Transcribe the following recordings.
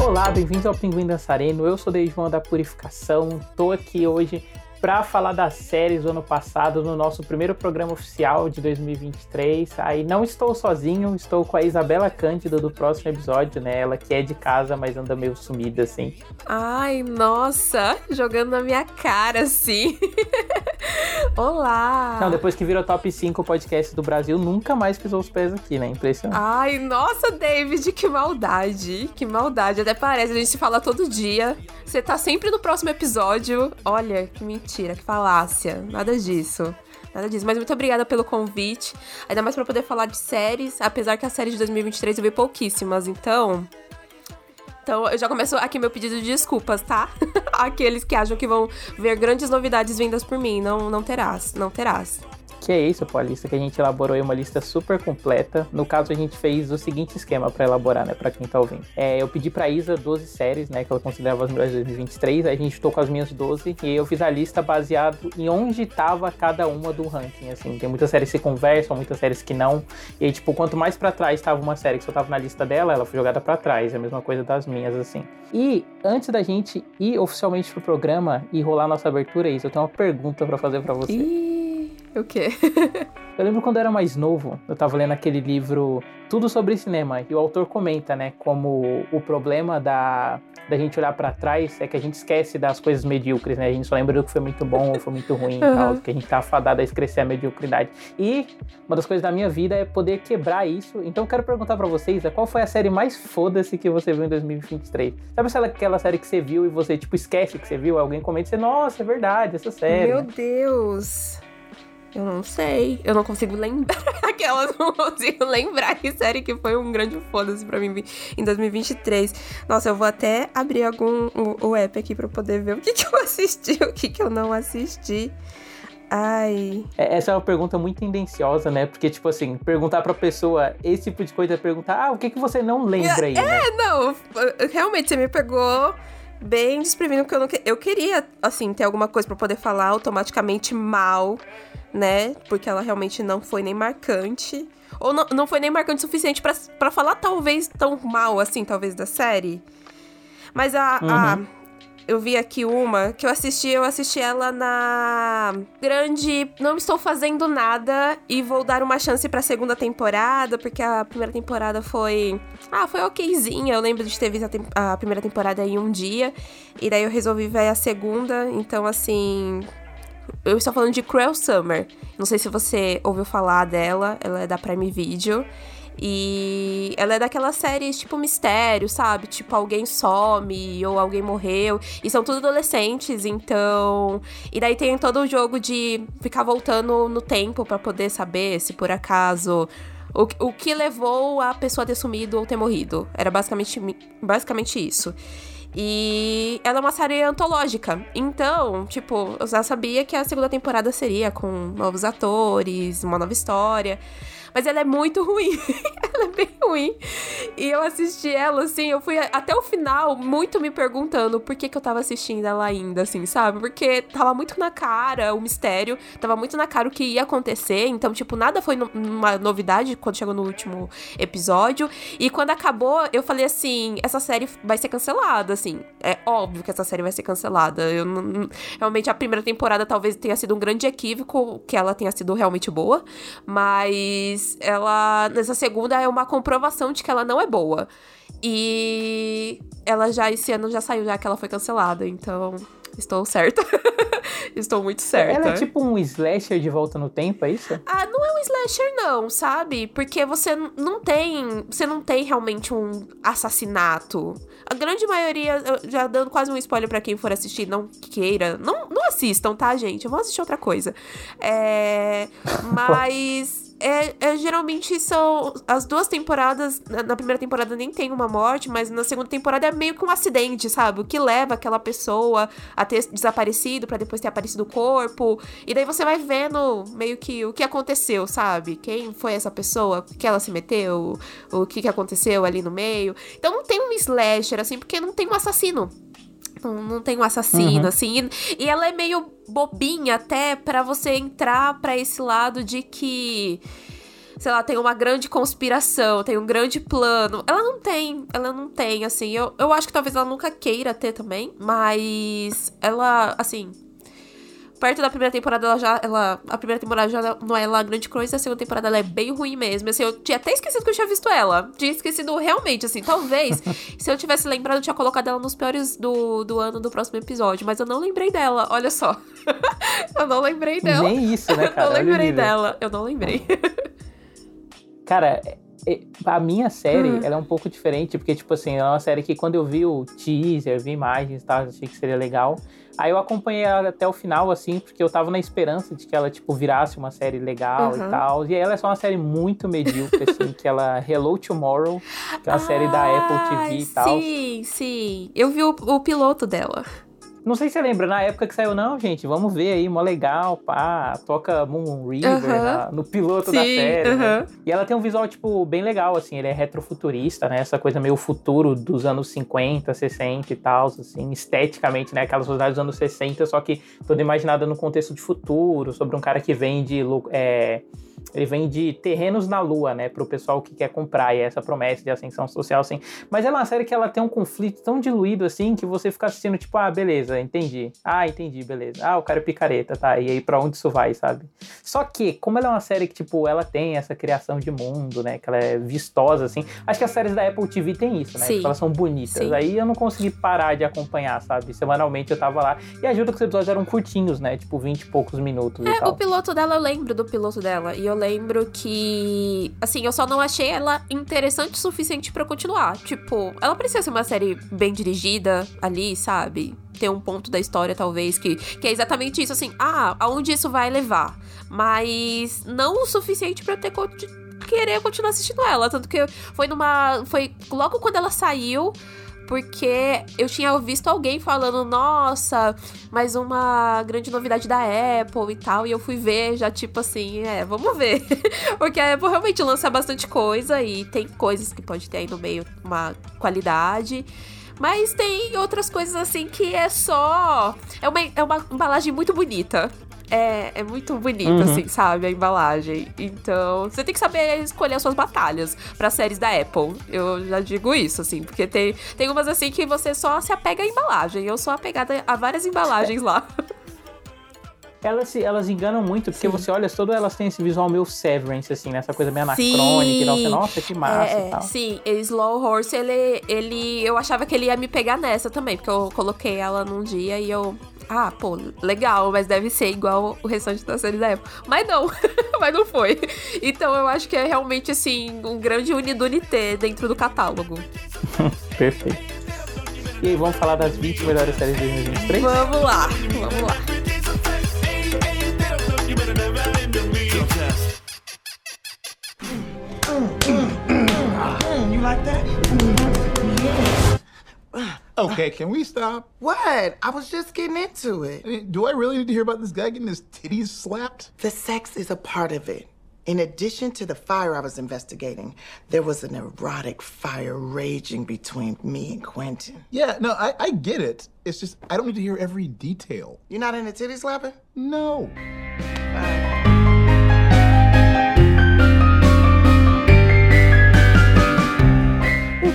Olá, bem-vindos ao Pinguim Dançarino. Eu sou o João da Purificação. Tô aqui hoje para falar das séries do ano passado no nosso primeiro programa oficial de 2023. Aí não estou sozinho, estou com a Isabela Cândido do próximo episódio, né? Ela que é de casa, mas anda meio sumida assim. Ai, nossa, jogando na minha cara assim. Olá! Não, depois que virou top 5 podcast do Brasil, nunca mais pisou os pés aqui, né? Impressionante. Ai, nossa, David, que maldade. Que maldade. Até parece, a gente se fala todo dia. Você tá sempre no próximo episódio. Olha, que mentira, que falácia. Nada disso. Nada disso. Mas muito obrigada pelo convite. Ainda mais para poder falar de séries. Apesar que a série de 2023 eu vi pouquíssimas. Então, então, eu já começo aqui meu pedido de desculpas, tá? Aqueles que acham que vão ver grandes novidades vindas por mim. Não, não terás, não terás. Que é isso, pô, a lista que a gente elaborou é uma lista super completa. No caso, a gente fez o seguinte esquema para elaborar, né, para quem tá ouvindo. É, eu pedi pra Isa 12 séries, né, que ela considerava as melhores de 2023, aí a gente tô com as minhas 12 e eu fiz a lista baseado em onde tava cada uma do ranking, assim. Tem muitas séries que conversam, muitas séries que não. E aí, tipo, quanto mais para trás tava uma série que só tava na lista dela, ela foi jogada para trás. É a mesma coisa das minhas, assim. E antes da gente ir oficialmente pro programa e rolar nossa abertura, Isa, eu tenho uma pergunta para fazer para você. Ih. O quê? eu lembro quando eu era mais novo, eu tava lendo aquele livro Tudo sobre Cinema, e o autor comenta, né, como o problema da, da gente olhar para trás é que a gente esquece das coisas medíocres, né? A gente só lembra do que foi muito bom ou foi muito ruim e tal, que a gente tá fadado a esquecer a mediocridade. E uma das coisas da minha vida é poder quebrar isso. Então eu quero perguntar para vocês, qual foi a série mais foda-se que você viu em 2023? Sabe aquela série que você viu e você, tipo, esquece que você viu? Alguém comenta e você, nossa, é verdade, essa série. Meu Deus! Eu não sei. Eu não consigo lembrar. Aquelas não consigo lembrar que série que foi um grande foda-se pra mim em 2023. Nossa, eu vou até abrir algum o, o app aqui pra poder ver o que, que eu assisti, o que, que eu não assisti. Ai. É, essa é uma pergunta muito tendenciosa, né? Porque, tipo assim, perguntar pra pessoa esse tipo de coisa é perguntar, ah, o que, que você não lembra aí? É, né? não. Realmente, você me pegou bem desprevenido, porque eu não eu queria, assim, ter alguma coisa para poder falar automaticamente mal né? Porque ela realmente não foi nem marcante. Ou não, não foi nem marcante o suficiente para falar, talvez, tão mal assim, talvez, da série. Mas a, uhum. a. Eu vi aqui uma que eu assisti, eu assisti ela na grande. Não estou fazendo nada e vou dar uma chance pra segunda temporada, porque a primeira temporada foi. Ah, foi okzinha. Eu lembro de ter visto a, te... a primeira temporada em um dia. E daí eu resolvi ver a segunda. Então, assim eu estou falando de Cruel Summer. Não sei se você ouviu falar dela, ela é da Prime Video. E ela é daquelas séries tipo mistério, sabe? Tipo, alguém some ou alguém morreu. E são tudo adolescentes, então. E daí tem todo o jogo de ficar voltando no tempo para poder saber se por acaso. O, o que levou a pessoa a ter sumido ou ter morrido. Era basicamente, basicamente isso. E ela é uma série antológica. Então, tipo, eu já sabia que a segunda temporada seria com novos atores, uma nova história. Mas ela é muito ruim. ela é bem ruim. E eu assisti ela, assim, eu fui até o final muito me perguntando por que, que eu tava assistindo ela ainda, assim, sabe? Porque tava muito na cara o mistério, tava muito na cara o que ia acontecer. Então, tipo, nada foi uma novidade quando chegou no último episódio. E quando acabou, eu falei assim: essa série vai ser cancelada, assim. É óbvio que essa série vai ser cancelada. Eu não, realmente a primeira temporada talvez tenha sido um grande equívoco, que ela tenha sido realmente boa. Mas mas ela, nessa segunda, é uma comprovação de que ela não é boa. E ela já, esse ano, já saiu, já que ela foi cancelada. Então, estou certa. estou muito certa. Ela é tipo um slasher de volta no tempo, é isso? Ah, não é um slasher, não, sabe? Porque você não tem. Você não tem realmente um assassinato. A grande maioria, já dando quase um spoiler para quem for assistir, não queira. Não, não assistam, tá, gente? Eu vou assistir outra coisa. É. Mas é, é, geralmente são as duas temporadas. Na primeira temporada nem tem uma morte, mas na segunda temporada é meio que um acidente, sabe? O que leva aquela pessoa a ter desaparecido para depois ter aparecido o corpo. E daí você vai vendo meio que o que aconteceu, sabe? Quem foi essa pessoa? Que ela se meteu? O que, que aconteceu ali no meio? Então não tem um slasher, assim, porque não tem um assassino. Não, não tem um assassino, uhum. assim. E, e ela é meio bobinha até para você entrar para esse lado de que sei lá, tem uma grande conspiração, tem um grande plano. Ela não tem, ela não tem, assim. Eu, eu acho que talvez ela nunca queira ter também, mas ela, assim, perto da primeira temporada, ela já. Ela, a primeira temporada já não é lá grande coisa, a segunda temporada ela é bem ruim mesmo. Assim, eu tinha até esquecido que eu tinha visto ela. Tinha esquecido realmente, assim. Talvez, se eu tivesse lembrado, eu tinha colocado ela nos piores do, do ano do próximo episódio. Mas eu não lembrei dela, olha só. eu não lembrei dela. Nem isso, né, cara? eu não lembrei dela. Eu não lembrei. cara, a minha série, hum. ela é um pouco diferente, porque, tipo assim, é uma série que quando eu vi o teaser, vi imagens e tal, achei que seria legal. Aí eu acompanhei ela até o final, assim, porque eu tava na esperança de que ela, tipo, virasse uma série legal uhum. e tal. E ela é só uma série muito medíocre, assim, que ela Hello Tomorrow, que é uma ah, série da Apple TV e tal. Sim, sim. Eu vi o, o piloto dela. Não sei se você lembra, na época que saiu, não, gente, vamos ver aí, mó legal, pá, toca Moon River uh -huh. na, no piloto Sim, da série. Uh -huh. né? E ela tem um visual, tipo, bem legal, assim, ele é retrofuturista, né? Essa coisa meio futuro dos anos 50, 60 e tal, assim, esteticamente, né? Aquela sociedade dos anos 60, só que toda imaginada no contexto de futuro, sobre um cara que vende. É, ele vende terrenos na lua, né, pro pessoal que quer comprar, e é essa promessa de ascensão social, assim. Mas ela é uma série que ela tem um conflito tão diluído, assim, que você fica assistindo, tipo, ah, beleza, entendi. Ah, entendi, beleza. Ah, o cara é picareta, tá, e aí pra onde isso vai, sabe? Só que, como ela é uma série que, tipo, ela tem essa criação de mundo, né, que ela é vistosa, assim, acho que as séries da Apple TV tem isso, né, elas são bonitas. Sim. Aí eu não consegui parar de acompanhar, sabe? Semanalmente eu tava lá, e ajuda que os episódios eram curtinhos, né, tipo, 20 e poucos minutos É, o piloto dela, eu lembro do piloto dela, e eu lembro que, assim, eu só não achei ela interessante o suficiente para continuar. Tipo, ela precisa ser uma série bem dirigida ali, sabe? Ter um ponto da história, talvez, que, que é exatamente isso, assim, ah, aonde isso vai levar. Mas não o suficiente para ter querer continuar assistindo ela. Tanto que foi numa. Foi logo quando ela saiu porque eu tinha visto alguém falando, nossa, mais uma grande novidade da Apple e tal, e eu fui ver já tipo assim, é, vamos ver. porque a Apple realmente lança bastante coisa e tem coisas que pode ter aí no meio uma qualidade. Mas tem outras coisas assim que é só. É uma, é uma embalagem muito bonita é, é muito bonita, uhum. assim, sabe? A embalagem. Então, você tem que saber escolher as suas batalhas para séries da Apple. Eu já digo isso, assim, porque tem, tem umas assim que você só se apega à embalagem. Eu sou apegada a várias embalagens lá. elas, se, elas enganam muito, porque Sim. você olha, todas elas têm esse visual meio Severance, assim, nessa né? coisa meio anacrônica e nossa, que massa é, e tal. Sim, Slow Horse, ele, ele. Eu achava que ele ia me pegar nessa também, porque eu coloquei ela num dia e eu. Ah, pô, legal, mas deve ser igual o restante da série da época. Mas não, mas não foi. Então eu acho que é realmente, assim, um grande unidunité dentro do catálogo. Perfeito. E aí, vamos falar das 20 melhores séries de 2023? Vamos lá, vamos lá. you like that? Okay, can we stop? What? I was just getting into it. I mean, do I really need to hear about this guy getting his titties slapped? The sex is a part of it. In addition to the fire I was investigating, there was an erotic fire raging between me and Quentin. Yeah, no, I, I get it. It's just, I don't need to hear every detail. You're not into titty slapping? No.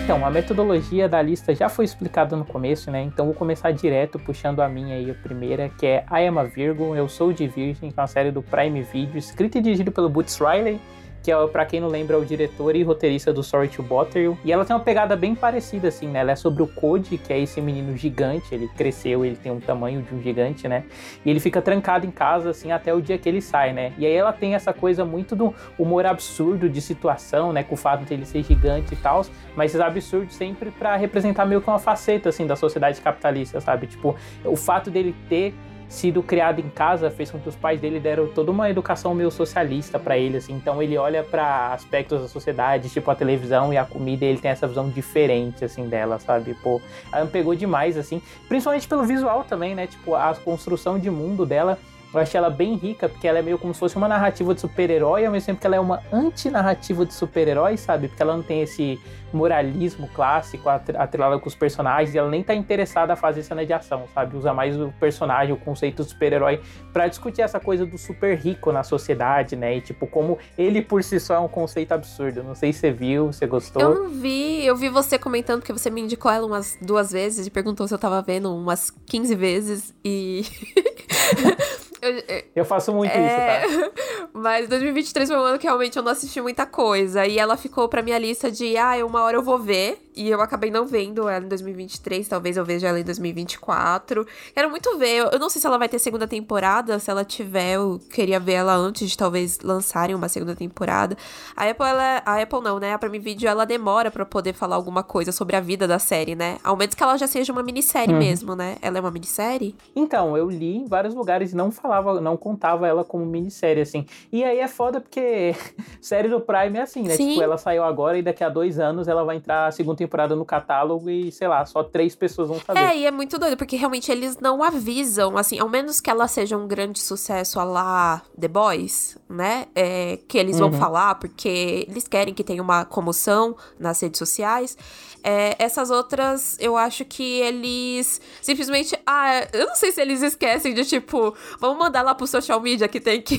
Então, a metodologia da lista já foi explicada no começo, né? Então vou começar direto puxando a minha aí, a primeira, que é I Am a Virgo, Eu Sou de Virgem, que é uma série do Prime Video, escrita e dirigida pelo Boots Riley, que é, para quem não lembra, é o diretor e roteirista do Sorry to Bother You. E ela tem uma pegada bem parecida, assim, né? Ela é sobre o Code, que é esse menino gigante, ele cresceu, ele tem um tamanho de um gigante, né? E ele fica trancado em casa, assim, até o dia que ele sai, né? E aí ela tem essa coisa muito do humor absurdo de situação, né? Com o fato de ele ser gigante e tal, mas esses absurdos sempre para representar meio que uma faceta, assim, da sociedade capitalista, sabe? Tipo, o fato dele ter sido criado em casa fez com que os pais dele deram toda uma educação meio socialista para ele, assim. Então ele olha para aspectos da sociedade, tipo a televisão e a comida, e ele tem essa visão diferente, assim, dela, sabe? Pô, ela me pegou demais, assim. Principalmente pelo visual também, né? Tipo, a construção de mundo dela Eu achei ela bem rica, porque ela é meio como se fosse uma narrativa de super-herói, ao mesmo tempo que ela é uma antinarrativa de super-herói, sabe? Porque ela não tem esse moralismo clássico atrelado com os personagens, e ela nem tá interessada a fazer cena de ação, sabe? Usa mais o personagem, o conceito do super-herói, para discutir essa coisa do super rico na sociedade, né? E tipo, como ele por si só é um conceito absurdo. Não sei se você viu, você gostou. Eu não vi, eu vi você comentando, porque você me indicou ela umas duas vezes e perguntou se eu tava vendo umas 15 vezes e. Eu, eu, faço muito é... isso, tá? Mas 2023 foi um ano que realmente eu não assisti muita coisa. E ela ficou pra minha lista de, ah, uma hora eu vou ver. E eu acabei não vendo ela em 2023, talvez eu veja ela em 2024. Quero muito ver. Eu não sei se ela vai ter segunda temporada. Se ela tiver, eu queria ver ela antes de talvez lançarem uma segunda temporada. A Apple, ela, a Apple não, né? A Prime Video, ela demora para poder falar alguma coisa sobre a vida da série, né? Ao menos que ela já seja uma minissérie uhum. mesmo, né? Ela é uma minissérie? Então, eu li em vários lugares e não falava, não contava ela como minissérie, assim. E aí é foda porque série do Prime é assim, né? Sim. Tipo, ela saiu agora e daqui a dois anos ela vai entrar a segunda temporada temporada no catálogo e, sei lá, só três pessoas vão saber. É, e é muito doido, porque realmente eles não avisam, assim, ao menos que ela seja um grande sucesso a lá The Boys, né? É, que eles uhum. vão falar, porque eles querem que tenha uma comoção nas redes sociais. É, essas outras, eu acho que eles simplesmente. Ah, eu não sei se eles esquecem de tipo, vamos mandar lá pro social media que tem que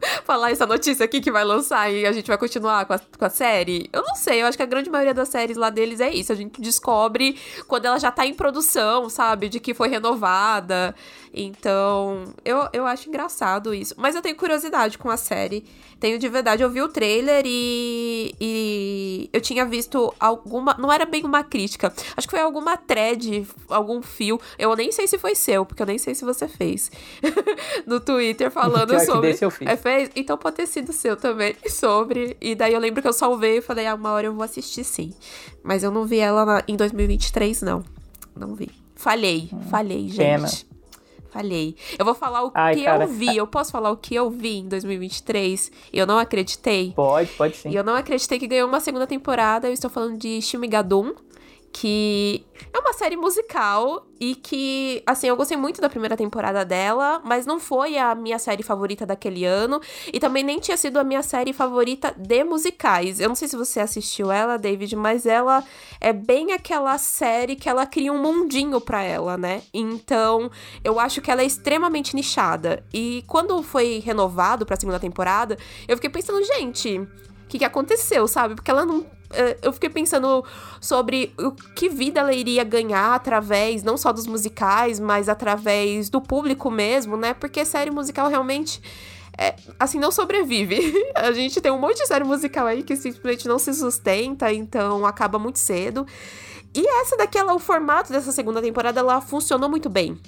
falar essa notícia aqui que vai lançar e a gente vai continuar com a, com a série. Eu não sei, eu acho que a grande maioria das séries lá deles é isso. A gente descobre quando ela já tá em produção, sabe? De que foi renovada. Então, eu, eu acho engraçado isso. Mas eu tenho curiosidade com a série. Tenho de verdade, eu vi o trailer e, e eu tinha visto alguma. Não era bem uma crítica. Acho que foi alguma thread, algum fio. Eu nem sei se foi seu, porque eu nem sei se você fez. no Twitter falando sobre. Desse eu fiz. É, fez? Então pode ter sido seu também. Sobre. E daí eu lembro que eu salvei e falei, ah, uma hora eu vou assistir sim. Mas eu não vi ela na, em 2023, não. Não vi. Falhei, hum, falhei, gente. Pena. Falhei. Eu vou falar o Ai, que cara. eu vi. Eu posso falar o que eu vi em 2023? E eu não acreditei? Pode, pode sim. E eu não acreditei que ganhou uma segunda temporada. Eu estou falando de Shimigadum que é uma série musical e que, assim, eu gostei muito da primeira temporada dela, mas não foi a minha série favorita daquele ano e também nem tinha sido a minha série favorita de musicais. Eu não sei se você assistiu ela, David, mas ela é bem aquela série que ela cria um mundinho para ela, né? Então, eu acho que ela é extremamente nichada. E quando foi renovado para a segunda temporada, eu fiquei pensando, gente, o que, que aconteceu, sabe? Porque ela não eu fiquei pensando sobre o que vida ela iria ganhar através não só dos musicais, mas através do público mesmo, né? Porque série musical realmente é, assim, não sobrevive. A gente tem um monte de série musical aí que simplesmente não se sustenta, então acaba muito cedo. E essa daqui, ela, o formato dessa segunda temporada, ela funcionou muito bem.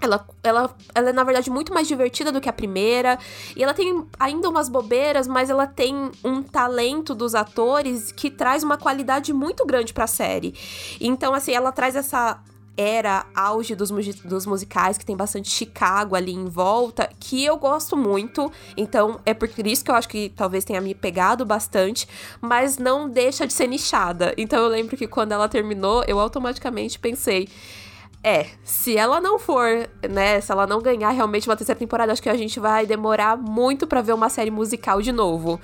Ela, ela, ela é, na verdade, muito mais divertida do que a primeira. E ela tem ainda umas bobeiras, mas ela tem um talento dos atores que traz uma qualidade muito grande pra série. Então, assim, ela traz essa era auge dos, dos musicais, que tem bastante Chicago ali em volta, que eu gosto muito. Então, é por isso que eu acho que talvez tenha me pegado bastante, mas não deixa de ser nichada. Então, eu lembro que quando ela terminou, eu automaticamente pensei é, se ela não for, né, se ela não ganhar realmente uma terceira temporada, acho que a gente vai demorar muito para ver uma série musical de novo.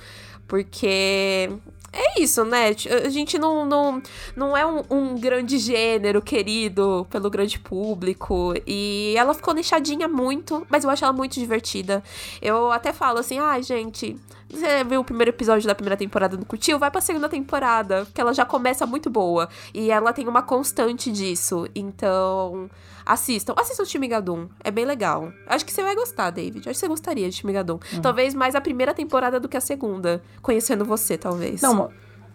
Porque é isso, né? A gente não, não, não é um, um, grande gênero querido pelo grande público. E ela ficou nichadinha muito, mas eu acho ela muito divertida. Eu até falo assim, ah, gente, você viu o primeiro episódio da primeira temporada do curtiu? Vai pra segunda temporada, porque ela já começa muito boa. E ela tem uma constante disso. Então, assistam. Assistam o Shimigadum. É bem legal. Acho que você vai gostar, David. Acho que você gostaria de Shimigadum. Uhum. Talvez mais a primeira temporada do que a segunda. Conhecendo você, talvez. Não,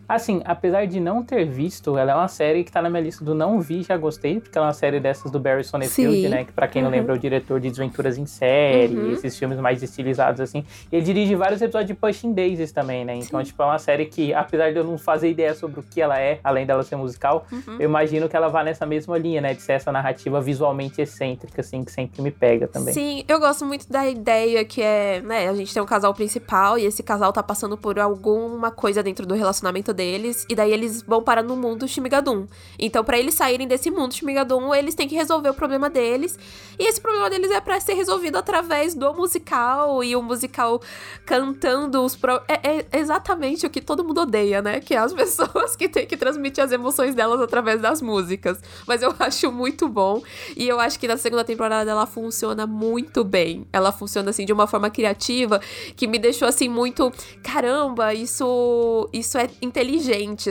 Assim, apesar de não ter visto, ela é uma série que tá na minha lista do não vi, já gostei, porque ela é uma série dessas do Barry Sonnenfeld, né? Que pra quem uhum. não lembra é o diretor de Desventuras em Série, uhum. esses filmes mais estilizados, assim. Ele dirige vários episódios de Pushing Daisies também, né? Então, Sim. tipo, é uma série que, apesar de eu não fazer ideia sobre o que ela é, além dela ser musical, uhum. eu imagino que ela vá nessa mesma linha, né? De ser essa narrativa visualmente excêntrica, assim, que sempre me pega também. Sim, eu gosto muito da ideia que é, né? A gente tem um casal principal e esse casal tá passando por alguma coisa dentro do relacionamento deles, e daí eles vão parar no mundo Shimigadum. Então, para eles saírem desse mundo Shimigadum, eles têm que resolver o problema deles. E esse problema deles é para ser resolvido através do musical e o musical cantando os pro... é, é, exatamente o que todo mundo odeia, né? Que é as pessoas que têm que transmitir as emoções delas através das músicas. Mas eu acho muito bom e eu acho que na segunda temporada ela funciona muito bem. Ela funciona assim de uma forma criativa que me deixou assim muito, caramba, isso isso é inteligente,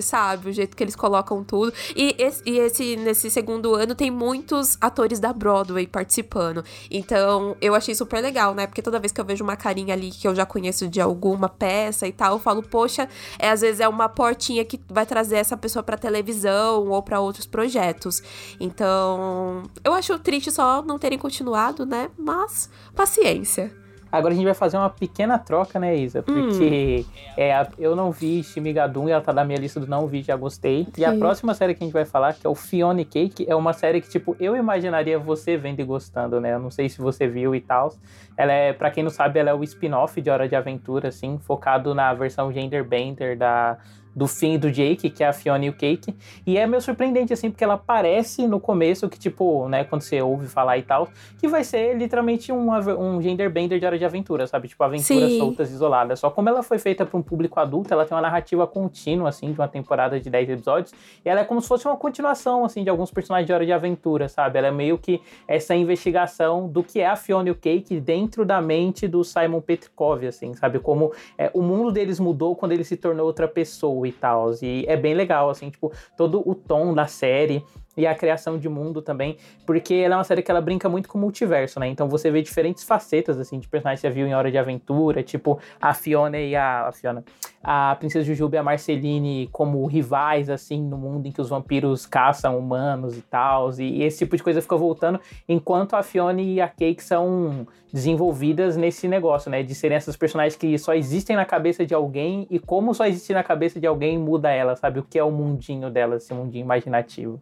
sabe? O jeito que eles colocam tudo. E esse, e esse nesse segundo ano tem muitos atores da Broadway participando. Então, eu achei super legal, né? Porque toda vez que eu vejo uma carinha ali que eu já conheço de alguma peça e tal, eu falo, poxa, é, às vezes é uma portinha que vai trazer essa pessoa pra televisão ou para outros projetos. Então, eu acho triste só não terem continuado, né? Mas, paciência. Agora a gente vai fazer uma pequena troca, né, Isa? Porque hum. é, eu não vi Shimigadum e ela tá na minha lista do não vi, já gostei. E a próxima série que a gente vai falar, que é o Fiona Cake, é uma série que, tipo, eu imaginaria você vendo e gostando, né? Eu não sei se você viu e tal. Ela é, pra quem não sabe, ela é o spin-off de Hora de Aventura, assim, focado na versão genderbender da do fim do Jake, que é a Fiona e o Cake. E é meio surpreendente, assim, porque ela parece no começo que, tipo, né, quando você ouve falar e tal, que vai ser literalmente um, um gender bender de hora de aventura, sabe? Tipo, aventuras Sim. soltas, isoladas. Só como ela foi feita para um público adulto, ela tem uma narrativa contínua, assim, de uma temporada de 10 episódios. E ela é como se fosse uma continuação, assim, de alguns personagens de hora de aventura, sabe? Ela é meio que essa investigação do que é a Fiona e o Cake dentro da mente do Simon Petrikov, assim, sabe? Como é, o mundo deles mudou quando ele se tornou outra pessoa e tal. E é bem legal, assim, tipo, todo o tom da série e a criação de mundo também, porque ela é uma série que ela brinca muito com o multiverso, né? Então você vê diferentes facetas, assim, de personagens que você viu em Hora de Aventura, tipo a Fiona e a, a Fiona, a Princesa Jujuba e a Marceline como rivais, assim, no mundo em que os vampiros caçam humanos e tal, e, e esse tipo de coisa fica voltando, enquanto a Fiona e a Cake são desenvolvidas nesse negócio, né? De serem essas personagens que só existem na cabeça de alguém e como só existe na cabeça de alguém muda ela, sabe? O que é o mundinho dela, esse mundinho imaginativo.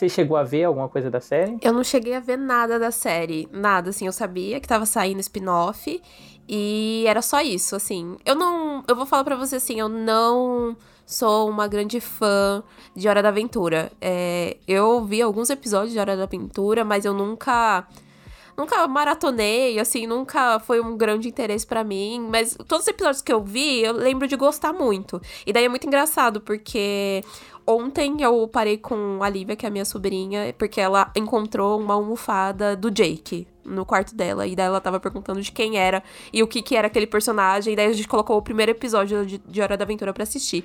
Você chegou a ver alguma coisa da série? Eu não cheguei a ver nada da série. Nada, assim. Eu sabia que tava saindo spin-off. E era só isso, assim. Eu não. Eu vou falar para você assim, eu não sou uma grande fã de Hora da Aventura. É, eu vi alguns episódios de Hora da Aventura, mas eu nunca. Nunca maratonei, assim, nunca foi um grande interesse para mim. Mas todos os episódios que eu vi, eu lembro de gostar muito. E daí é muito engraçado, porque Ontem eu parei com a Lívia, que é a minha sobrinha, porque ela encontrou uma almofada do Jake no quarto dela. E daí ela tava perguntando de quem era e o que que era aquele personagem. E daí a gente colocou o primeiro episódio de, de Hora da Aventura para assistir.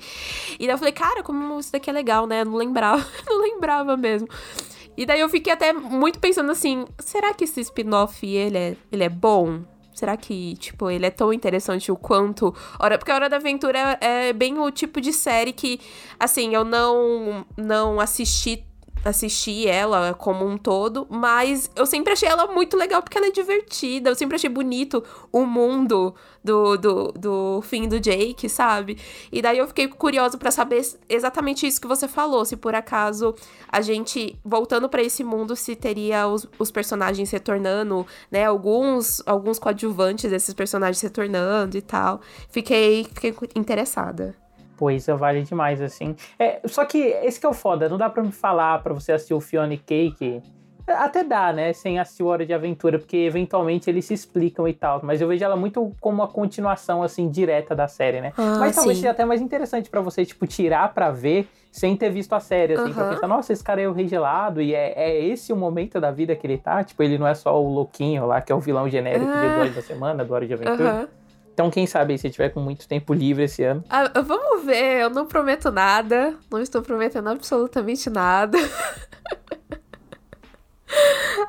E daí eu falei, cara, como isso daqui é legal, né? Não lembrava, não lembrava mesmo. E daí eu fiquei até muito pensando assim, será que esse spin-off ele é, ele é bom? Será que, tipo, ele é tão interessante o quanto. Hora... Porque Hora da Aventura é, é bem o tipo de série que, assim, eu não, não assisti assisti ela como um todo, mas eu sempre achei ela muito legal porque ela é divertida. Eu sempre achei bonito o mundo do, do, do fim do Jake, sabe? E daí eu fiquei curiosa para saber exatamente isso que você falou, se por acaso a gente voltando para esse mundo se teria os, os personagens retornando, né, alguns alguns coadjuvantes desses personagens retornando e tal. Fiquei fiquei interessada. Pois vale demais, assim. É, só que esse que é o foda, não dá pra me falar pra você assistir o Fiona Cake. Até dá, né? Sem assistir Hora de Aventura, porque eventualmente eles se explicam e tal. Mas eu vejo ela muito como uma continuação, assim, direta da série, né? Ah, mas talvez sim. seja até mais interessante para você, tipo, tirar pra ver sem ter visto a série, assim, uhum. pra pensar, nossa, esse cara é o Rei Gelado, e é, é esse o momento da vida que ele tá? Tipo, ele não é só o louquinho lá, que é o vilão genérico ah. de dois da semana, do Hora de Aventura. Uhum. Então, quem sabe se tiver com muito tempo livre esse ano. Ah, vamos ver, eu não prometo nada. Não estou prometendo absolutamente nada.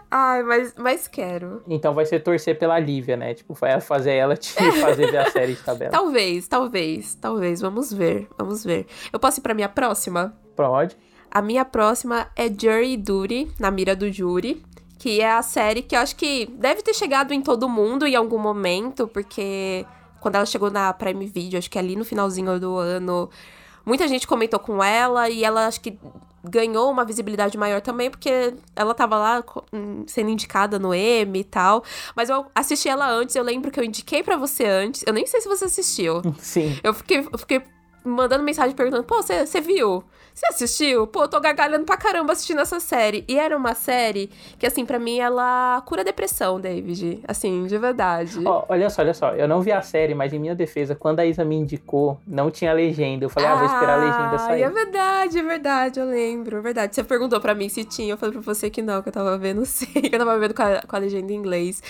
Ai, mas, mas quero. Então vai ser torcer pela Lívia, né? Tipo, vai fazer ela te fazer ver a série de tabela. Talvez, talvez, talvez. Vamos ver, vamos ver. Eu posso ir pra minha próxima? Pode. A minha próxima é Jury Duty, na mira do júri que é a série que eu acho que deve ter chegado em todo mundo em algum momento, porque quando ela chegou na Prime Video, acho que ali no finalzinho do ano, muita gente comentou com ela e ela acho que ganhou uma visibilidade maior também, porque ela tava lá sendo indicada no M e tal. Mas eu assisti ela antes, eu lembro que eu indiquei para você antes. Eu nem sei se você assistiu. Sim. Eu fiquei, eu fiquei mandando mensagem perguntando: pô, você viu? Você assistiu? Pô, eu tô gargalhando pra caramba assistindo essa série. E era uma série que, assim, para mim, ela cura depressão, David. Assim, de verdade. Oh, olha só, olha só. Eu não vi a série, mas em minha defesa, quando a Isa me indicou, não tinha legenda. Eu falei, ah, ah vou esperar a legenda sair. É verdade, é verdade, eu lembro. É verdade. Você perguntou pra mim se tinha. Eu falei pra você que não, que eu tava vendo sim, que eu tava vendo com a, com a legenda em inglês.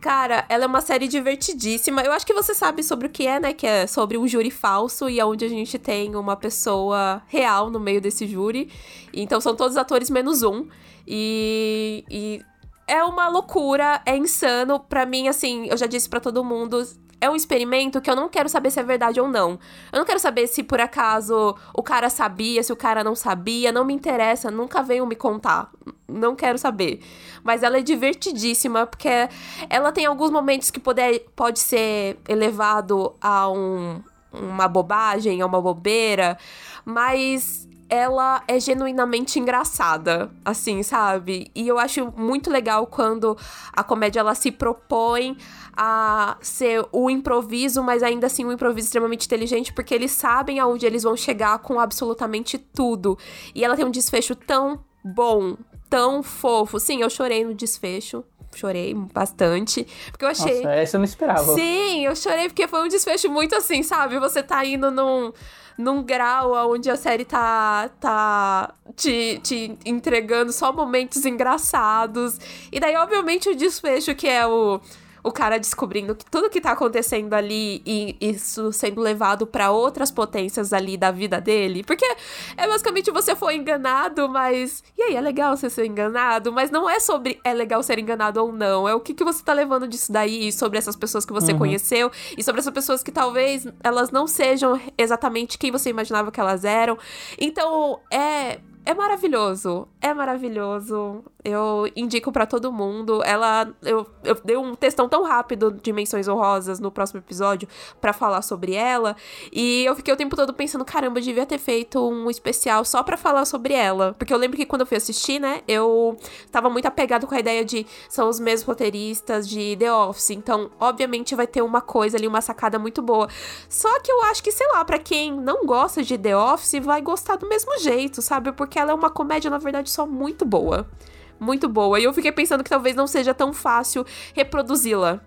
Cara, ela é uma série divertidíssima. Eu acho que você sabe sobre o que é, né? Que é sobre um júri falso e onde a gente tem uma pessoa real no meio desse júri. Então são todos atores menos um. E, e é uma loucura, é insano. Pra mim, assim, eu já disse para todo mundo, é um experimento que eu não quero saber se é verdade ou não. Eu não quero saber se por acaso o cara sabia, se o cara não sabia, não me interessa, nunca venham me contar. Não quero saber. Mas ela é divertidíssima, porque ela tem alguns momentos que pode, pode ser elevado a um, uma bobagem, a uma bobeira, mas ela é genuinamente engraçada, assim, sabe? E eu acho muito legal quando a comédia ela se propõe a ser o improviso, mas ainda assim um improviso extremamente inteligente, porque eles sabem aonde eles vão chegar com absolutamente tudo. E ela tem um desfecho tão bom, tão fofo. Sim, eu chorei no desfecho. Chorei bastante. Porque eu achei. Nossa, essa eu não esperava. Sim, eu chorei porque foi um desfecho muito assim, sabe? Você tá indo num num grau onde a série tá, tá te, te entregando só momentos engraçados. E daí, obviamente, o desfecho que é o o cara descobrindo que tudo que tá acontecendo ali e isso sendo levado para outras potências ali da vida dele. Porque é basicamente você foi enganado, mas. E aí, é legal você ser enganado, mas não é sobre é legal ser enganado ou não. É o que, que você tá levando disso daí, sobre essas pessoas que você uhum. conheceu e sobre essas pessoas que talvez elas não sejam exatamente quem você imaginava que elas eram. Então, é é maravilhoso, é maravilhoso. Eu indico para todo mundo. Ela, eu, eu dei um textão tão rápido de menções honrosas no próximo episódio para falar sobre ela, e eu fiquei o tempo todo pensando, caramba, eu devia ter feito um especial só para falar sobre ela, porque eu lembro que quando eu fui assistir, né, eu tava muito apegado com a ideia de são os mesmos roteiristas de The Office, então obviamente vai ter uma coisa ali, uma sacada muito boa. Só que eu acho que, sei lá, para quem não gosta de The Office, vai gostar do mesmo jeito, sabe? Porque ela é uma comédia, na verdade, só muito boa. Muito boa. E eu fiquei pensando que talvez não seja tão fácil reproduzi-la.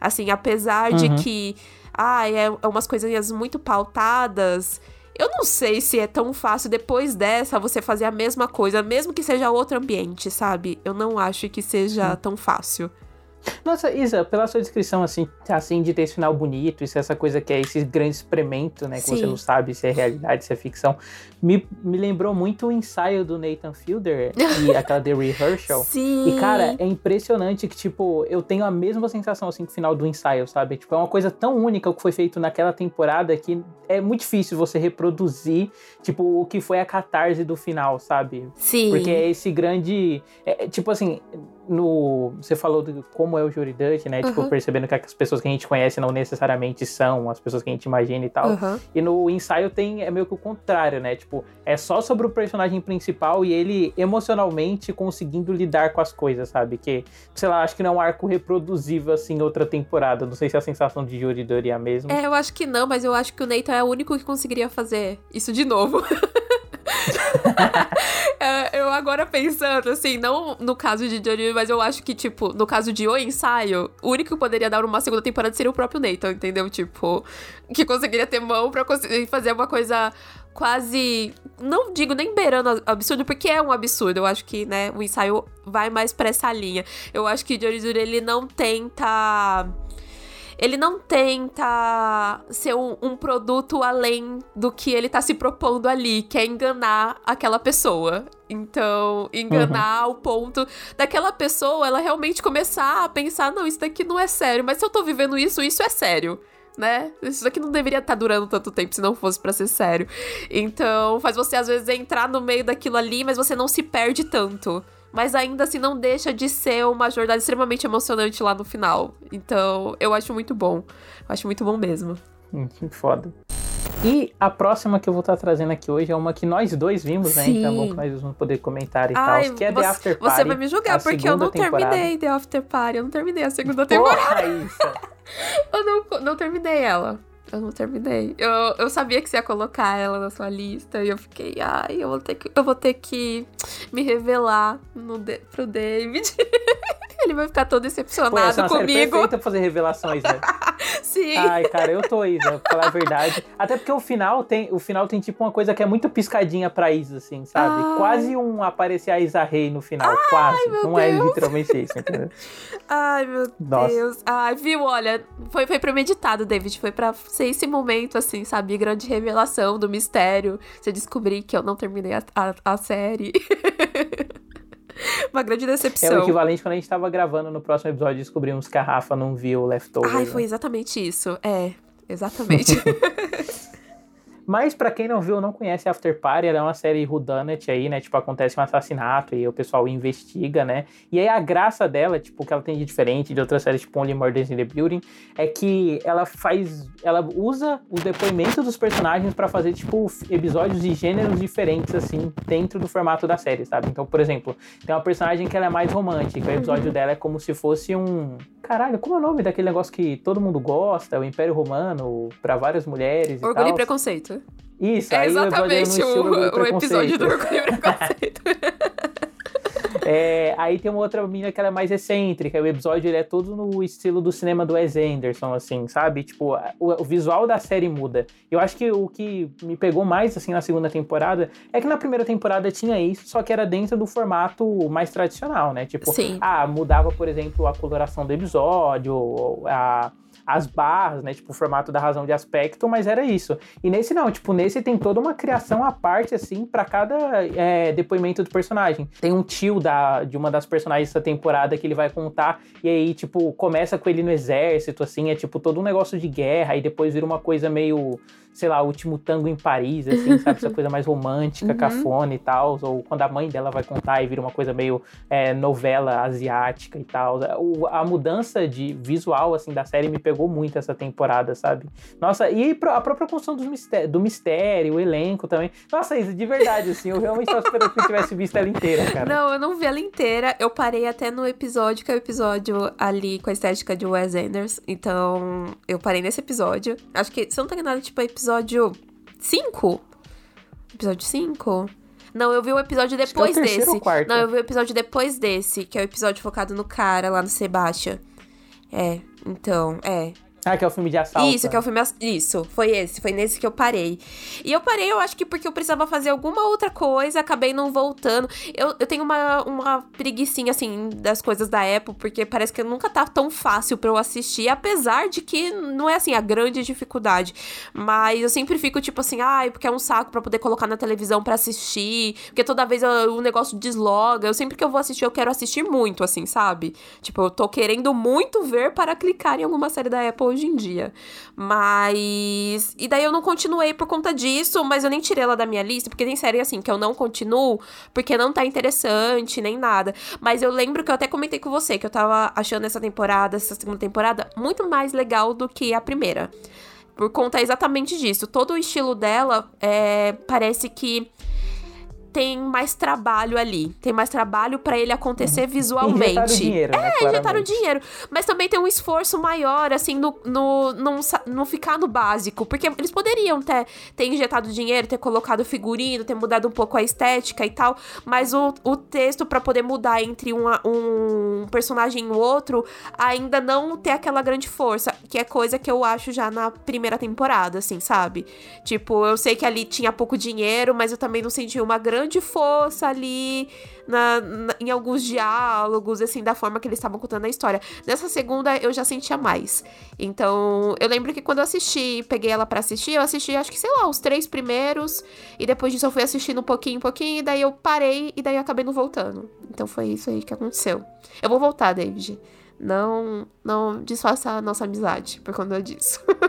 Assim, apesar uhum. de que. Ah, é, é umas coisinhas muito pautadas. Eu não sei se é tão fácil depois dessa você fazer a mesma coisa, mesmo que seja outro ambiente, sabe? Eu não acho que seja tão fácil. Nossa, Isa, pela sua descrição, assim, assim, de ter esse final bonito, isso, essa coisa que é esse grande experimento, né? Que Sim. você não sabe se é realidade, se é ficção, me, me lembrou muito o ensaio do Nathan Fielder e aquela The Rehearsal. Sim. E, cara, é impressionante que, tipo, eu tenho a mesma sensação, assim, com o final do ensaio, sabe? Tipo, é uma coisa tão única o que foi feito naquela temporada que é muito difícil você reproduzir, tipo, o que foi a catarse do final, sabe? Sim. Porque é esse grande. É, tipo assim, no. Você falou de como é o Jury Dutch, né? Tipo, uhum. Tipo, percebendo que as pessoas que a gente conhece não necessariamente são as pessoas que a gente imagina e tal. Uhum. E no ensaio tem. É meio que o contrário, né? Tipo, é só sobre o personagem principal e ele emocionalmente conseguindo lidar com as coisas, sabe? Que, sei lá, acho que não é um arco reproduzível assim em outra temporada. Não sei se a sensação de Jury Dutch é a mesma. É, eu acho que não, mas eu acho que o Nathan é o único que conseguiria fazer isso de novo. É, eu agora pensando, assim, não no caso de Johnny, mas eu acho que, tipo, no caso de O Ensaio, o único que poderia dar uma segunda temporada seria o próprio Nathan, entendeu? Tipo, que conseguiria ter mão pra conseguir fazer uma coisa quase. Não digo nem beirando absurdo, porque é um absurdo. Eu acho que, né, o ensaio vai mais pra essa linha. Eu acho que Johnny ele não tenta ele não tenta ser um, um, produto além do que ele tá se propondo ali, que é enganar aquela pessoa. Então, enganar uhum. ao ponto daquela pessoa ela realmente começar a pensar: não, isso daqui não é sério, mas se eu tô vivendo isso, isso é sério né? Isso daqui não deveria estar tá durando tanto tempo se não fosse para ser sério. Então, faz você às vezes entrar no meio daquilo ali, mas você não se perde tanto mas ainda assim não deixa de ser uma jornada extremamente emocionante lá no final. Então, eu acho muito bom. Acho muito bom mesmo. Hum, que foda. E a próxima que eu vou estar trazendo aqui hoje é uma que nós dois vimos, né? Então é bom que nós vamos poder comentar e tal. Que é você, The After Party. Você vai me julgar, porque eu não temporada. terminei The After Party. Eu não terminei a segunda temporada. Porra, isso. eu não, não terminei ela. Eu não terminei. Eu, eu sabia que você ia colocar ela na sua lista e eu fiquei, ai, eu vou ter que, eu vou ter que me revelar no, pro David. Ele vai ficar todo decepcionado Pô, essa é comigo. Perfeita fazer revelações, né? Sim. Ai, cara, eu tô Isa, pra falar a verdade. Até porque o final tem, o final tem tipo uma coisa que é muito piscadinha pra Isa, assim, sabe? Ai. Quase um aparecer a Isa Rei no final, Ai, quase. Não é Deus. é literalmente isso, entendeu? Ai, meu Nossa. Deus. Ai, viu? Olha, foi, foi premeditado, David. Foi pra ser esse momento, assim, sabe? Grande revelação do mistério. Você descobrir que eu não terminei a, a, a série. Uma grande decepção. É o equivalente quando a gente tava gravando no próximo episódio e descobrimos que a Rafa não viu o Leftover. Ai, foi exatamente isso. É, exatamente. Mas para quem não viu ou não conhece After Party, ela é uma série whodunit aí, né? Tipo, acontece um assassinato e o pessoal investiga, né? E aí a graça dela, tipo, que ela tem de diferente de outras séries, tipo Only Murders in the Building, é que ela faz... Ela usa os depoimentos dos personagens para fazer, tipo, episódios de gêneros diferentes, assim, dentro do formato da série, sabe? Então, por exemplo, tem uma personagem que ela é mais romântica. O episódio uhum. dela é como se fosse um... Caralho, como é o nome daquele negócio que todo mundo gosta? O Império Romano, para várias mulheres Orgulho e Preconceito. Isso, é aí exatamente o, o, o episódio do Orgulho e Preconceito. É, aí tem uma outra menina que ela é mais excêntrica. O episódio ele é todo no estilo do cinema do Wes Anderson, assim, sabe? Tipo, o, o, visual da série muda. Eu acho que o que me pegou mais, assim, na segunda temporada é que na primeira temporada tinha isso, só que era dentro do formato mais tradicional, né? Tipo, Sim. ah, mudava, por exemplo, a coloração do episódio, a as barras, né? Tipo, o formato da razão de aspecto, mas era isso. E nesse não, tipo, nesse tem toda uma criação à parte, assim, para cada é, depoimento do personagem. Tem um tio da, de uma das personagens dessa temporada que ele vai contar, e aí, tipo, começa com ele no exército, assim, é tipo todo um negócio de guerra, e depois vira uma coisa meio sei lá, último tango em Paris, assim, sabe? Essa coisa mais romântica, uhum. cafona e tal. Ou quando a mãe dela vai contar e vira uma coisa meio é, novela asiática e tal. A mudança de visual, assim, da série me pegou muito essa temporada, sabe? Nossa, e a própria construção do mistério, do mistério o elenco também. Nossa, isso de verdade, assim, eu realmente estava esperando que eu tivesse visto ela inteira, cara. Não, eu não vi ela inteira. Eu parei até no episódio, que é o episódio ali com a estética de Wes Anderson. Então, eu parei nesse episódio. Acho que, se eu não tô nada tipo, episódio episódio 5? Episódio 5? Não, eu vi o episódio é depois é desse. Não, eu vi o episódio depois desse, que é o episódio focado no cara lá no Sebastian. É, então, é. Ah, que é o filme de assalto. Isso, que é o filme. Isso, foi esse. Foi nesse que eu parei. E eu parei, eu acho que porque eu precisava fazer alguma outra coisa, acabei não voltando. Eu, eu tenho uma, uma preguiçinha, assim, das coisas da Apple, porque parece que nunca tá tão fácil para eu assistir, apesar de que não é, assim, a grande dificuldade. Mas eu sempre fico, tipo assim, ai, ah, porque é um saco para poder colocar na televisão para assistir, porque toda vez o negócio desloga. Eu sempre que eu vou assistir, eu quero assistir muito, assim, sabe? Tipo, eu tô querendo muito ver para clicar em alguma série da Apple hoje em dia. Mas. E daí eu não continuei por conta disso, mas eu nem tirei ela da minha lista, porque tem série assim que eu não continuo porque não tá interessante nem nada. Mas eu lembro que eu até comentei com você que eu tava achando essa temporada, essa segunda temporada, muito mais legal do que a primeira. Por conta exatamente disso. Todo o estilo dela é, parece que tem mais trabalho ali. Tem mais trabalho para ele acontecer visualmente. Injetaram dinheiro, né, é, injetaram dinheiro. Mas também tem um esforço maior, assim, no, no, no, no ficar no básico. Porque eles poderiam ter, ter injetado dinheiro, ter colocado figurino, ter mudado um pouco a estética e tal. Mas o, o texto, para poder mudar entre uma, um personagem e o outro, ainda não ter aquela grande força. Que é coisa que eu acho já na primeira temporada, assim, sabe? Tipo, eu sei que ali tinha pouco dinheiro, mas eu também não senti uma grande grande força ali na, na, em alguns diálogos, assim, da forma que eles estavam contando a história. Nessa segunda, eu já sentia mais. Então, eu lembro que quando eu assisti, peguei ela para assistir, eu assisti, acho que, sei lá, os três primeiros, e depois disso eu fui assistindo um pouquinho, um pouquinho, e daí eu parei, e daí eu acabei não voltando. Então foi isso aí que aconteceu. Eu vou voltar, David. Não, não desfaça a nossa amizade por conta disso.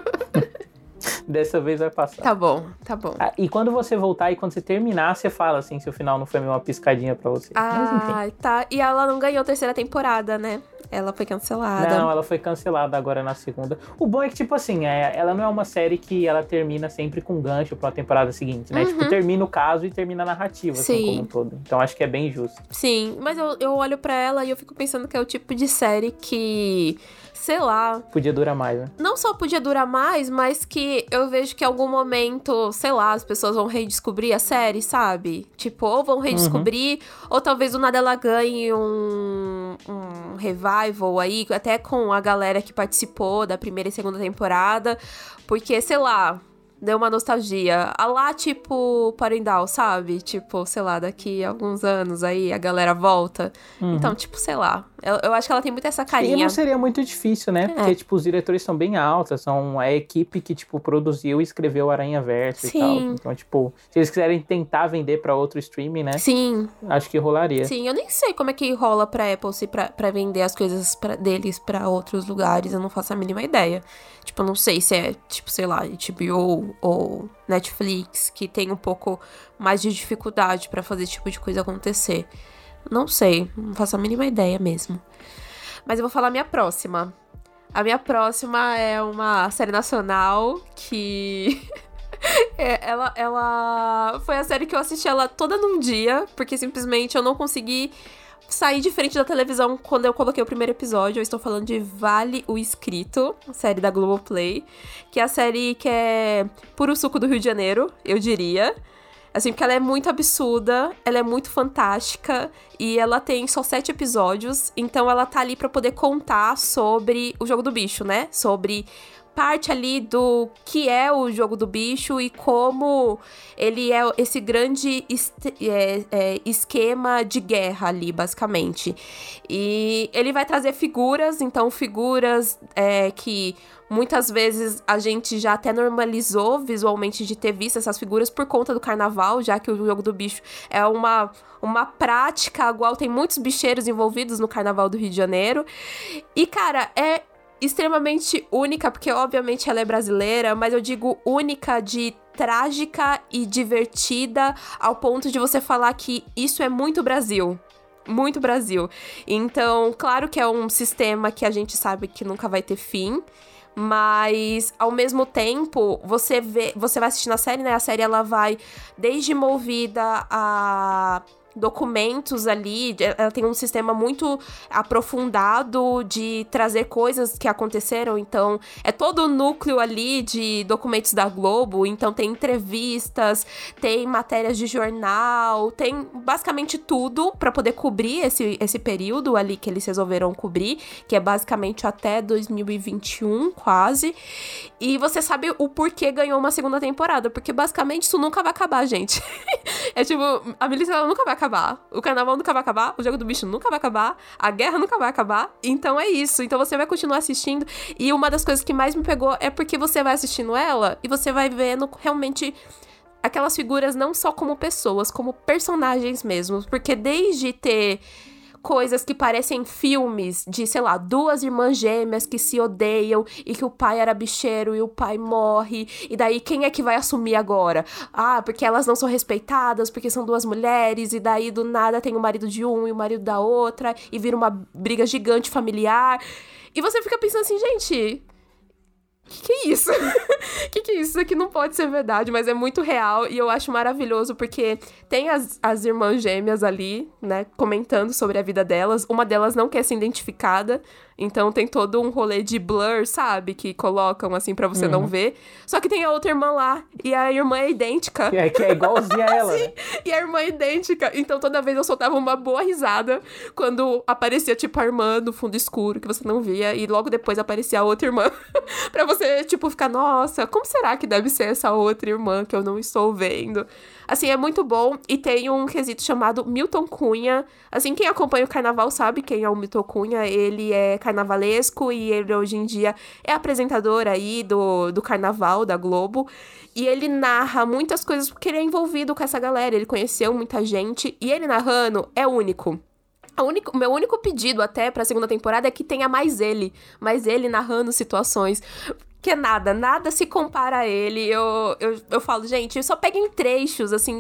Dessa vez vai passar. Tá bom, tá bom. Ah, e quando você voltar e quando você terminar, você fala assim, se o final não foi meio uma piscadinha pra você. Ah, tá. E ela não ganhou a terceira temporada, né? Ela foi cancelada. Não, ela foi cancelada agora na segunda. O bom é que, tipo assim, é, ela não é uma série que ela termina sempre com gancho pra temporada seguinte, né? Tipo, uhum. Tipo, termina o caso e termina a narrativa, Sim. assim, como um todo. Então acho que é bem justo. Sim, mas eu, eu olho para ela e eu fico pensando que é o tipo de série que sei lá. Podia durar mais, né? Não só podia durar mais, mas que eu vejo que em algum momento, sei lá, as pessoas vão redescobrir a série, sabe? Tipo, ou vão redescobrir, uhum. ou talvez do nada ela ganhe um, um revival aí, até com a galera que participou da primeira e segunda temporada. Porque, sei lá, deu uma nostalgia. A lá, tipo, Parendal, sabe? Tipo, sei lá, daqui a alguns anos aí a galera volta. Uhum. Então, tipo, sei lá. Eu, eu, acho que ela tem muito essa carinha. E não seria muito difícil, né? É. Porque, tipo, os diretores são bem altos, são a equipe que, tipo, produziu e escreveu Aranha Verso Sim. e tal. Então, tipo, se eles quiserem tentar vender para outro streaming, né? Sim. Acho que rolaria. Sim, eu nem sei como é que rola pra Apple se pra, pra vender as coisas pra, deles para outros lugares. Eu não faço a mínima ideia. Tipo, eu não sei se é, tipo, sei lá, HBO ou Netflix, que tem um pouco mais de dificuldade para fazer esse tipo de coisa acontecer. Não sei, não faço a mínima ideia mesmo. Mas eu vou falar a minha próxima. A minha próxima é uma série nacional que. é, ela, ela foi a série que eu assisti ela toda num dia, porque simplesmente eu não consegui sair de frente da televisão quando eu coloquei o primeiro episódio. Eu estou falando de Vale o Escrito, série da Globoplay, que é a série que é puro suco do Rio de Janeiro, eu diria. Assim, porque ela é muito absurda, ela é muito fantástica e ela tem só sete episódios, então ela tá ali para poder contar sobre o jogo do bicho, né? Sobre parte ali do que é o jogo do bicho e como ele é esse grande é, é, esquema de guerra ali, basicamente. E ele vai trazer figuras, então figuras é, que muitas vezes a gente já até normalizou visualmente de ter visto essas figuras por conta do carnaval, já que o jogo do bicho é uma, uma prática igual tem muitos bicheiros envolvidos no carnaval do Rio de Janeiro. E cara, é extremamente única, porque obviamente ela é brasileira, mas eu digo única de trágica e divertida ao ponto de você falar que isso é muito Brasil. Muito Brasil. Então, claro que é um sistema que a gente sabe que nunca vai ter fim mas ao mesmo tempo você vê, você vai assistindo a série, né? A série ela vai desde movida a documentos ali, ela tem um sistema muito aprofundado de trazer coisas que aconteceram, então é todo o núcleo ali de documentos da Globo, então tem entrevistas, tem matérias de jornal, tem basicamente tudo para poder cobrir esse, esse período ali que eles resolveram cobrir, que é basicamente até 2021, quase. E você sabe o porquê ganhou uma segunda temporada, porque basicamente isso nunca vai acabar, gente. é tipo, a milícia nunca vai acabar acabar. O carnaval nunca vai acabar. O jogo do bicho nunca vai acabar. A guerra nunca vai acabar. Então é isso. Então você vai continuar assistindo. E uma das coisas que mais me pegou é porque você vai assistindo ela e você vai vendo realmente aquelas figuras não só como pessoas, como personagens mesmo. Porque desde ter coisas que parecem filmes de, sei lá, duas irmãs gêmeas que se odeiam e que o pai era bicheiro e o pai morre. E daí quem é que vai assumir agora? Ah, porque elas não são respeitadas, porque são duas mulheres, e daí do nada tem o marido de um e o marido da outra, e vira uma briga gigante familiar. E você fica pensando assim, gente, que que é isso? que que é isso? Isso aqui não pode ser verdade, mas é muito real e eu acho maravilhoso porque tem as, as irmãs gêmeas ali, né, comentando sobre a vida delas. Uma delas não quer ser identificada, então tem todo um rolê de blur, sabe? Que colocam assim para você uhum. não ver. Só que tem a outra irmã lá. E a irmã é idêntica. É, que é igualzinha a ela. Sim, né? E a irmã é idêntica. Então toda vez eu soltava uma boa risada quando aparecia, tipo, a irmã do fundo escuro, que você não via. E logo depois aparecia a outra irmã. pra você, tipo, ficar, nossa, como será que deve ser essa outra irmã que eu não estou vendo? Assim, é muito bom. E tem um quesito chamado Milton Cunha. Assim, quem acompanha o carnaval sabe quem é o Milton Cunha. Ele é carnavalesco e ele hoje em dia é apresentador aí do, do carnaval da Globo. E ele narra muitas coisas porque ele é envolvido com essa galera. Ele conheceu muita gente. E ele narrando é único. O meu único pedido até pra segunda temporada é que tenha mais ele. Mais ele narrando situações que é nada, nada se compara a ele. Eu, eu, eu falo, gente, só peguem trechos, assim,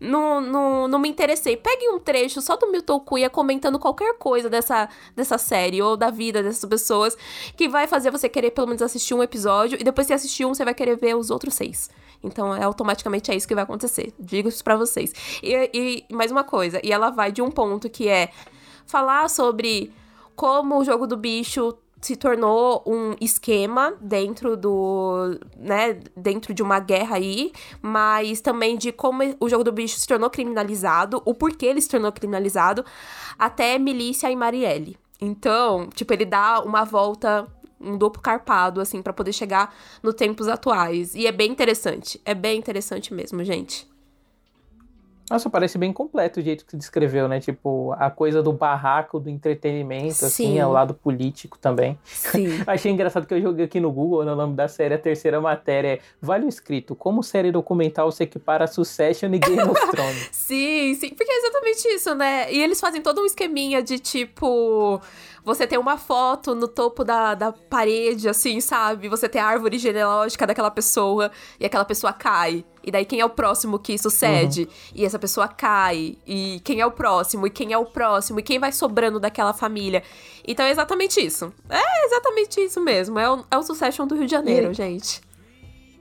não, não, não me interessei. Peguem um trecho só do Milton Cunha comentando qualquer coisa dessa, dessa série ou da vida dessas pessoas que vai fazer você querer pelo menos assistir um episódio e depois que assistir um, você vai querer ver os outros seis. Então, é, automaticamente é isso que vai acontecer. Digo isso pra vocês. E, e mais uma coisa, e ela vai de um ponto que é falar sobre como o jogo do bicho se tornou um esquema dentro do, né, dentro de uma guerra aí, mas também de como o jogo do bicho se tornou criminalizado, o porquê ele se tornou criminalizado, até Milícia e Marielle. Então, tipo, ele dá uma volta um duplo carpado, assim, para poder chegar nos tempos atuais. E é bem interessante. É bem interessante mesmo, gente. Nossa, parece bem completo o jeito que você descreveu, né? Tipo, a coisa do barraco, do entretenimento, Sim. assim, é o lado político também. Sim. Achei engraçado que eu joguei aqui no Google, no nome da série, a terceira matéria é Vale o escrito, como série documental se equipara a Succession e Game of Thrones. sim, sim, porque é exatamente isso, né? E eles fazem todo um esqueminha de tipo você tem uma foto no topo da, da parede, assim, sabe? Você tem a árvore genealógica daquela pessoa e aquela pessoa cai. E daí quem é o próximo que sucede? Uhum. E essa pessoa cai. E quem é o próximo? E quem é o próximo? E quem vai sobrando daquela família? Então é exatamente isso. É exatamente isso mesmo. É o, é o Succession do Rio de Janeiro, e... gente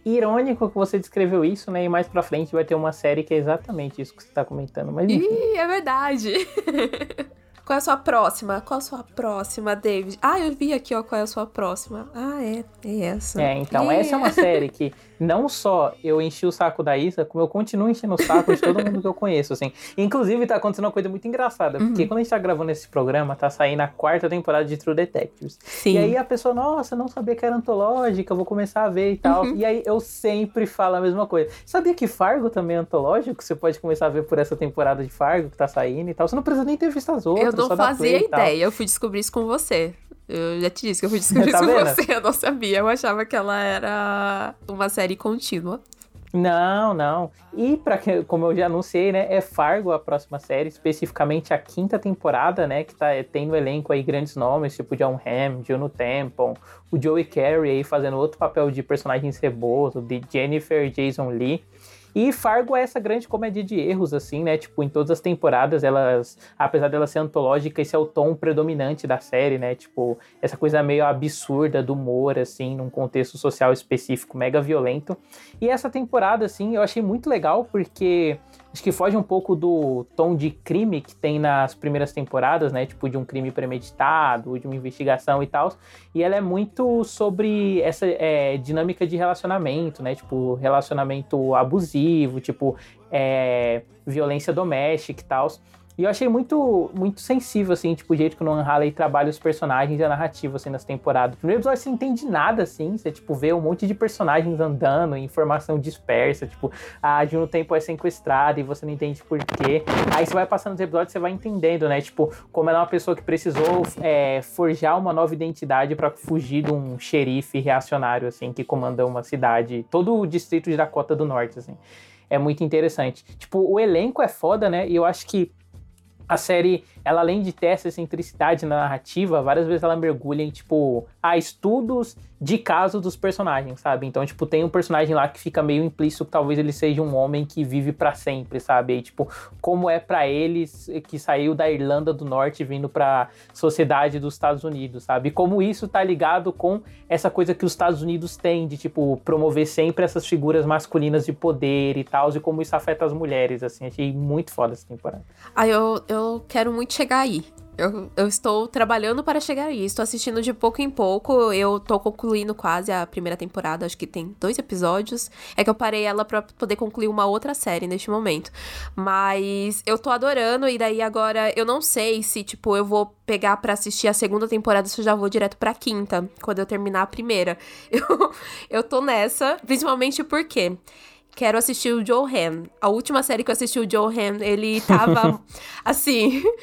irônico que você descreveu isso, né? E mais pra frente vai ter uma série que é exatamente isso que você tá comentando. Mas enfim. Ih, é verdade. Qual é a sua próxima? Qual é a sua próxima, David? Ah, eu vi aqui, ó, qual é a sua próxima. Ah, é, é essa. É, então, é. essa é uma série que não só eu enchi o saco da Isa, como eu continuo enchendo o saco de todo mundo que eu conheço, assim. Inclusive, tá acontecendo uma coisa muito engraçada, porque uhum. quando a gente tá gravando esse programa, tá saindo a quarta temporada de True Detectives. Sim. E aí a pessoa, nossa, não sabia que era antológica, vou começar a ver e tal. Uhum. E aí eu sempre falo a mesma coisa. Sabia que Fargo também é antológico? Você pode começar a ver por essa temporada de Fargo que tá saindo e tal. Você não precisa nem ter visto as outras. Eu não fazia ideia, eu fui descobrir isso com você. Eu já te disse que eu fui descobrir tá isso com você, eu não sabia. Eu achava que ela era uma série contínua. Não, não. E para como eu já anunciei, né, é Fargo a próxima série, especificamente a quinta temporada, né, que tá tem no elenco aí grandes nomes, tipo John Hamm, Juno Temple, o Joey Carey aí fazendo outro papel de personagem ceboso, de Jennifer Jason Lee. E Fargo é essa grande comédia de erros, assim, né? Tipo, em todas as temporadas, elas, apesar dela ser antológica, esse é o tom predominante da série, né? Tipo, essa coisa meio absurda do humor, assim, num contexto social específico, mega violento. E essa temporada, assim, eu achei muito legal porque acho que foge um pouco do tom de crime que tem nas primeiras temporadas, né? Tipo, de um crime premeditado, de uma investigação e tal. E ela é muito sobre essa é, dinâmica de relacionamento, né? Tipo, relacionamento abusivo, tipo, é, violência doméstica e tal. E eu achei muito, muito sensível, assim, tipo, o jeito que o Nolan Halley trabalha os personagens e a narrativa, assim, nas temporadas. No primeiro episódio você não entende nada, assim, você, tipo, vê um monte de personagens andando, informação dispersa, tipo, a ah, Juno Tempo é sequestrada e você não entende por quê. Aí você vai passando os episódios você vai entendendo, né, tipo, como ela é uma pessoa que precisou é, forjar uma nova identidade para fugir de um xerife reacionário, assim, que comanda uma cidade, todo o distrito de Dakota do Norte, assim. É muito interessante. Tipo, o elenco é foda, né, e eu acho que a série, ela além de ter essa excentricidade na narrativa, várias vezes ela mergulha em, tipo, a estudos de caso dos personagens, sabe? Então, tipo, tem um personagem lá que fica meio implícito que talvez ele seja um homem que vive para sempre, sabe? E, tipo, como é para eles que saiu da Irlanda do Norte vindo pra sociedade dos Estados Unidos, sabe? E como isso tá ligado com essa coisa que os Estados Unidos têm de, tipo, promover sempre essas figuras masculinas de poder e tal, e como isso afeta as mulheres, assim. Achei muito foda essa temporada. Ah, eu, eu quero muito chegar aí. Eu, eu, estou trabalhando para chegar aí. Estou assistindo de pouco em pouco. Eu tô concluindo quase a primeira temporada. Acho que tem dois episódios. É que eu parei ela para poder concluir uma outra série neste momento. Mas eu tô adorando. E daí agora eu não sei se, tipo, eu vou pegar para assistir a segunda temporada se eu já vou direto pra quinta. Quando eu terminar a primeira. Eu, eu tô nessa. Principalmente porque quero assistir o Joe Ham. A última série que eu assisti o Joe Ham, ele tava assim.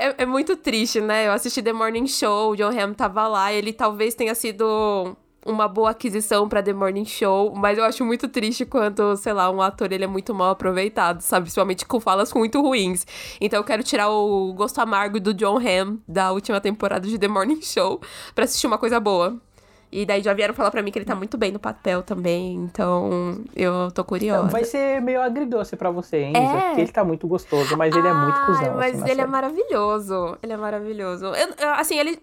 É, é, muito triste, né? Eu assisti The Morning Show, o John Hamm tava lá, ele talvez tenha sido uma boa aquisição para The Morning Show, mas eu acho muito triste quando, sei lá, um ator ele é muito mal aproveitado, sabe? Principalmente com falas muito ruins. Então eu quero tirar o gosto amargo do John Hamm da última temporada de The Morning Show para assistir uma coisa boa. E daí já vieram falar pra mim que ele tá muito bem no papel também, então eu tô curiosa. Vai ser meio agridoce pra você, hein, é. Porque ele tá muito gostoso, mas ele é muito cuzão. Mas assim, ele é série. é maravilhoso. Ele é maravilhoso. Eu, eu, assim, ele.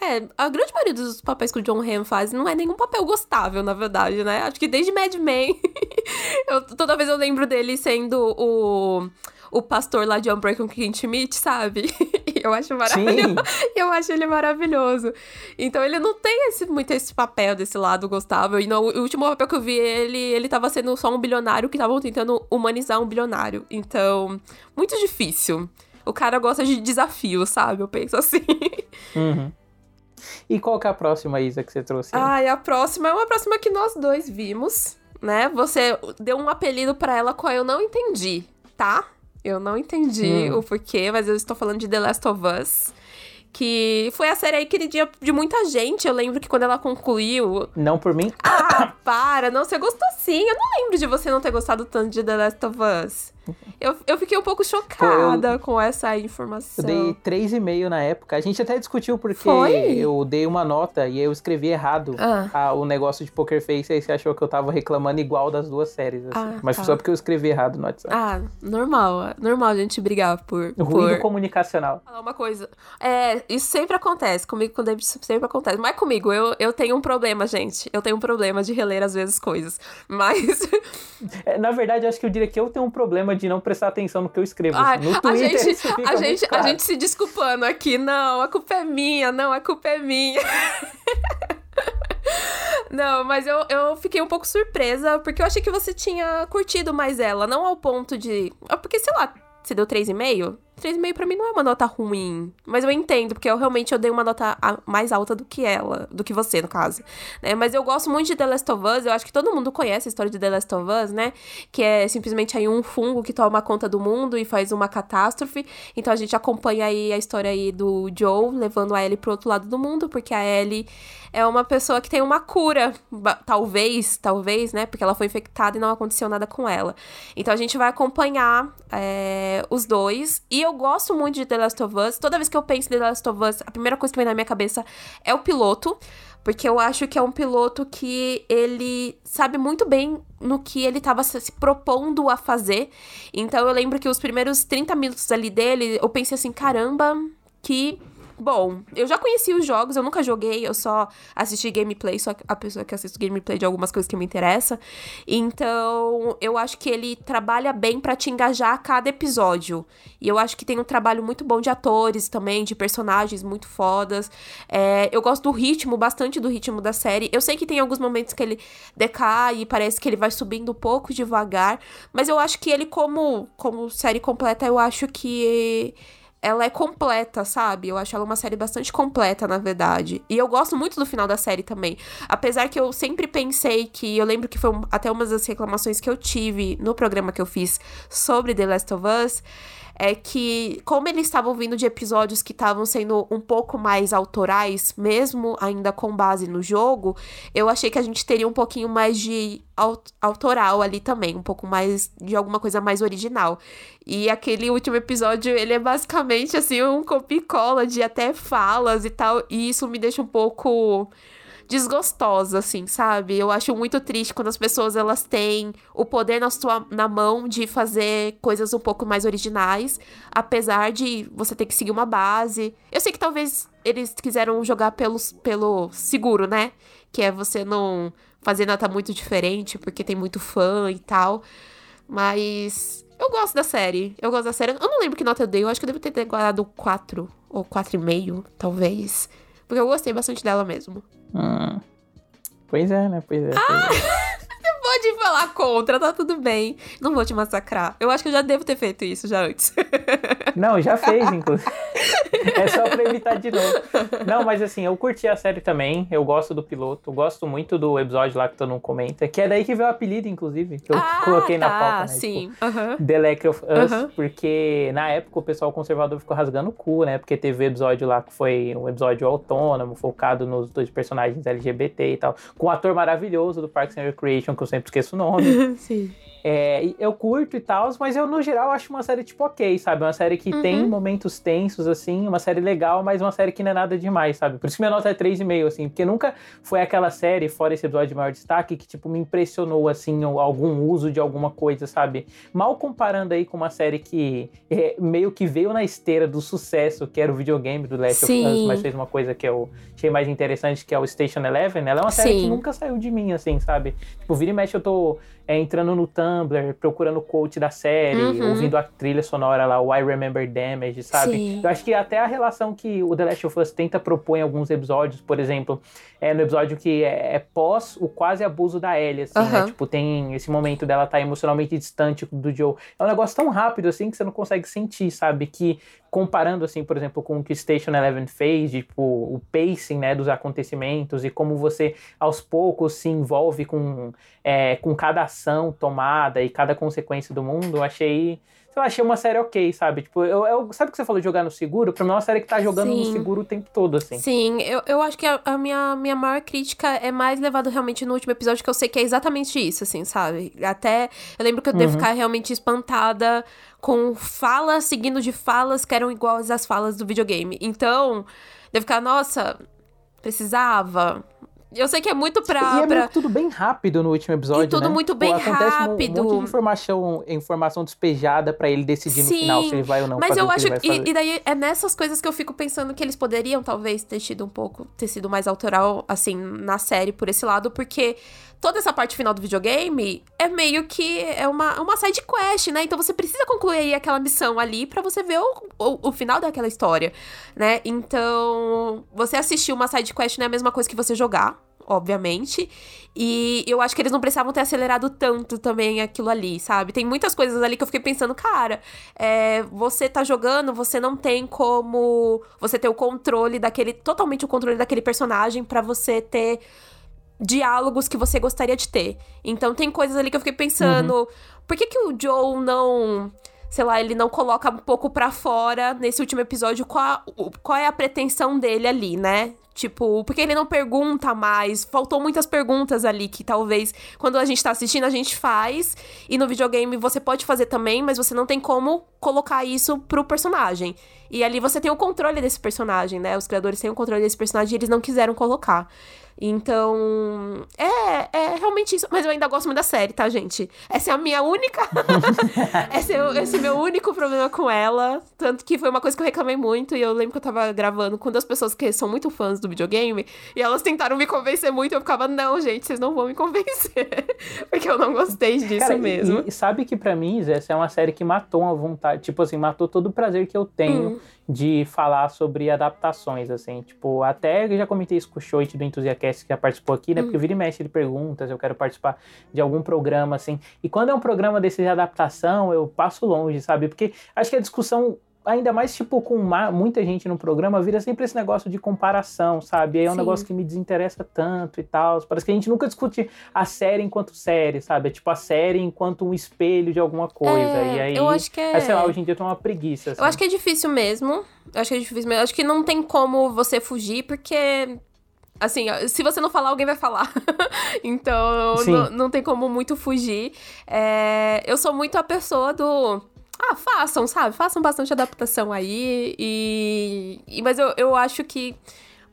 É, a grande maioria dos papéis que o John Hamm faz não é nenhum papel gostável, na verdade, né? Acho que desde Mad Men, eu, toda vez eu lembro dele sendo o, o pastor lá de Unbreaking King Schmidt, sabe? Eu acho maravilhoso. Eu acho ele maravilhoso. Então ele não tem esse, muito esse papel desse lado Gustavo. E no último papel que eu vi ele, ele tava sendo só um bilionário que estavam tentando humanizar um bilionário. Então, muito difícil. O cara gosta de desafio, sabe? Eu penso assim. Uhum. E qual que é a próxima, Isa, que você trouxe? Ah, a próxima é uma próxima que nós dois vimos, né? Você deu um apelido para ela qual eu não entendi, tá? Eu não entendi hum. o porquê, mas eu estou falando de The Last of Us que foi a série aí queridinha de muita gente. Eu lembro que quando ela concluiu. Não por mim? Ah, para! Não, você gostou sim. Eu não lembro de você não ter gostado tanto de The Last of Us. Eu, eu fiquei um pouco chocada eu, com essa informação. Eu dei 3,5 na época. A gente até discutiu porque Foi? eu dei uma nota e eu escrevi errado ah. a, o negócio de Poker Face. Aí você achou que eu tava reclamando igual das duas séries. Assim. Ah, Mas tá. só porque eu escrevi errado no WhatsApp. Ah, normal. Normal a gente brigar por. Ruído por... comunicacional. Falar uma coisa. É, isso sempre acontece. Comigo com o David sempre acontece. Mas comigo, eu, eu tenho um problema, gente. Eu tenho um problema de reler às vezes coisas. Mas. É, na verdade, acho que eu diria que eu tenho um problema de não prestar atenção no que eu escrevo. Ai, no Twitter, a gente, a gente, claro. a gente se desculpando aqui. Não, a culpa é minha. Não, a culpa é minha. Não, mas eu, eu fiquei um pouco surpresa, porque eu achei que você tinha curtido mais ela, não ao ponto de. Porque, sei lá, você deu 3,5? 3,5 pra mim não é uma nota ruim. Mas eu entendo, porque eu realmente eu dei uma nota mais alta do que ela, do que você, no caso. Né? Mas eu gosto muito de The Last of Us. Eu acho que todo mundo conhece a história de The Last of Us, né? Que é simplesmente aí um fungo que toma conta do mundo e faz uma catástrofe. Então a gente acompanha aí a história aí do Joe levando a Ellie pro outro lado do mundo, porque a Ellie é uma pessoa que tem uma cura, talvez, talvez, né? Porque ela foi infectada e não aconteceu nada com ela. Então a gente vai acompanhar é, os dois. E eu gosto muito de The Last of Us. Toda vez que eu penso em The Last of Us, a primeira coisa que vem na minha cabeça é o piloto. Porque eu acho que é um piloto que ele sabe muito bem no que ele estava se propondo a fazer. Então eu lembro que os primeiros 30 minutos ali dele, eu pensei assim, caramba, que Bom, eu já conheci os jogos, eu nunca joguei, eu só assisti gameplay, sou a pessoa que assiste gameplay de algumas coisas que me interessam. Então, eu acho que ele trabalha bem para te engajar a cada episódio. E eu acho que tem um trabalho muito bom de atores também, de personagens muito fodas. É, eu gosto do ritmo, bastante do ritmo da série. Eu sei que tem alguns momentos que ele decai e parece que ele vai subindo um pouco devagar, mas eu acho que ele, como, como série completa, eu acho que ela é completa, sabe? Eu acho ela uma série bastante completa, na verdade. E eu gosto muito do final da série também. Apesar que eu sempre pensei que. Eu lembro que foi até uma das reclamações que eu tive no programa que eu fiz sobre The Last of Us é que, como eles estavam vindo de episódios que estavam sendo um pouco mais autorais, mesmo ainda com base no jogo, eu achei que a gente teria um pouquinho mais de autoral ali também, um pouco mais de alguma coisa mais original. E aquele último episódio, ele é basicamente assim um copia-cola de até falas e tal, e isso me deixa um pouco desgostosa, assim, sabe? Eu acho muito triste quando as pessoas elas têm o poder na, sua, na mão de fazer coisas um pouco mais originais, apesar de você ter que seguir uma base. Eu sei que talvez eles quiseram jogar pelo, pelo seguro, né? Que é você não fazer nada muito diferente, porque tem muito fã e tal. Mas eu gosto da série. Eu gosto da série. Eu não lembro que nota eu dei. Eu acho que eu devo ter dado 4 ou 4,5, talvez. Porque eu gostei bastante dela mesmo. Hum. Pois é, né? Pois é. Pois ah! É. Pode falar contra, tá tudo bem. Não vou te massacrar. Eu acho que eu já devo ter feito isso já antes. Não, já fez, inclusive. é só pra evitar de novo. Não, mas assim, eu curti a série também. Eu gosto do piloto. Gosto muito do episódio lá que todo mundo comenta. Que é daí que veio o apelido, inclusive. Que eu ah, coloquei tá, na pauta. Né? Sim. Tipo. The of Us. Porque na época o pessoal conservador ficou rasgando o cu, né? Porque teve o episódio lá que foi um episódio autônomo, focado nos dois personagens LGBT e tal. Com um ator maravilhoso do Parks and Recreation, que eu sempre esqueço o nome. sim. É, eu curto e tal, mas eu, no geral, acho uma série tipo ok, sabe? Uma série que uhum. tem momentos tensos, assim, uma série legal, mas uma série que não é nada demais, sabe? Por isso que minha nota é 3,5, assim, porque nunca foi aquela série, fora esse episódio de maior destaque, que, tipo, me impressionou, assim, algum uso de alguma coisa, sabe? Mal comparando aí com uma série que é, meio que veio na esteira do sucesso, que era o videogame do Last Sim. of Us, mas fez uma coisa que eu achei mais interessante, que é o Station Eleven. Ela é uma série Sim. que nunca saiu de mim, assim, sabe? Tipo, vira e mexe eu tô é, entrando no Tumblr, procurando o quote da série, uhum. ouvindo a trilha sonora lá, o I Remember Damage, sabe? Sim. Eu acho que até a relação que o The Last of Us tenta propor em alguns episódios, por exemplo, é no episódio que é, é pós o quase abuso da Ellie, assim, né? Tipo, tem esse momento dela estar tá emocionalmente distante do Joe. É um negócio tão rápido, assim, que você não consegue sentir, sabe? Que comparando, assim, por exemplo, com o que Station Eleven fez, tipo, o pacing, né, dos acontecimentos e como você, aos poucos, se envolve com, é, com cada ação tomada e cada consequência do mundo, eu achei eu achei uma série ok, sabe? Tipo, eu, eu, sabe que você falou de jogar no seguro? Pra mim é uma série que tá jogando Sim. no seguro o tempo todo, assim. Sim, eu, eu acho que a, a, minha, minha maior crítica é mais levado realmente no último episódio, que eu sei que é exatamente isso, assim, sabe? Até eu lembro que eu uhum. devo ficar realmente espantada com falas seguindo de falas que eram iguais às falas do videogame. Então, devo ficar, nossa, precisava. Eu sei que é muito pra. E é pra... tudo bem rápido no último episódio. E tudo né? muito bem Pô, rápido. Um monte de informação, informação despejada para ele decidir Sim, no final se ele vai ou não mas eu acho que. E, e, daí é nessas coisas que eu fico pensando que eles poderiam, talvez, ter tido um pouco. ter sido mais autoral, assim, na série por esse lado, porque toda essa parte final do videogame é meio que é uma, uma side quest, né? Então você precisa concluir aquela missão ali para você ver o, o, o, final daquela história, né? Então, você assistir uma side quest não é a mesma coisa que você jogar obviamente. E eu acho que eles não precisavam ter acelerado tanto também aquilo ali, sabe? Tem muitas coisas ali que eu fiquei pensando, cara, é, você tá jogando, você não tem como você ter o controle daquele. Totalmente o controle daquele personagem para você ter diálogos que você gostaria de ter. Então tem coisas ali que eu fiquei pensando, uhum. por que, que o Joe não sei lá, ele não coloca um pouco para fora nesse último episódio qual, qual é a pretensão dele ali, né? Tipo, porque ele não pergunta mais. Faltou muitas perguntas ali que talvez quando a gente tá assistindo a gente faz. E no videogame você pode fazer também, mas você não tem como colocar isso pro personagem. E ali você tem o controle desse personagem, né? Os criadores têm o controle desse personagem e eles não quiseram colocar. Então, é, é realmente isso. Mas eu ainda gosto muito da série, tá, gente? Essa é a minha única. esse, é, esse é o meu único problema com ela. Tanto que foi uma coisa que eu reclamei muito. E eu lembro que eu tava gravando com duas pessoas que são muito fãs do videogame. E elas tentaram me convencer muito. E eu ficava, não, gente, vocês não vão me convencer. Porque eu não gostei disso Cara, mesmo. E, e, sabe que para mim, essa é uma série que matou a vontade. Tipo assim, matou todo o prazer que eu tenho. Hum de falar sobre adaptações, assim, tipo, até eu já comentei isso com o Choit do Enthusiast que já participou aqui, né, porque vira e mexe ele perguntas, eu quero participar de algum programa, assim, e quando é um programa desse de adaptação, eu passo longe, sabe, porque acho que a discussão ainda mais, tipo, com uma, muita gente no programa, vira sempre esse negócio de comparação, sabe? Aí é um Sim. negócio que me desinteressa tanto e tal. Parece que a gente nunca discute a série enquanto série, sabe? É tipo a série enquanto um espelho de alguma coisa. É, e aí, eu acho que é... aí, sei lá, hoje em dia tem uma preguiça. Assim. Eu acho que é difícil mesmo. Eu acho que é difícil mesmo. Eu acho que não tem como você fugir, porque assim, se você não falar, alguém vai falar. então, não, não, tem como muito fugir. É, eu sou muito a pessoa do ah, façam, sabe? Façam bastante adaptação aí. E. e mas eu, eu acho que,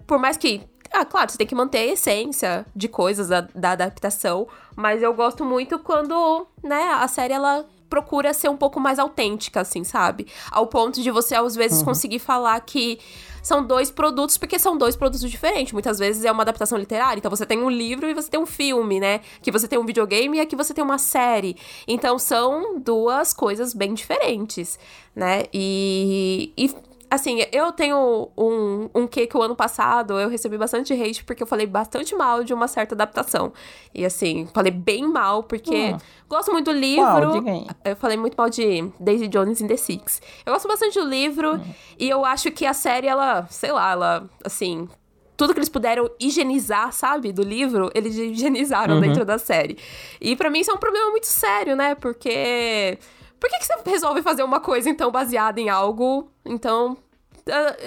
por mais que. Ah, claro, você tem que manter a essência de coisas da, da adaptação. Mas eu gosto muito quando, né, a série ela procura ser um pouco mais autêntica, assim, sabe? Ao ponto de você, às vezes, uhum. conseguir falar que são dois produtos, porque são dois produtos diferentes. Muitas vezes é uma adaptação literária. Então você tem um livro e você tem um filme, né? Que você tem um videogame e aqui você tem uma série. Então são duas coisas bem diferentes, né? E, e assim, eu tenho um, um que que o ano passado eu recebi bastante hate porque eu falei bastante mal de uma certa adaptação. E assim, falei bem mal porque hum. gosto muito do livro. Uau, eu falei muito mal de Daisy Jones in the Six. Eu gosto bastante do livro hum. e eu acho que a série, ela, sei lá, ela, assim, tudo que eles puderam higienizar, sabe, do livro, eles higienizaram uhum. dentro da série. E para mim isso é um problema muito sério, né? Porque por que, que você resolve fazer uma coisa, então, baseada em algo? Então,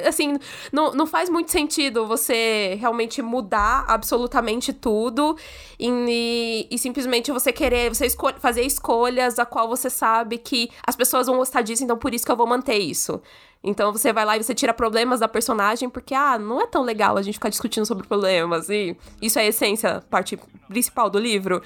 assim, não, não faz muito sentido você realmente mudar absolutamente tudo e, e simplesmente você querer, você fazer escolhas a qual você sabe que as pessoas vão gostar disso, então por isso que eu vou manter isso. Então você vai lá e você tira problemas da personagem, porque, ah, não é tão legal a gente ficar discutindo sobre problemas, e isso é a essência, parte principal do livro.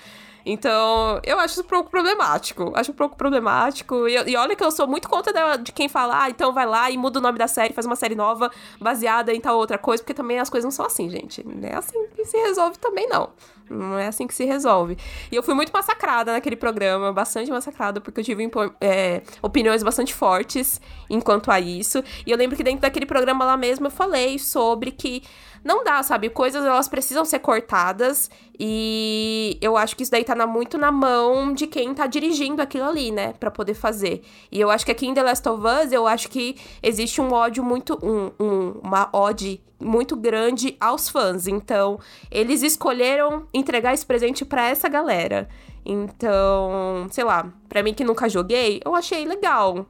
Então, eu acho isso um pouco problemático. Acho um pouco problemático. E, e olha que eu sou muito contra de quem fala, ah, então vai lá e muda o nome da série, faz uma série nova baseada em tal outra coisa, porque também as coisas não são assim, gente. Não é assim que se resolve também, não. Não é assim que se resolve. E eu fui muito massacrada naquele programa, bastante massacrada, porque eu tive é, opiniões bastante fortes enquanto a isso. isso. E eu lembro que dentro daquele programa lá mesmo eu falei sobre que não dá, sabe? Coisas elas precisam ser cortadas e eu acho que isso daí tá na, muito na mão de quem tá dirigindo aquilo ali, né, para poder fazer. E eu acho que aqui em The Last of Us, eu acho que existe um ódio muito um, um uma ode muito grande aos fãs. Então, eles escolheram entregar esse presente para essa galera. Então, sei lá, para mim que nunca joguei, eu achei legal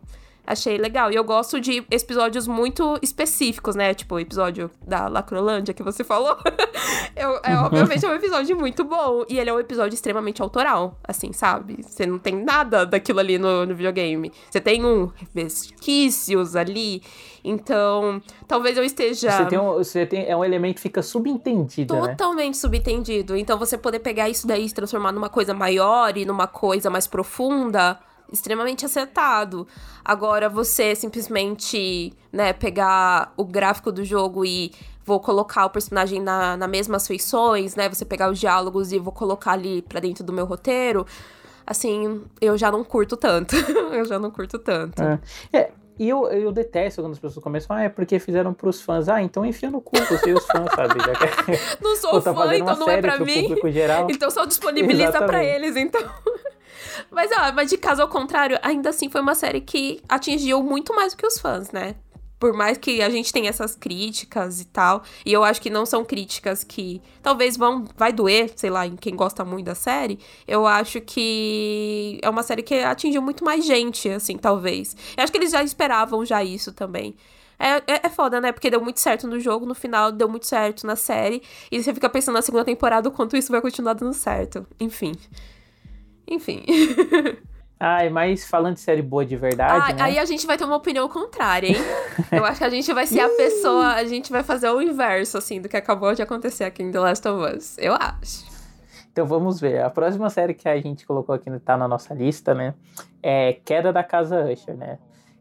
achei legal. E eu gosto de episódios muito específicos, né? Tipo, o episódio da Lacrolândia que você falou. eu, é, obviamente é um episódio muito bom. E ele é um episódio extremamente autoral, assim, sabe? Você não tem nada daquilo ali no, no videogame. Você tem um resquícios ali. Então, talvez eu esteja. Você tem um, você tem, é um elemento que fica subentendido. Né? Totalmente né? subentendido. Então, você poder pegar isso daí e se transformar numa coisa maior e numa coisa mais profunda extremamente acertado. Agora, você simplesmente, né, pegar o gráfico do jogo e vou colocar o personagem na, na mesmas feições, né? Você pegar os diálogos e vou colocar ali pra dentro do meu roteiro. Assim, eu já não curto tanto. eu já não curto tanto. É. é. E eu, eu detesto quando as pessoas começam, ah, é porque fizeram pros fãs. Ah, então enfia no cu você e os fãs, sabe? Que... Não sou Pô, tá fã, então não é pra mim. Então só disponibiliza para eles, então. Mas, ó, mas de caso ao contrário, ainda assim foi uma série que atingiu muito mais do que os fãs, né? Por mais que a gente tenha essas críticas e tal, e eu acho que não são críticas que talvez vão vai doer, sei lá, em quem gosta muito da série, eu acho que é uma série que atingiu muito mais gente, assim, talvez. Eu acho que eles já esperavam já isso também. É, é, é, foda, né? Porque deu muito certo no jogo, no final deu muito certo na série. E você fica pensando na segunda temporada o quanto isso vai continuar dando certo. Enfim. Enfim. Ai, mas falando de série boa de verdade. Ah, né? Aí a gente vai ter uma opinião contrária, hein? Eu acho que a gente vai ser a pessoa. A gente vai fazer o inverso, assim, do que acabou de acontecer aqui em The Last of Us. Eu acho. Então vamos ver. A próxima série que a gente colocou aqui, tá na nossa lista, né? É Queda da Casa Usher, né?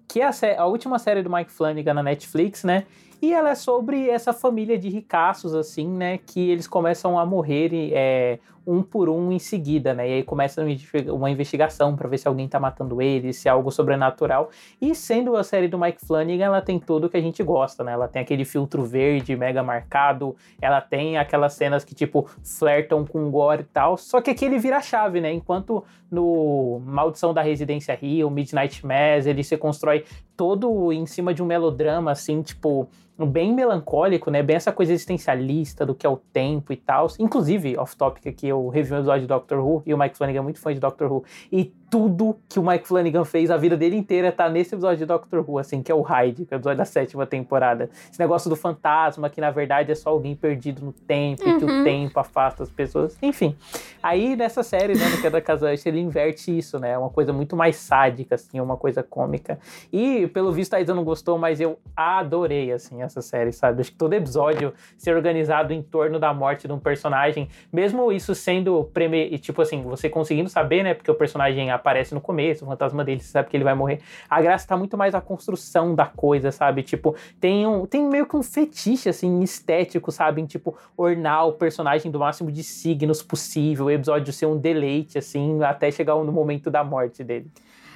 Que é a, a última série do Mike Flanagan na Netflix, né? E ela é sobre essa família de ricaços, assim, né? Que eles começam a morrer é, um por um em seguida, né? E aí começa uma investigação para ver se alguém tá matando eles, se é algo sobrenatural. E sendo a série do Mike Flanagan, ela tem tudo que a gente gosta, né? Ela tem aquele filtro verde mega marcado, ela tem aquelas cenas que, tipo, flertam com gore e tal. Só que aqui ele vira chave, né? Enquanto no Maldição da Residência Rio, Midnight Mass, ele se constrói todo em cima de um melodrama, assim, tipo bem melancólico, né? Bem essa coisa existencialista do que é o tempo e tal. Inclusive, off-topic aqui, eu revi um episódio de Doctor Who e o Mike Flanagan é muito fã de Doctor Who. E tudo que o Mike Flanagan fez a vida dele inteira tá nesse episódio de Doctor Who, assim, que é o Hyde, que é o episódio da sétima temporada. Esse negócio do fantasma, que na verdade é só alguém perdido no tempo, uhum. e que o uhum. tempo afasta as pessoas. Enfim. Aí nessa série, né, no que é da Casa ele inverte isso, né? É uma coisa muito mais sádica, assim, uma coisa cômica. E, pelo visto, a Isa não gostou, mas eu adorei, assim, essa série, sabe? Acho que todo episódio ser organizado em torno da morte de um personagem, mesmo isso sendo preme... tipo assim, você conseguindo saber, né? Porque o personagem aparece no começo, o fantasma dele, você sabe que ele vai morrer. A graça tá muito mais a construção da coisa, sabe? Tipo, tem um tem meio que um fetiche assim estético, sabe? Em, tipo, ornar o personagem do máximo de signos possível, o episódio ser um deleite assim, até chegar no momento da morte dele.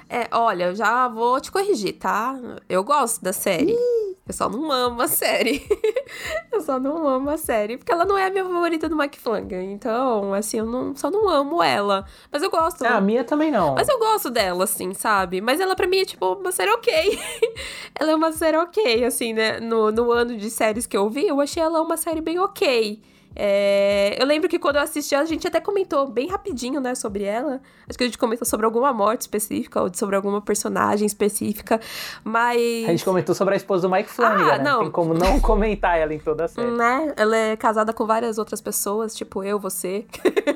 É, olha, eu já vou te corrigir, tá? Eu gosto da série. Eu só não amo a série. eu só não amo a série. Porque ela não é a minha favorita do Mike Flanagan. Então, assim, eu não, só não amo ela. Mas eu gosto. É, a minha também não. Mas eu gosto dela, assim, sabe? Mas ela pra mim é, tipo, uma série ok. ela é uma série ok, assim, né? No, no ano de séries que eu vi, eu achei ela uma série bem ok. É, eu lembro que quando eu assisti, a gente até comentou bem rapidinho, né, sobre ela. Acho que a gente comentou sobre alguma morte específica ou sobre alguma personagem específica, mas... A gente comentou sobre a esposa do Mike Flanagan, ah, né? Não tem como não comentar ela em toda a série. Né? Ela é casada com várias outras pessoas, tipo eu, você,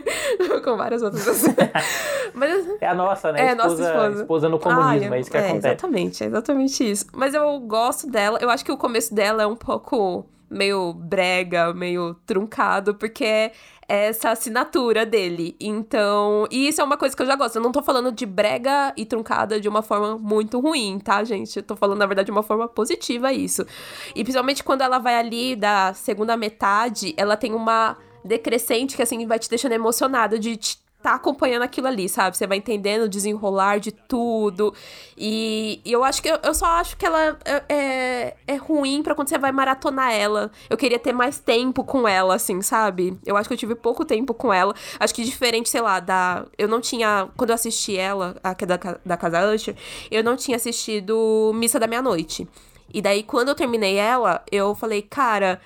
com várias outras pessoas. mas, é a nossa, né? É a nossa esposa. esposa no comunismo, ah, é, é isso que é, acontece. Exatamente, é exatamente isso. Mas eu gosto dela, eu acho que o começo dela é um pouco meio brega, meio truncado, porque é essa assinatura dele. Então, e isso é uma coisa que eu já gosto. Eu não tô falando de brega e truncada de uma forma muito ruim, tá, gente? Eu tô falando, na verdade, de uma forma positiva isso. E principalmente quando ela vai ali da segunda metade, ela tem uma decrescente que, assim, vai te deixando emocionada de te tá acompanhando aquilo ali, sabe? Você vai entendendo o desenrolar de tudo. E, e eu acho que eu, eu, só acho que ela é, é, é ruim para quando você vai maratonar ela. Eu queria ter mais tempo com ela, assim, sabe? Eu acho que eu tive pouco tempo com ela. Acho que diferente, sei lá, da. Eu não tinha. Quando eu assisti ela, a da, da Casa Usher, eu não tinha assistido Missa da Meia-Noite. E daí, quando eu terminei ela, eu falei, cara,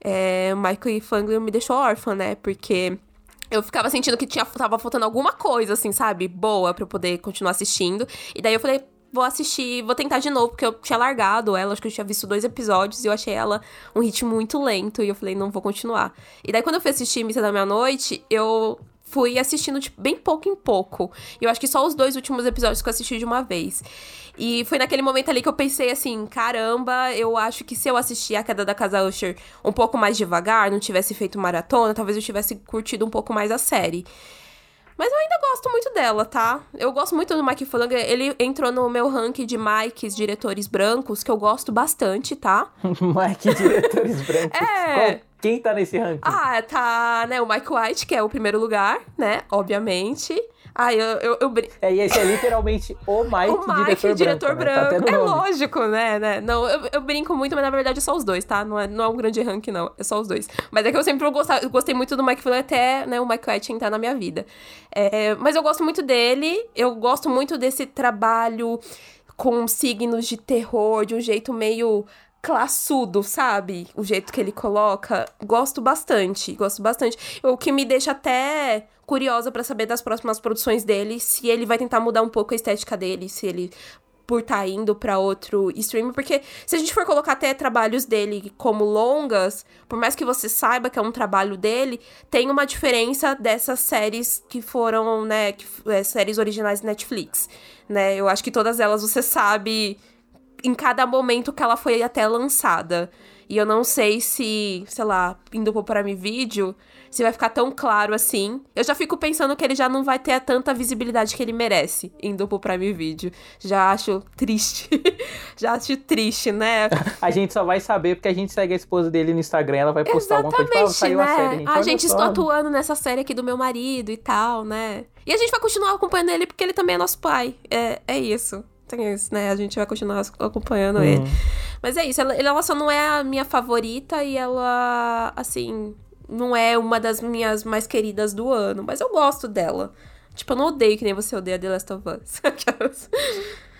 é, Michael Fangio me deixou órfã, né? Porque eu ficava sentindo que tinha, tava faltando alguma coisa, assim, sabe? Boa para eu poder continuar assistindo. E daí eu falei, vou assistir, vou tentar de novo, porque eu tinha largado ela, acho que eu tinha visto dois episódios e eu achei ela um ritmo muito lento. E eu falei, não vou continuar. E daí quando eu fui assistir Missa da Meia-Noite, eu fui assistindo, tipo, bem pouco em pouco. Eu acho que só os dois últimos episódios que eu assisti de uma vez. E foi naquele momento ali que eu pensei assim, caramba, eu acho que se eu assistir a queda da Casa Usher um pouco mais devagar, não tivesse feito maratona, talvez eu tivesse curtido um pouco mais a série. Mas eu ainda gosto muito dela, tá? Eu gosto muito do Mike Flanagan. Ele entrou no meu ranking de Mikes diretores brancos, que eu gosto bastante, tá? Mike diretores brancos. É. Qual, quem tá nesse ranking? Ah, tá, né? O Mike White, que é o primeiro lugar, né? Obviamente. Ah, eu, eu, eu É, e esse é literalmente o Mike, o Mike diretor, diretor branco. branco. Né? Tá é lógico, né, né? Não, eu, eu, brinco muito, mas na verdade é só os dois, tá? Não é, não é um grande ranking, não. É só os dois. Mas é que eu sempre gostava, eu gostei muito do Mike Flynn até né, o Mike White entrar na minha vida. É, mas eu gosto muito dele. Eu gosto muito desse trabalho com signos de terror, de um jeito meio classudo, sabe? O jeito que ele coloca. Gosto bastante, gosto bastante. O que me deixa até curiosa para saber das próximas produções dele, se ele vai tentar mudar um pouco a estética dele, se ele por estar tá indo para outro streaming, porque se a gente for colocar até trabalhos dele como longas, por mais que você saiba que é um trabalho dele, tem uma diferença dessas séries que foram, né, que, é, séries originais Netflix, né? Eu acho que todas elas você sabe em cada momento que ela foi até lançada. E eu não sei se, sei lá, indo pro Prime Video, se vai ficar tão claro assim. Eu já fico pensando que ele já não vai ter tanta visibilidade que ele merece indo pro Prime Video. Já acho triste. já acho triste, né? a gente só vai saber porque a gente segue a esposa dele no Instagram, ela vai postar Exatamente, alguma coisa. Fala, saiu né? a série. A gente, a gente estou atuando nessa série aqui do meu marido e tal, né? E a gente vai continuar acompanhando ele porque ele também é nosso pai. É, é isso tem isso, né? A gente vai continuar acompanhando uhum. ele. Mas é isso, ela, ela só não é a minha favorita e ela, assim, não é uma das minhas mais queridas do ano, mas eu gosto dela. Tipo, eu não odeio que nem você odeia The Last of Us.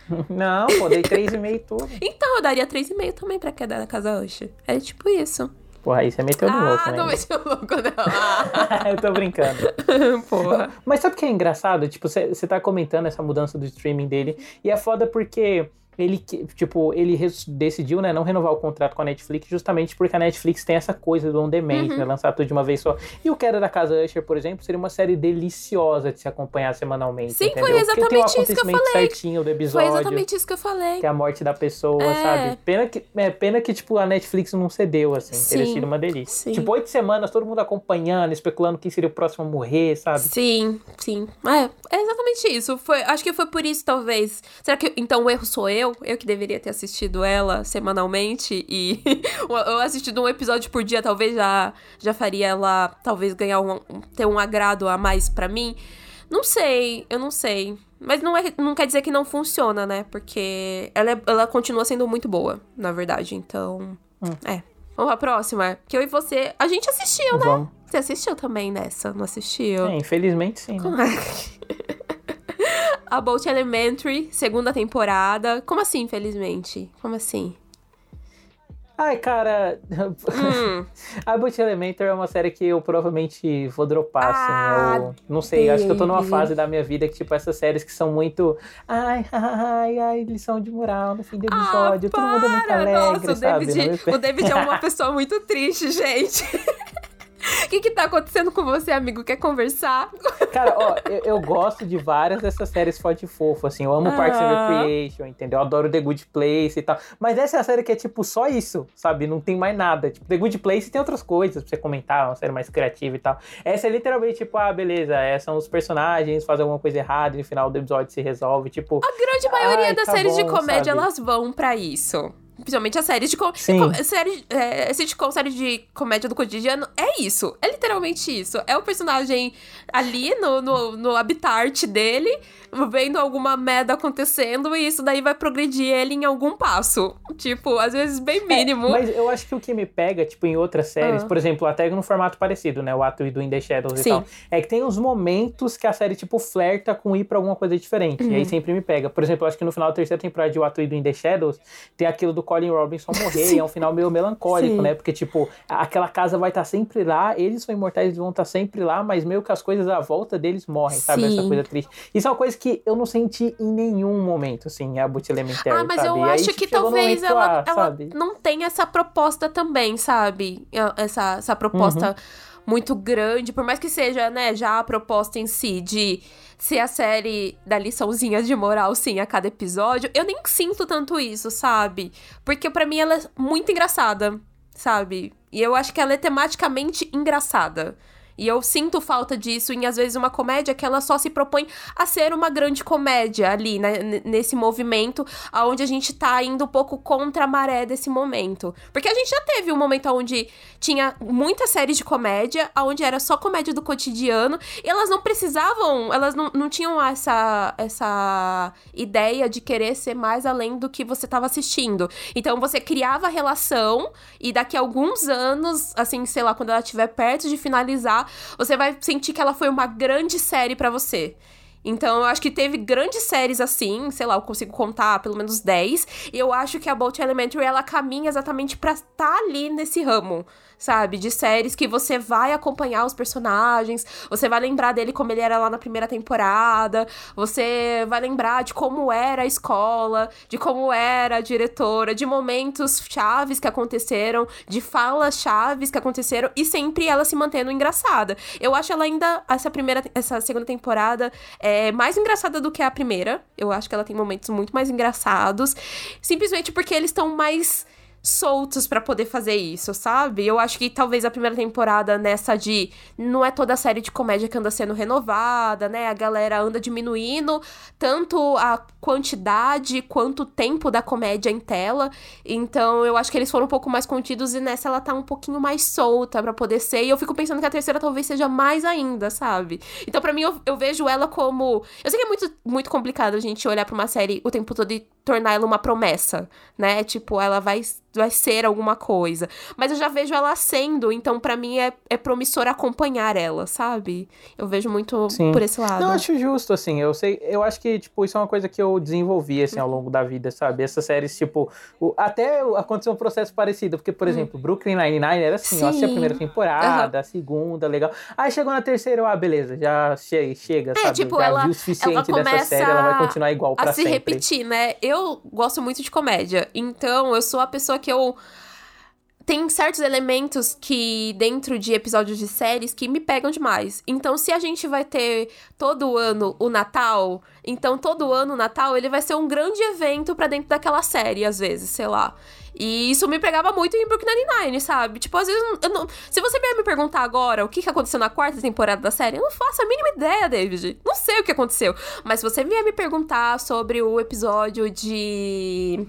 não, pô, dei 3,5 tudo. Então, eu daria 3,5 também pra queda da Casa Usher. É tipo isso. Porra, aí você meteu no ah, louco, né? Ah, não meteu louco, não. eu tô brincando. Porra. Mas sabe o que é engraçado? Tipo, você tá comentando essa mudança do streaming dele, e é foda porque ele, tipo, ele decidiu, né, não renovar o contrato com a Netflix justamente porque a Netflix tem essa coisa do on demand, uhum. né, lançar tudo de uma vez só. E o Queda da Casa Usher, por exemplo, seria uma série deliciosa de se acompanhar semanalmente, Sim, entendeu? foi exatamente tem um isso que eu falei. certinho do episódio. Foi exatamente isso que eu falei. Que é a morte da pessoa, é. sabe? Pena que, é, pena que, tipo, a Netflix não cedeu, assim, Sim. teria sido uma delícia. Sim. Tipo, oito semanas, todo mundo acompanhando, especulando quem seria o próximo a morrer, sabe? Sim, sim. É, é exatamente isso. Foi, acho que foi por isso, talvez. Será que, então, o erro sou eu? Eu que deveria ter ter assistido ela semanalmente e eu assistido um episódio por dia, talvez já, já faria ela talvez ganhar um, ter um agrado a mais para mim. Não sei, eu não sei. Mas não, é, não quer dizer que não funciona, né? Porque ela, é, ela continua sendo muito boa, na verdade. Então, hum. é. Vamos pra próxima? Que eu e você. A gente assistiu, né? Vamos. Você assistiu também nessa, não assistiu? É, infelizmente sim. Né? About Elementary, segunda temporada. Como assim, infelizmente? Como assim? Ai, cara. Hum. About Elementary é uma série que eu provavelmente vou dropar, assim. ah, assim. Eu não sei, baby. acho que eu tô numa fase da minha vida que, tipo, essas séries que são muito. Ai, ai, ai, lição de moral no fim do ah, episódio. Ah, Todo mundo é muito alegre, Nossa, sabe? O David, o David é uma pessoa muito triste, gente. O que que tá acontecendo com você, amigo? Quer conversar? Cara, ó, eu, eu gosto de várias dessas séries forte e fofo, assim. Eu amo Parks and Recreation, entendeu? Eu adoro The Good Place e tal. Mas essa é a série que é, tipo, só isso, sabe? Não tem mais nada. Tipo, The Good Place tem outras coisas pra você comentar, uma série mais criativa e tal. Essa é literalmente, tipo, ah, beleza, é, são os personagens, fazem alguma coisa errada e no final do episódio se resolve, tipo... A grande maioria das tá séries bom, de comédia, sabe? elas vão para isso Principalmente as séries de com... Série, é, sitcom, série de comédia do cotidiano, é isso. É literalmente isso. É o personagem ali no, no, no habitat dele, vendo alguma merda acontecendo, e isso daí vai progredir ele em algum passo. Tipo, às vezes bem mínimo. É, mas eu acho que o que me pega, tipo, em outras séries, Ah. por exemplo, até no formato parecido, né? O ato do In The Shadows Sim. e tal. É que tem uns momentos que a série, tipo, flerta com ir pra alguma coisa diferente. Uhum. E aí sempre me pega. Por exemplo, eu acho que no final da terceira temporada de O Ato do In The Shadows, tem aquilo do Colin Robinson morrer. e é um final meio melancólico, Sim. né? Porque, tipo, aquela casa vai estar sempre lá, eles são imortais, eles vão estar sempre lá, mas meio que as coisas à volta deles morrem, sabe? Essa Sim. coisa triste. Isso é uma coisa que eu não senti em nenhum momento, assim, a Boot Elementary, Ah, mas sabe? eu acho tipo, que talvez ela, ah, ela não tenha essa proposta também, sabe? Essa, essa proposta Uhum. muito grande, por mais que seja, né, já a proposta em si de ser a série da liçãozinha de moral, sim, a cada episódio, eu nem sinto tanto isso, sabe? Porque pra mim ela é muito engraçada, sabe? E eu acho que ela é tematicamente engraçada. E eu sinto falta disso em, às vezes, uma comédia que ela só se propõe a ser uma grande comédia ali, né, nesse movimento, aonde a gente tá indo um pouco contra a maré desse momento. Porque a gente já teve um momento onde tinha muitas séries de comédia, onde era só comédia do cotidiano, e elas não precisavam, elas não, não tinham essa, essa ideia de querer ser mais além do que você tava assistindo. Então você criava a relação, e daqui a alguns anos, assim, sei lá, quando ela estiver perto de finalizar, você vai sentir que ela foi uma grande série pra você. Então, eu acho que teve grandes séries assim, sei lá, eu consigo contar pelo menos 10. E eu acho que a Bolt Elementary, ela caminha exatamente pra estar ali nesse ramo, sabe? De séries que você vai acompanhar os personagens, você vai lembrar dele como ele era lá na primeira temporada, você vai lembrar de como era a escola, de como era a diretora, de momentos chaves que aconteceram, de falas chaves que aconteceram, e sempre ela se mantendo engraçada. Eu acho ela ainda, essa primeira, essa segunda temporada, é mais engraçada do que a primeira. Eu acho que ela tem momentos muito mais engraçados. Simplesmente porque eles estão mais soltos pra poder fazer isso, sabe? Eu acho que talvez a primeira temporada nessa de não é toda a série de comédia que anda sendo renovada, né? A galera anda diminuindo tanto a quantidade quanto o tempo da comédia em tela. Então, eu acho que eles foram um pouco mais contidos e nessa ela tá um pouquinho mais solta pra poder ser. E eu fico pensando que a terceira talvez seja mais ainda, sabe? Então, pra mim, eu, eu vejo ela como. Eu sei que é muito, muito complicado a gente olhar pra uma série o tempo todo e tornar ela uma promessa, né? Tipo, ela vai, vai ser alguma coisa. Mas eu já vejo ela sendo, então pra mim é, é promissor acompanhar ela, sabe? Eu vejo muito Sim. por esse lado. Não, eu acho justo, assim, eu sei, eu acho que, tipo, isso é uma coisa que eu desenvolvi, assim, ao longo da vida, sabe? Essas séries, tipo, o- até aconteceu um processo parecido, porque, por exemplo, Brooklyn Nine-Nine era assim, eu assisti a Sim. primeira temporada, a segunda, legal. Aí chegou na terceira, eu, ah, beleza, já che chega, É, sabe? tipo, já ela- vi o suficiente dessa série, ela vai continuar igual pra a se sempre. repetir, né? Eu gosto muito de comédia, então eu sou a pessoa que eu tem certos elementos que dentro de episódios de séries que me pegam demais. Então, se a gente vai ter todo ano o Natal, então todo ano o Natal ele vai ser um grande evento pra dentro daquela série, às vezes, sei lá. E isso me pegava muito em Brooklyn Nine-Nine, sabe? Tipo, às vezes, não- se você vier me perguntar agora o que que aconteceu na quarta temporada da série, eu não faço a mínima ideia, David. Não sei o que aconteceu. Mas se você vier me perguntar sobre o episódio de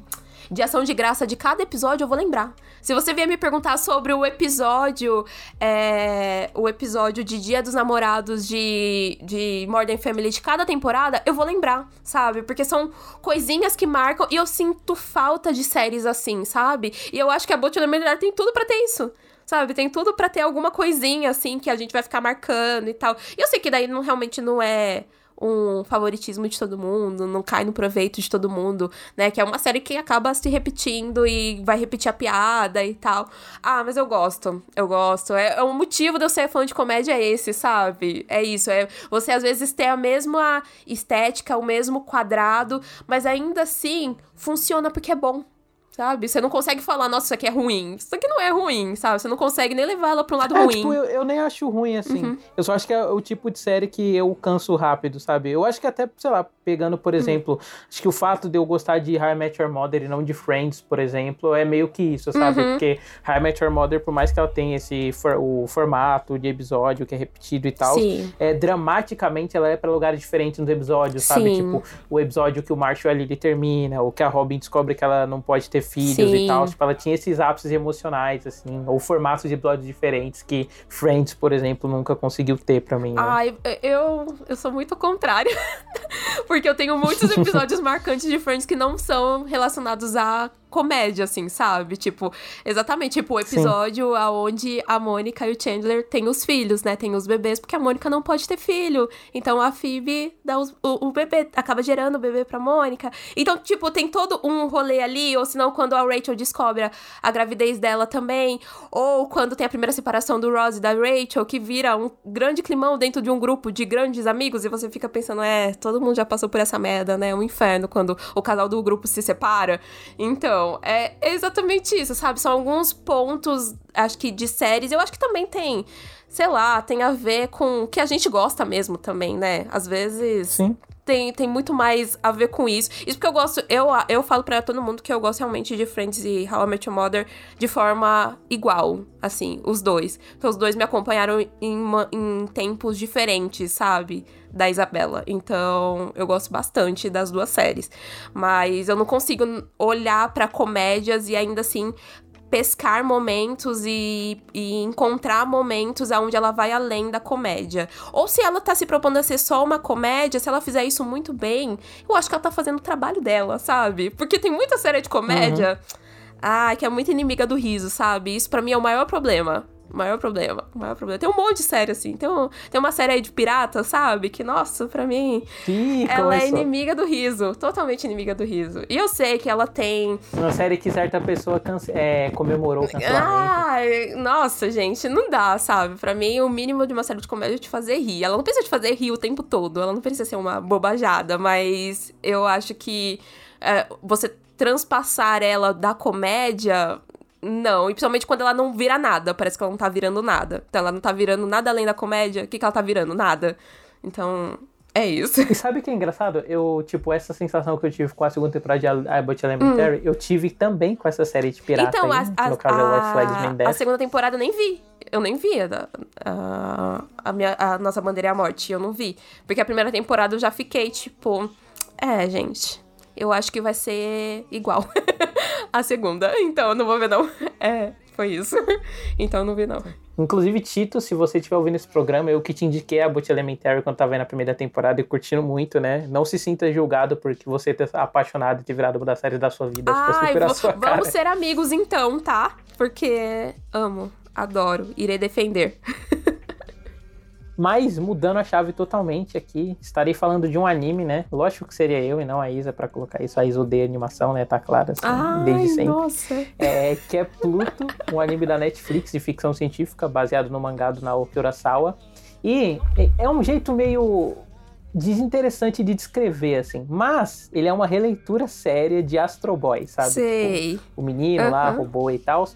de ação de graça de cada episódio, eu vou lembrar. Se você vier me perguntar sobre o episódio, é, o episódio de Dia dos Namorados de, de Modern Family de cada temporada, eu vou lembrar, sabe? Porque são coisinhas que marcam e eu sinto falta de séries assim, sabe? E eu acho que a Bolt Elementary tem tudo pra ter isso. Sabe, tem tudo pra ter alguma coisinha assim que a gente vai ficar marcando e tal. E eu sei que daí não realmente não é um favoritismo de todo mundo, não cai no proveito de todo mundo, né? Que é uma série que acaba se repetindo e vai repetir a piada e tal. Ah, mas eu gosto, eu gosto. É, é motivo de eu ser fã de comédia é esse, sabe? É isso, é você às vezes ter a mesma estética, o mesmo quadrado, mas ainda assim funciona porque é bom. Sabe? Você não consegue falar, nossa, isso aqui é ruim. Isso aqui não é ruim, sabe? Você não consegue nem levar ela pra um lado É, ruim. tipo, eu, eu nem acho ruim, assim. Uhum. Eu só acho que é o tipo de série que eu canso rápido, sabe? Eu acho que até, sei lá, pegando, por Uhum. exemplo, acho que o fato de eu gostar de I Met Your Mother e não de Friends, por exemplo, é meio que isso, sabe? Uhum. Porque I Met Your Mother, por mais que ela tenha esse for- o formato de episódio que é repetido e tal, Sim. é, dramaticamente ela é pra lugares diferentes nos episódios, sabe? Sim. Tipo, o episódio que o Marshall e a Lily termina, ou que a Robin descobre que ela não pode ter filhos Sim. e tal. Tipo, ela tinha esses ápices emocionais, assim, ou formatos de episódios diferentes que Friends, por exemplo, nunca conseguiu ter pra mim. Né? Ai, eu, eu sou muito contrária. Porque eu tenho muitos episódios marcantes de Friends que não são relacionados a comédia, assim, sabe? Tipo, exatamente, tipo, o episódio aonde a Mônica e o Chandler têm os filhos, né? Tem os bebês, porque a Mônica não pode ter filho. Então a Phoebe dá os- o, o bebê, acaba gerando o bebê pra Mônica. Então, tipo, tem todo um rolê ali, ou senão quando a Rachel descobre a, a gravidez dela também, ou quando tem a primeira separação do Ross e da Rachel, que vira um grande climão dentro de um grupo de grandes amigos, e você fica pensando, é, todo mundo já passou por essa merda, né? Um inferno quando o casal do grupo se separa. Então, é exatamente isso, sabe? São alguns pontos, acho que de séries. Eu acho que também tem, sei lá, tem a ver com o que a gente gosta mesmo também, né? Às vezes Sim. Tem, tem muito mais a ver com isso. Isso porque eu gosto, eu, eu falo pra todo mundo que eu gosto realmente de Friends e How I Met Your Mother de forma igual, assim, os dois. Porque os dois me acompanharam em, em tempos diferentes, sabe? Da Isabela. Então, eu gosto bastante das duas séries. Mas eu não consigo olhar pra comédias e ainda assim pescar momentos e, e encontrar momentos aonde ela vai além da comédia. Ou se ela tá se propondo a ser só uma comédia, se ela fizer isso muito bem, eu acho que ela tá fazendo o trabalho dela, sabe? Porque tem muita série de comédia, ah, que é muito inimiga do riso, sabe? Isso pra mim é o maior problema. O maior problema, o maior problema. Tem um monte de série assim. Tem, um- tem uma série aí de pirata, sabe? Que, nossa, pra mim, Ih, ela é começou. inimiga do riso. Totalmente inimiga do riso. E eu sei que ela tem Uma série que certa pessoa cance- é, comemorou o cancelamento. Ai, nossa, gente, não dá, sabe? Pra mim, o mínimo de uma série de comédia é te fazer rir. Ela não precisa te fazer rir o tempo todo, ela não precisa ser uma bobajada, mas eu acho que é, você transpassar ela da comédia. Não, e principalmente quando ela não vira nada, parece que ela não tá virando nada. Então ela não tá virando nada além da comédia, o que, que ela tá virando? Nada. Então, é isso. E sabe o que é engraçado? Eu, tipo, essa sensação que eu tive com a segunda temporada de Abbott Elementary, eu tive também com essa série de pirata Hum. Então, aí, a, a, no caso é White Flags a, a Death. segunda temporada eu nem vi. Eu nem vi a, a, a, minha, a Nossa Bandeira é a Morte. Eu não vi. Porque a primeira temporada eu já fiquei, tipo... É, gente... Eu acho que vai ser igual a segunda. Então, não vou ver, não. É, foi isso. Então, não vi, não. Inclusive, Tito, se você estiver ouvindo esse programa, eu que te indiquei a Abbott Elementary quando tava vendo a primeira temporada e curtindo muito, né? Não se sinta julgado porque você ter apaixonado e ter virado uma das séries da sua vida. Ai, super a vo- sua cara. vamos ser amigos então, tá? Porque amo, adoro, irei defender. Mas mudando a chave totalmente aqui, estarei falando de um anime, né? Lógico que seria eu e não a Isa pra colocar isso. A Isa odeia animação, né? Tá claro, assim, Ai, desde sempre. nossa. É, que é Pluto, um anime da Netflix de ficção científica, baseado no mangá do Naoki Urasawa. E é um jeito meio desinteressante de descrever, assim. Mas ele é uma releitura séria de Astro Boy, sabe? Sei. o menino lá, Aham. robô e tal.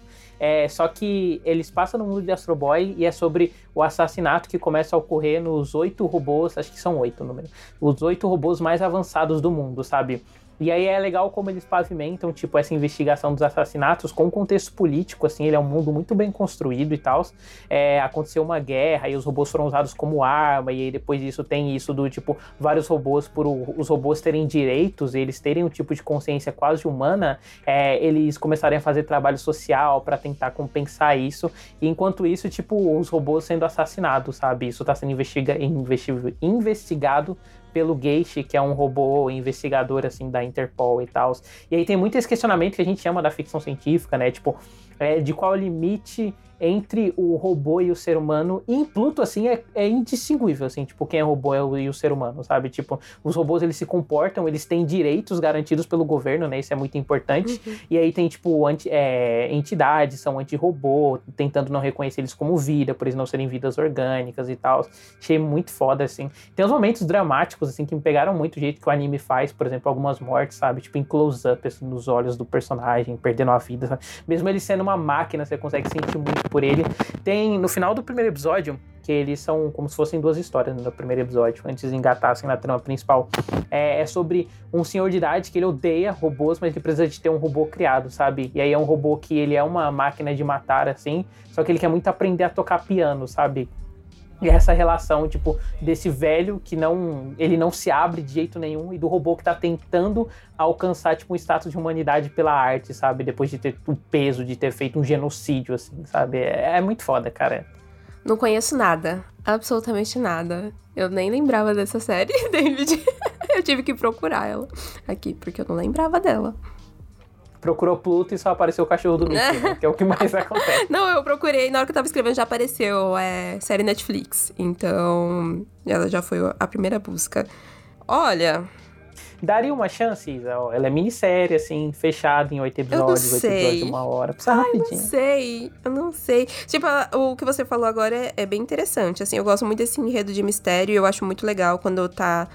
É, só que eles passam no mundo de Astro Boy e é sobre o assassinato que começa a ocorrer nos oito robôs, acho que são oito o número, os oito robôs mais avançados do mundo, sabe? E aí é legal como eles pavimentam, tipo, essa investigação dos assassinatos com contexto político, assim, ele é um mundo muito bem construído e tal. É, aconteceu uma guerra e os robôs foram usados como arma, e depois disso tem isso do, tipo, vários robôs, por os robôs terem direitos, eles terem um tipo de consciência quase humana, é, eles começarem a fazer trabalho social para tentar compensar isso. E enquanto isso, tipo, os robôs sendo assassinados, sabe? Isso tá sendo investiga investi- investigado pelo Geishi, que é um robô investigador, assim, da Interpol e tal. E aí tem muito esse questionamento que a gente chama da ficção científica, né? Tipo, é, de qual limite entre o robô e o ser humano. E em Pluto, assim, é, é indistinguível, assim, tipo, quem é robô é o- e o ser humano, sabe? Tipo, os robôs, eles se comportam, eles têm direitos garantidos pelo governo, né? Isso é muito importante. E aí tem, tipo, anti, é, entidades, são anti-robô, tentando não reconhecer eles como vida, por eles não serem vidas orgânicas e tal. Achei muito foda, assim. Tem uns momentos dramáticos, assim, que me pegaram muito o jeito que o anime faz, por exemplo, algumas mortes, sabe? Tipo, em close-up, assim, nos olhos do personagem, perdendo a vida, sabe? Mesmo ele sendo uma máquina, você consegue sentir muito por ele. Tem, no final do primeiro episódio, que eles são como se fossem duas histórias né, no primeiro episódio, antes de engatassem na trama principal. É, é sobre um senhor de idade que ele odeia robôs, mas ele precisa de ter um robô criado, sabe? E aí é um robô que ele é uma máquina de matar, assim, só que ele quer muito aprender a tocar piano, sabe? E essa relação, tipo, desse velho que não. Ele não se abre de jeito nenhum e do robô que tá tentando alcançar, tipo, um status de humanidade pela arte, sabe? Depois de ter o peso de ter feito um genocídio, assim, sabe? É, é muito foda, cara. Não conheço nada. Absolutamente nada. Eu nem lembrava dessa série, David. eu tive que procurar ela aqui, porque eu não lembrava dela procurou Pluto e só apareceu o cachorro do Mickey, né? que é o que mais acontece. Não, eu procurei, na hora que eu tava escrevendo já apareceu é, série Netflix. Então, ela já foi a primeira busca. Olha. Daria uma chance, Isa? Ela é minissérie, assim, fechada em oito episódios, oito episódios de uma hora. Precisa Ai, rapidinho. Eu não sei, eu não sei. Tipo, o que você falou agora é, é bem interessante. Assim, eu gosto muito desse enredo de mistério e eu acho muito legal quando tá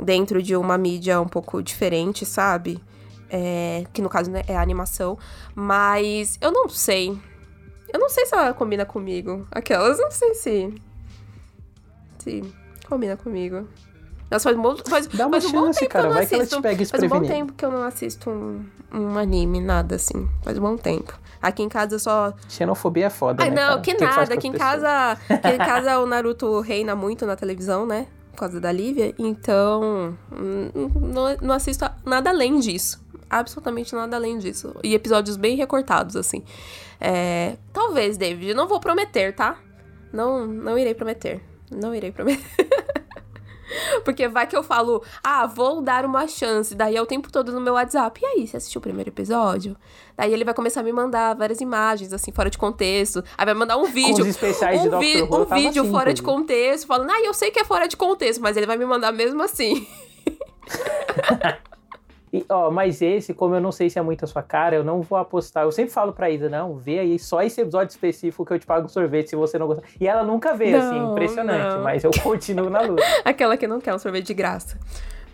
dentro de uma mídia um pouco diferente, sabe? É, que no caso né, é a animação. Mas eu não sei. Eu não sei se ela combina comigo. Aquelas, não sei se. Se combina comigo. Nossa, faz, um, faz, Dá uma faz um chance, bom cara. Vai assisto. que ela te pega Faz um bom tempo que eu não assisto um, um anime, nada assim. Faz um bom tempo. Aqui em casa eu só. Xenofobia é foda. Ai, né, não, cara? que que nada. Aqui em casa. Aqui em casa o Naruto reina muito na televisão, né? Por causa da Lívia. Então. Não, não assisto nada além disso absolutamente nada além disso. E episódios bem recortados, assim. É, talvez, David. Não vou prometer, tá? Não, não irei prometer. Não irei prometer. Porque vai que eu falo, ah, vou dar uma chance. Daí é o tempo todo no meu WhatsApp. E aí, você assistiu o primeiro episódio? Daí ele vai começar a me mandar várias imagens, assim, fora de contexto. Aí vai mandar um vídeo. Um, vi Who, um vídeo assim, fora de contexto, falando, ah, eu sei que é fora de contexto, mas ele vai me mandar mesmo assim. E, ó, mas esse, como eu não sei se é muito a sua cara, eu não vou apostar. Eu sempre falo pra Isa, não, vê aí só esse episódio específico que eu te pago sorvete se você não gostar. E ela nunca vê, assim, Não, impressionante. não. Mas eu continuo na luta. Aquela que não quer um sorvete de graça.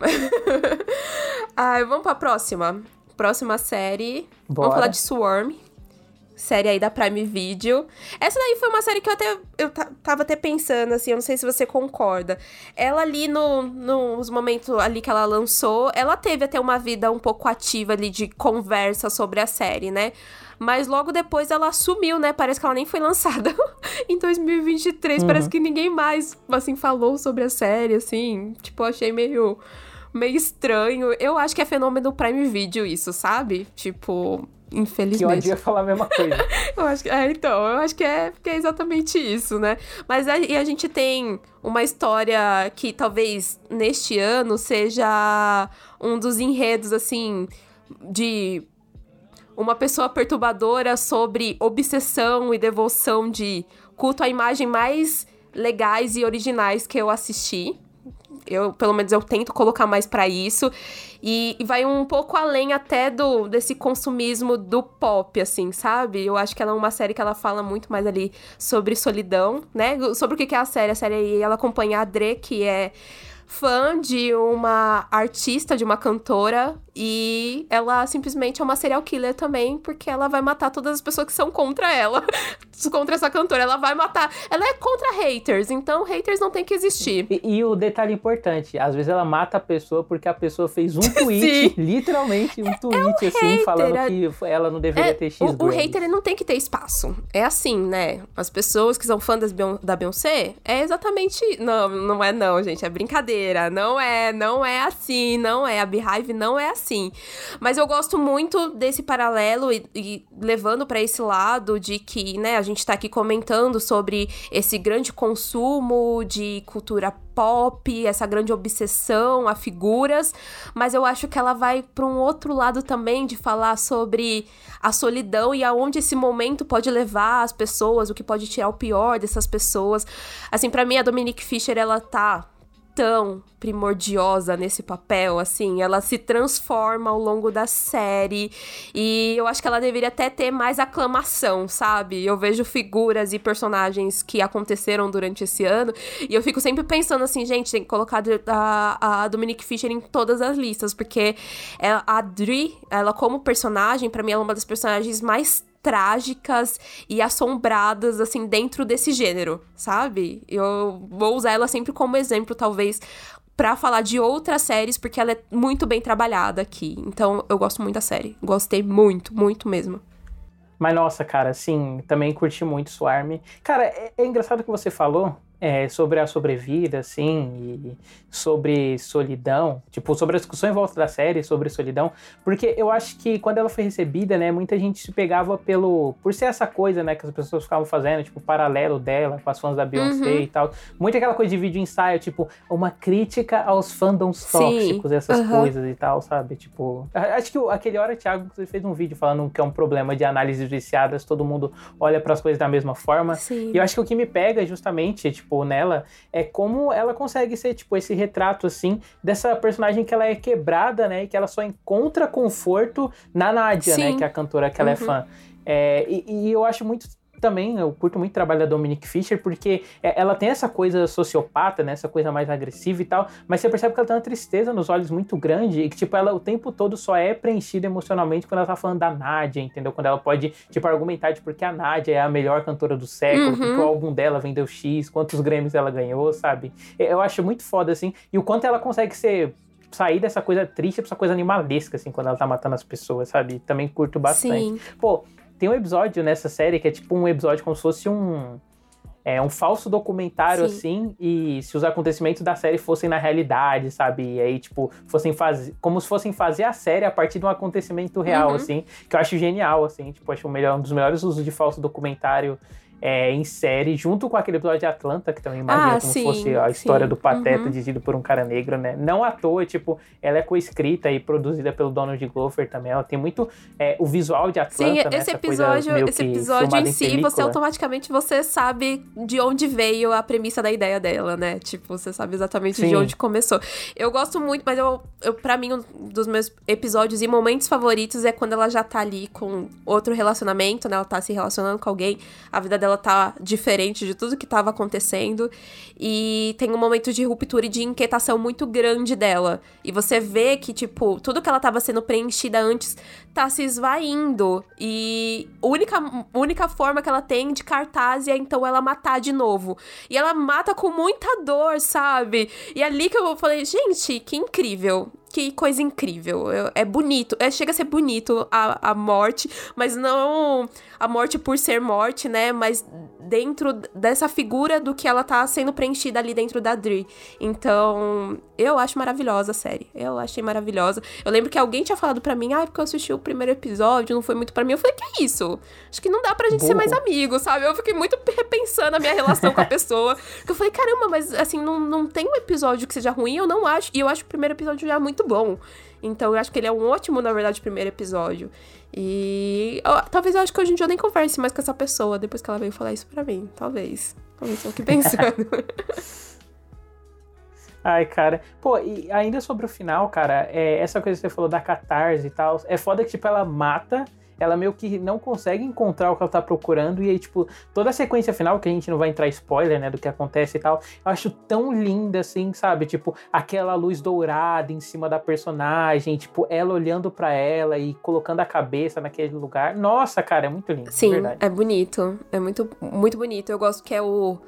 Ai, vamos pra próxima. Próxima série. Bora. Vamos falar de Swarm. Série aí da Prime Video. Essa daí foi uma série que eu até. Eu tava até pensando, assim, eu não sei se você concorda. Ela ali no, nos momentos ali que ela lançou, ela teve até uma vida um pouco ativa ali de conversa sobre a série, né? Mas logo depois ela sumiu, né? Parece que ela nem foi lançada em 2023. Uhum. Parece que ninguém mais, assim, falou sobre a série, assim. Tipo, achei meio, meio estranho. Eu acho que é fenômeno Prime Video isso, sabe? Tipo, Que eu infelizmente. ia falar a mesma coisa. Eu acho que, é, então, eu acho que é, que é exatamente isso, né? Mas aí a gente tem uma história que talvez neste ano seja um dos enredos, assim, de uma pessoa perturbadora sobre obsessão e devoção de culto à imagem mais legais e originais que eu assisti. Eu, pelo menos, eu tento colocar mais pra isso. E, e vai um pouco além até do desse consumismo do pop, assim, sabe? Eu acho que ela é uma série que ela fala muito mais ali sobre solidão, né? Sobre o que é a série. A série aí, ela acompanha a Dre, que é fã de uma artista, de uma cantora, e ela simplesmente é uma serial killer também, porque ela vai matar todas as pessoas que são contra ela, contra essa cantora. Ela vai matar. Ela é contra haters, então haters não tem que existir. E, e o detalhe importante, às vezes ela mata a pessoa porque a pessoa fez um tweet, literalmente um tweet, assim, hater, falando é- que ela não deveria É, ter X o, o hater ele não tem que ter espaço. É assim, né? As pessoas que são fãs da Beyoncé é exatamente. Não, não é não, gente. É brincadeira. Não é, não é assim, não é. A Beehive não é assim. Mas eu gosto muito desse paralelo e, e levando pra esse lado de que, né, a gente tá aqui comentando sobre esse grande consumo de cultura pop, essa grande obsessão a figuras, mas eu acho que ela vai para um outro lado também de falar sobre a solidão e aonde esse momento pode levar as pessoas, o que pode tirar o pior dessas pessoas. Assim, para mim a Dominique Fischer ela tá tão primordiosa nesse papel, assim, ela se transforma ao longo da série e eu acho que ela deveria até ter mais aclamação, sabe? Eu vejo figuras e personagens que aconteceram durante esse ano e eu fico sempre pensando assim, gente, tem que colocar a, a Dominique Fischer em todas as listas, porque ela- a Dri, ela como personagem, pra mim ela é uma das personagens mais trágicas e assombradas, assim, dentro desse gênero, sabe? Eu vou usar ela sempre como exemplo, talvez, pra falar de outras séries, porque ela é muito bem trabalhada aqui. Então, eu gosto muito da série. Gostei muito, muito mesmo. Mas nossa, cara, assim, também curti muito Swarm. Cara, é, é engraçado que você falou. É, sobre a sobrevida, assim, e sobre solidão, tipo, sobre a discussão em volta da série sobre solidão, porque eu acho que quando ela foi recebida, né, muita gente se pegava pelo, por ser essa coisa, né, que as pessoas ficavam fazendo, tipo, paralelo dela com as fãs da Beyoncé uhum. e tal, muito aquela coisa de vídeo ensaio, tipo, uma crítica aos fandoms Sim. tóxicos, essas uhum. coisas e tal, sabe, tipo, acho que aquele hora Thiago fez um vídeo falando que é um problema de análises viciadas, todo mundo olha para as coisas da mesma forma, Sim. e eu acho que o que me pega justamente, tipo, nela, é como ela consegue ser, tipo, esse retrato, assim, dessa personagem que ela é quebrada, né? E que ela só encontra conforto na Nádia, né? Que é a cantora que ela é uhum. é fã. É, e, e, eu acho muito também, eu curto muito o trabalho da Dominique Fischer, porque é, ela tem essa coisa sociopata, né? Essa coisa mais agressiva e tal, mas você percebe que ela tem uma tristeza nos olhos muito grande e que, tipo, ela o tempo todo só é preenchida emocionalmente quando ela tá falando da Nádia, entendeu? Quando ela pode, tipo, argumentar de porque a Nádia é a melhor cantora do século, uhum. porque o álbum dela vendeu X, quantos Grêmios ela ganhou, sabe? Eu acho muito foda, assim, e o quanto ela consegue ser sair dessa coisa triste pra essa coisa animalesca, assim, quando ela tá matando as pessoas, sabe? Também curto bastante. Sim. Pô, tem um episódio nessa série que é tipo um episódio como se fosse um. É um falso documentário, Sim. assim, e se os acontecimentos da série fossem na realidade, sabe? E aí, tipo, fossem fazer. Como se fossem fazer a série a partir de um acontecimento real, uhum. assim, que eu acho genial, assim, tipo, acho melhor, um dos melhores usos de falso documentário é, em série, junto com aquele episódio de Atlanta, que também imagina ah, como se fosse a história sim. do Pateta uhum. dirigido por um cara negro, né? Não à toa, tipo, ela é coescrita e produzida pelo Donald Glover também. Ela tem muito é, o visual de Atlanta, Sim, né? esse episódio, esse episódio em si, em você automaticamente você sabe de onde veio a premissa da ideia dela, né? Tipo, você sabe exatamente sim. de onde começou. Eu gosto muito, mas eu, eu para mim um dos meus episódios e momentos favoritos é quando ela já tá ali com outro relacionamento, né? Ela tá se relacionando com alguém, a vida dela dela tá diferente de tudo que estava acontecendo. E tem um momento de ruptura e de inquietação muito grande dela. E você vê que, tipo, tudo que ela estava sendo preenchida antes tá se esvaindo. E a única, única forma que ela tem de cartaz é então ela matar de novo. E ela mata com muita dor, sabe? E é ali que eu falei, gente, que incrível que coisa incrível. É bonito. É, chega a ser bonito a, a morte, mas não a morte por ser morte, né? Mas dentro dessa figura do que ela tá sendo preenchida ali dentro da Dri. Então, eu acho maravilhosa a série. Eu achei maravilhosa. Eu lembro que alguém tinha falado para mim, ah, porque eu assisti o primeiro episódio, não foi muito para mim. Eu falei, que é isso? Acho que não dá pra gente ser mais amigos, sabe? Eu fiquei muito repensando a minha relação com a pessoa. Que eu falei, caramba, mas assim, não, não tem um episódio que seja ruim, eu não acho. E eu acho o primeiro episódio já muito bom. Então eu acho que ele é um ótimo, na verdade, primeiro episódio. E eu, talvez eu acho que hoje em dia eu nem converse mais com essa pessoa depois que ela veio falar isso pra mim. Talvez. Talvez eu aqui pensando. Ai, cara. Pô, e ainda sobre o final, cara, é, essa coisa que você falou da catarse e tal, é foda que, tipo, ela mata ela meio que não consegue encontrar o que ela tá procurando. E aí, tipo, toda a sequência final, que a gente não vai entrar spoiler, né, do que acontece e tal, eu acho tão linda, assim, sabe? Tipo, aquela luz dourada em cima da personagem, tipo, ela olhando para ela e colocando a cabeça naquele lugar. Nossa, cara, é muito lindo. Sim, é bonito. É muito, muito bonito. Eu gosto que é o.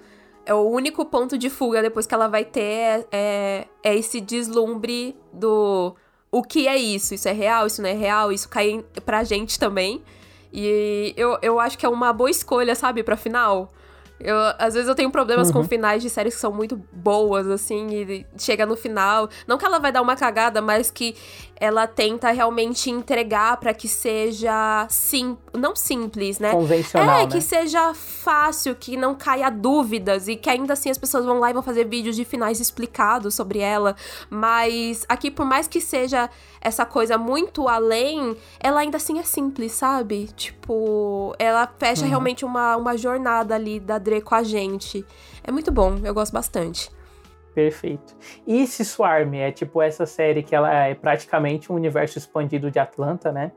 É o único ponto de fuga depois que ela vai ter é, é esse deslumbre do o que é isso? Isso é real? Isso não é real? Isso cai pra gente também. E eu, eu acho que é uma boa escolha, sabe, pra final. Eu, às vezes eu tenho problemas uhum. com finais de séries que são muito boas, assim, e chega no final. Não que ela vai dar uma cagada, mas que ela tenta realmente entregar para que seja sim, não simples, né? Convencional. É, que né? seja fácil, que não caia dúvidas e que ainda assim as pessoas vão lá e vão fazer vídeos de finais explicados sobre ela. Mas aqui, por mais que seja essa coisa muito além, ela ainda assim é simples, sabe? Tipo, ela fecha uhum. realmente uma, uma jornada ali da Dre com a gente. É muito bom, eu gosto bastante. Perfeito. E se Swarm é tipo essa série que ela é praticamente um universo expandido de Atlanta, né?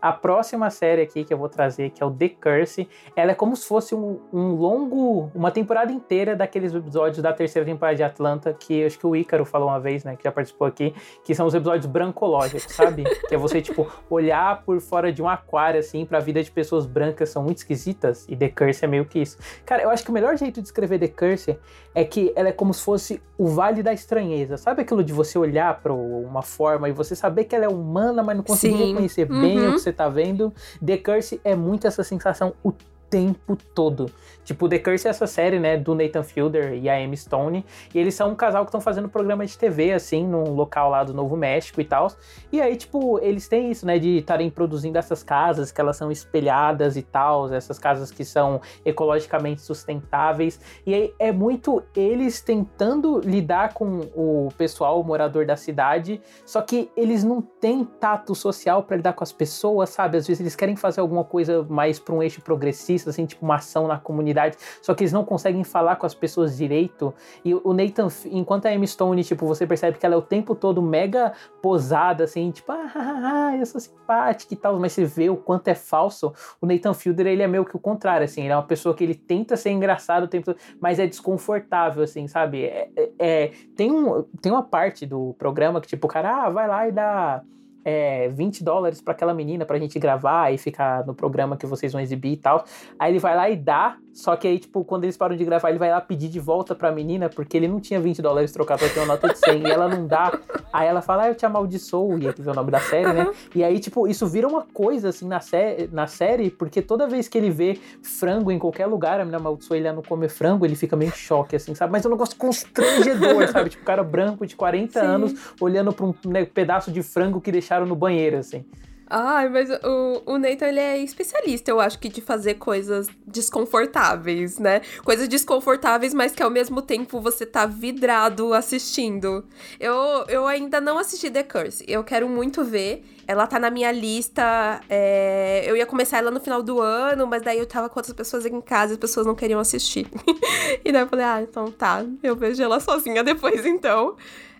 A próxima série aqui que eu vou trazer, que é o The Curse, ela é como se fosse um, um, longo, uma temporada inteira daqueles episódios da terceira temporada de Atlanta, que acho que o Ícaro falou uma vez, né, que já participou aqui, que são os episódios brancológicos, sabe? que é você, tipo, olhar por fora de um aquário, assim, pra vida de pessoas brancas são muito esquisitas, e The Curse é meio que isso. Cara, eu acho que o melhor jeito de escrever The Curse é que ela é como se fosse o Vale da Estranheza. Sabe aquilo de você olhar para uma forma e você saber que ela é humana, mas não conseguir Sim. reconhecer bem uhum. o que você tá vendo? The Curse é muito essa sensação o tempo todo. Tipo, The Curse é essa série, né, do Nathan Fielder e a Amy Stone, e eles são um casal que estão fazendo programa de TV, assim, num local lá do Novo México e tal. E aí, tipo, eles têm isso, né, de estarem produzindo essas casas, que elas são espelhadas e tal, essas casas que são ecologicamente sustentáveis. E aí é muito eles tentando lidar com o pessoal, o morador da cidade, só que eles não têm tato social para lidar com as pessoas, sabe? Às vezes eles querem fazer alguma coisa mais para um eixo progressista, assim, tipo uma ação na comunidade só que eles não conseguem falar com as pessoas direito. E o Nathan, enquanto a Amy Stone, tipo, você percebe que ela é o tempo todo mega posada, assim, tipo, ah, ah, ah eu sou simpática e tal, mas você vê o quanto é falso. O Nathan Fielder, ele é meio que o contrário, assim, ele é uma pessoa que ele tenta ser engraçado o tempo todo, mas é desconfortável, assim, sabe? É, é, é tem, um, tem uma parte do programa que, tipo, o cara, ah, vai lá e dá é, 20 dólares para aquela menina pra gente gravar e ficar no programa que vocês vão exibir e tal. Aí ele vai lá e dá, só que aí, tipo, quando eles param de gravar, ele vai lá pedir de volta pra menina, porque ele não tinha 20 dólares trocado pra ter uma nota de 100, e ela não dá. Aí ela fala, ah, eu te amaldiçoo, e aqui vem o nome da série, né? E aí, tipo, isso vira uma coisa, assim, na, sé na série, porque toda vez que ele vê frango em qualquer lugar, a menina amaldiçoa ele a não comer frango, ele fica meio em choque, assim, sabe? Mas é um negócio constrangedor, sabe? Tipo, cara branco de 40 Sim. anos olhando pra um né, pedaço de frango que deixaram no banheiro, assim. Ai, mas o, o Nathan, ele é especialista, eu acho que, de fazer coisas desconfortáveis, né? Coisas desconfortáveis, mas que ao mesmo tempo você tá vidrado assistindo. Eu, eu ainda não assisti The Curse, eu quero muito ver. Ela tá na minha lista. É... Eu ia começar ela no final do ano, mas daí eu tava com outras pessoas aqui em casa e as pessoas não queriam assistir. e daí eu falei, ah, então tá, eu vejo ela sozinha depois então.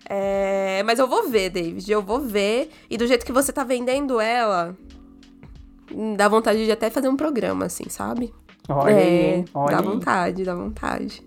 É, mas eu vou ver, David. Eu vou ver. E do jeito que você tá vendendo ela, dá vontade de até fazer um programa, assim, sabe? Olha é, aí, olha Dá vontade, dá vontade.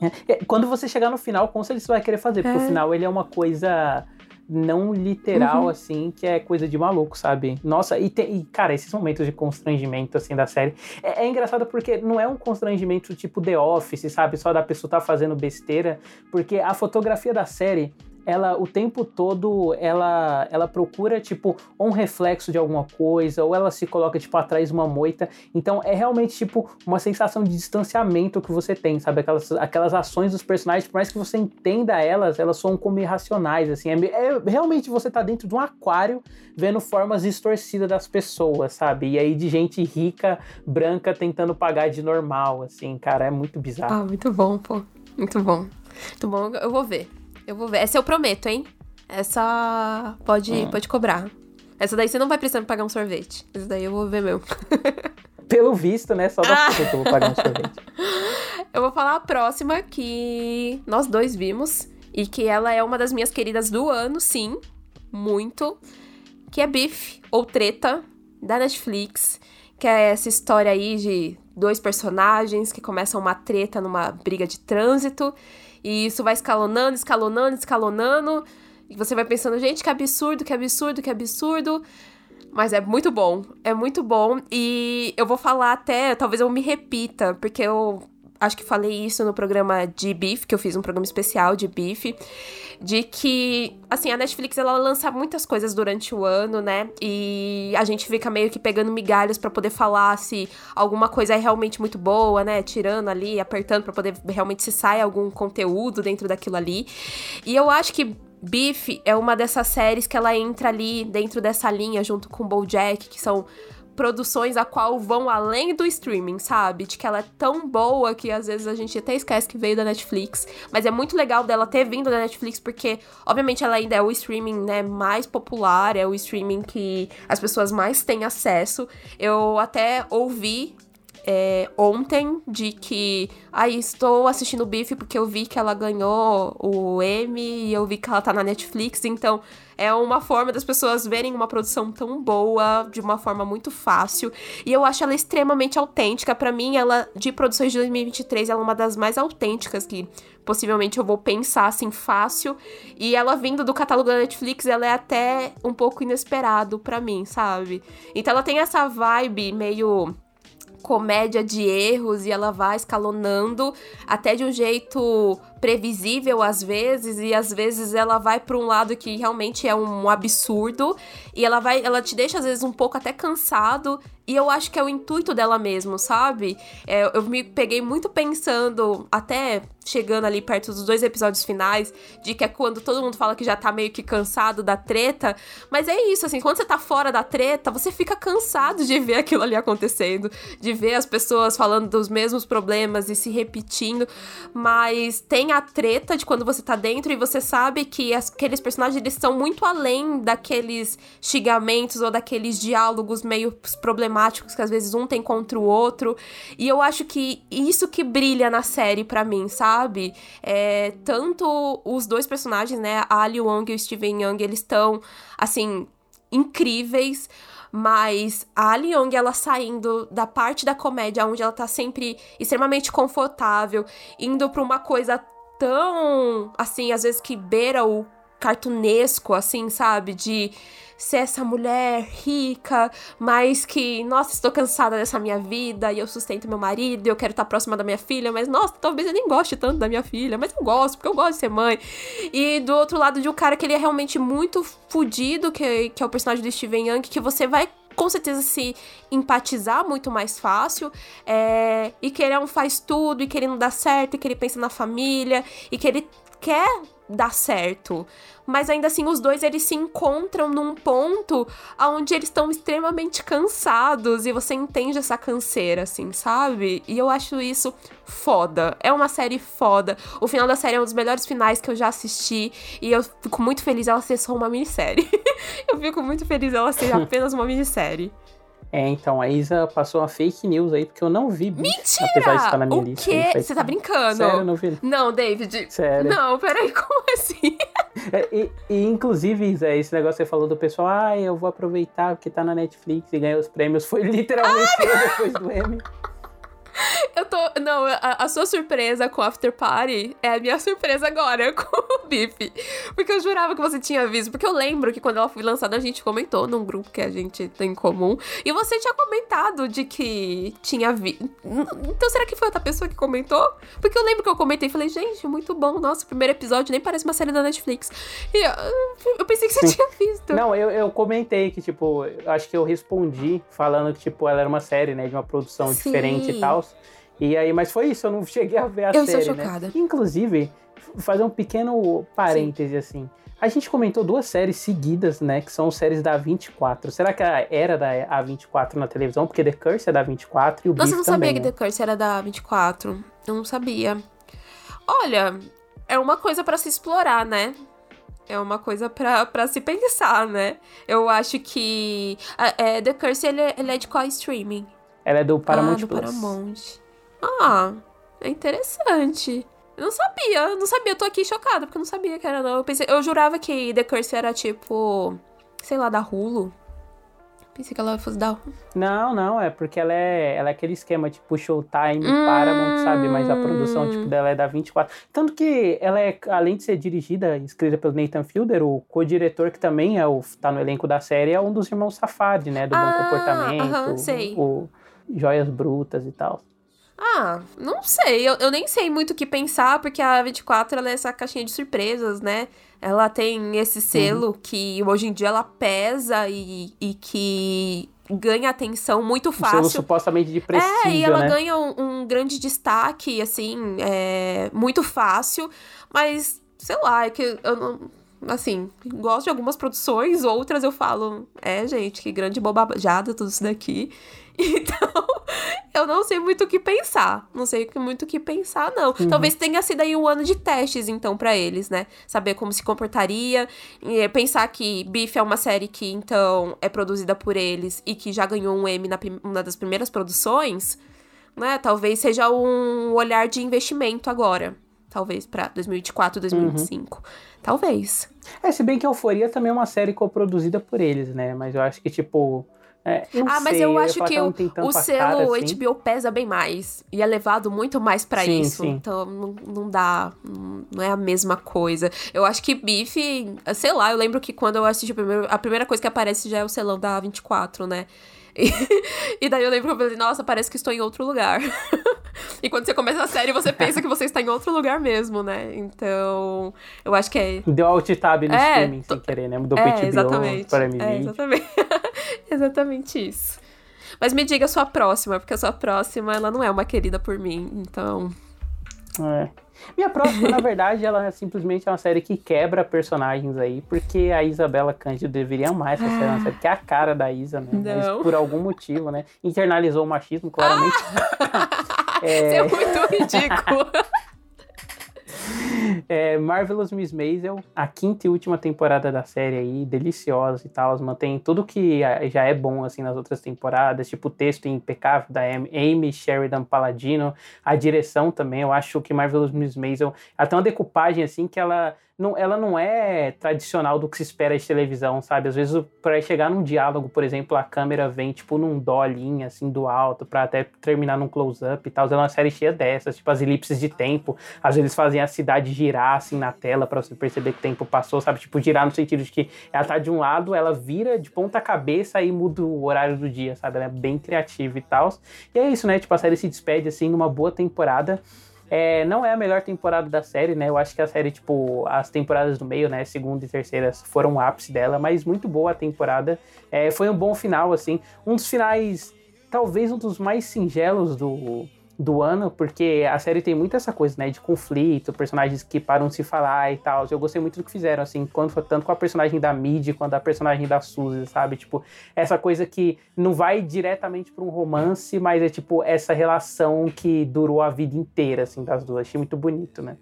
É, é, quando você chegar no final, com certeza você vai querer fazer, porque o é. final ele é uma coisa não literal, uhum. assim, que é coisa de maluco, sabe? Nossa, e, tem, e, cara, esses momentos de constrangimento, assim, da série, é, é, engraçado porque não é um constrangimento tipo The Office, sabe? Só da pessoa tá fazendo besteira, porque a fotografia da série ela o tempo todo ela ela procura tipo um reflexo de alguma coisa ou ela se coloca tipo atrás de uma moita. Então é realmente tipo uma sensação de distanciamento que você tem, sabe? Aquelas, aquelas ações dos personagens, por mais que você entenda elas, elas são como irracionais assim. É, é realmente você tá dentro de um aquário vendo formas distorcidas das pessoas, sabe? E aí de gente rica, branca tentando pagar de normal, assim, cara, é muito bizarro. Ah, muito bom, pô. Muito bom. Muito bom, eu vou ver. Eu vou ver. Essa eu prometo, hein? Essa pode, hum. pode cobrar. Essa daí você não vai precisar pagar um sorvete. Essa daí eu vou ver mesmo. Pelo visto, né? Só da ah. que eu vou pagar um sorvete. Eu vou falar a próxima que nós dois vimos. E que ela é uma das minhas queridas do ano, sim. Muito. Que é Beef, ou Treta, da Netflix. Que é essa história aí de dois personagens que começam uma treta numa briga de trânsito. E isso vai escalonando, escalonando, escalonando. E você vai pensando, gente, que absurdo, que absurdo, que absurdo. Mas é muito bom, é muito bom. E eu vou falar até, talvez eu me repita, porque eu acho que falei isso no programa de Beef, que eu fiz um programa especial de Beef, de que, assim, a Netflix ela lança muitas coisas durante o ano, né? E a gente fica meio que pegando migalhas para poder falar se alguma coisa é realmente muito boa, né? Tirando ali, apertando para poder realmente se sai algum conteúdo dentro daquilo ali. E eu acho que Beef é uma dessas séries que ela entra ali dentro dessa linha junto com BoJack, que são produções a qual vão além do streaming, sabe? De que ela é tão boa que às vezes a gente até esquece que veio da Netflix. Mas é muito legal dela ter vindo da Netflix, porque, obviamente, ela ainda é o streaming né, mais popular, é o streaming que as pessoas mais têm acesso. Eu até ouvi é, ontem de que aí ah, estou assistindo o Bife porque eu vi que ela ganhou o Emmy e eu vi que ela tá na Netflix, então é uma forma das pessoas verem uma produção tão boa de uma forma muito fácil. E eu acho ela extremamente autêntica. para mim, ela de produções de 2023, ela é uma das mais autênticas que possivelmente eu vou pensar assim fácil. E ela vindo do catálogo da Netflix, ela é até um pouco inesperado para mim, sabe? Então ela tem essa vibe meio comédia de erros e ela vai escalonando até de um jeito previsível às vezes e às vezes ela vai para um lado que realmente é um absurdo e ela vai ela te deixa às vezes um pouco até cansado e eu acho que é o intuito dela mesmo, sabe? É, eu me peguei muito pensando, até chegando ali perto dos dois episódios finais, de que é quando todo mundo fala que já tá meio que cansado da treta. Mas é isso, assim, quando você tá fora da treta, você fica cansado de ver aquilo ali acontecendo, de ver as pessoas falando dos mesmos problemas e se repetindo. Mas tem a treta de quando você tá dentro e você sabe que aqueles personagens eles são muito além daqueles xingamentos ou daqueles diálogos meio problemáticos problemáticos que às vezes um tem contra o outro. E eu acho que isso que brilha na série para mim, sabe? É, tanto os dois personagens, né, a Ali Wong e o Steven Young, eles estão, assim, incríveis mas a Ali Young, ela saindo da parte da comédia onde ela tá sempre extremamente confortável, indo pra uma coisa tão, assim, às vezes que beira o cartunesco, assim, sabe? De ser essa mulher rica, mas que, nossa, estou cansada dessa minha vida e eu sustento meu marido eu quero estar próxima da minha filha, mas nossa, talvez eu nem goste tanto da minha filha, mas eu gosto, porque eu gosto de ser mãe. E do outro lado de um cara que ele é realmente muito fudido, que, que é o personagem do Steven Young, que você vai com certeza se empatizar muito mais fácil, é, e que ele é um faz tudo, e que ele não dá certo, e que ele pensa na família, e que ele quer dar certo. Mas ainda assim, os dois eles se encontram num ponto onde eles estão extremamente cansados e você entende essa canseira, assim, sabe? E eu acho isso foda. É uma série foda. O final da série é um dos melhores finais que eu já assisti e eu fico muito feliz ela ser só uma minissérie. eu fico muito feliz ela ser apenas uma minissérie. É, então, a Isa passou uma fake news aí, porque eu não vi Mentira! Apesar de estar na minha o lista. Quê? Você tá brincando? Sério, não vi. Não, David. Sério. Não, peraí, como assim? É, e, e, inclusive, Isa, esse negócio que você falou do pessoal, ah, eu vou aproveitar porque tá na Netflix e ganhei os prêmios, foi literalmente depois do Emmy. Eu tô. Não, a, a, sua surpresa com o After Party é a minha surpresa agora com o Bife. Porque eu jurava que você tinha visto. Porque eu lembro que quando ela foi lançada, a gente comentou num grupo que a gente tem em comum. E você tinha comentado de que tinha visto. Então será que foi outra pessoa que comentou? Porque eu lembro que eu comentei e falei, gente, muito bom. Nossa, o primeiro episódio nem parece uma série da Netflix. E eu, eu pensei que você tinha visto. Não, eu, eu comentei que, tipo, acho que eu respondi falando que, tipo, ela era uma série, né, de uma produção Sim. diferente e tal. E aí, mas foi isso, eu não cheguei a ver a eu série, sou né? chocada. né? Inclusive, fazer um pequeno parêntese Sim. assim. A gente comentou duas séries seguidas, né? Que são séries da 24. Será que era da A24 na televisão? Porque The Curse é da 24 e o Nossa, eu não também, sabia que né? The Curse era da 24. Eu não sabia. Olha, é uma coisa para se explorar, né? É uma coisa para se pensar, né? Eu acho que. É, The Curse ele, é, ele é de qual streaming? Ela é do Paramount ah, do Plus. Paramount. Ah, é interessante. Eu não sabia, eu não sabia, eu tô aqui chocada, porque eu não sabia que era não. Eu pensei, eu jurava que The Curse era tipo, sei lá, da Hulu. Pensei que ela fosse da Não, não, é porque ela é, ela é aquele esquema tipo Showtime, hum... Paramount, sabe? Mas a produção tipo dela é da 24. Tanto que ela é, além de ser dirigida, escrita pelo Nathan Fielder, o co-diretor que também é o, tá no elenco da série, é um dos irmãos Safad, né? Do ah, Bom Comportamento, -huh, sei. O Joias Brutas e tal. Ah, não sei. Eu, eu nem sei muito o que pensar, porque a 24 ela é essa caixinha de surpresas, né? Ela tem esse selo uhum. que hoje em dia ela pesa e, e que ganha atenção muito fácil. Um selo supostamente de prestígio, É, e ela né? ganha um, um, grande destaque, assim, é, muito fácil. Mas, sei lá, é que eu não assim, gosto de algumas produções, outras eu falo, é, gente, que grande bobajada tudo isso daqui. Então, eu não sei muito o que pensar. Não sei muito o que pensar, não. Uhum. Talvez tenha sido aí um ano de testes, então, para eles, né? Saber como se comportaria. E pensar que Beef é uma série que, então, é produzida por eles e que já ganhou um Emmy na uma das primeiras produções, né? Talvez seja um olhar de investimento agora. Talvez para 2024, 2025. Uhum. Talvez. É, se bem que Euforia também é uma série coproduzida por eles, né? Mas eu acho que, tipo. É, ah, mas sei, eu acho que, o, o selo assim. HBO pesa bem mais. E é levado muito mais para isso. Sim. Então não, não dá. Não é a mesma coisa. Eu acho que Beef, sei lá, eu lembro que quando eu assisti o primeiro, a primeira coisa que aparece já é o selão da 24, né? E, e daí eu lembro que eu falei, nossa, parece que estou em outro lugar. e quando você começa a série, você pensa que você está em outro lugar mesmo, né? Então, eu acho que é. Deu alt tab no é, streaming sem querer, né? Mudou é, pro exatamente. para É, exatamente. exatamente isso. Mas me diga a sua próxima, porque a sua próxima, ela não é uma querida por mim, então. É. Minha próxima, na verdade, ela é simplesmente uma série que quebra personagens aí, porque a Isabela Cândido deveria amar essa série, uma série que é a cara da Isa, né? Não. Mas por algum motivo, né? Internalizou o machismo, claramente. Ah! é... Isso é muito ridículo. É, Marvelous Miss Maisel, a quinta e última temporada da série aí, deliciosa e tal, mantém tudo que já é bom assim nas outras temporadas, tipo o texto impecável da Amy Sheridan Paladino, a direção também, eu acho que Marvelous Miss Maisel, até uma decupagem assim que ela não, ela não é tradicional do que se espera de televisão, sabe? Às vezes, para chegar num diálogo, por exemplo, a câmera vem, tipo, num dolinho, assim, do alto, para até terminar num close-up e tal. É uma série cheia dessas, tipo, as elipses de tempo. Às vezes fazem a cidade girar, assim, na tela, para você perceber que tempo passou, sabe? Tipo, girar no sentido de que ela tá de um lado, ela vira de ponta cabeça e muda o horário do dia, sabe? Ela é bem criativa e tal. E é isso, né? Tipo, a série se despede, assim, numa boa temporada. É, não é a melhor temporada da série, né? Eu acho que a série, tipo, as temporadas do meio, né? Segunda e terceira foram o ápice dela, mas muito boa a temporada. É, foi um bom final, assim. Um dos finais, talvez um dos mais singelos do, do ano, porque a série tem muito essa coisa, né, de conflito, personagens que param de se falar e tal. Eu gostei muito do que fizeram, assim, quando foi tanto com a personagem da Mid quanto a personagem da Suzy, sabe? Tipo, essa coisa que não vai diretamente para um romance, mas é tipo essa relação que durou a vida inteira, assim, das duas. Achei muito bonito, né?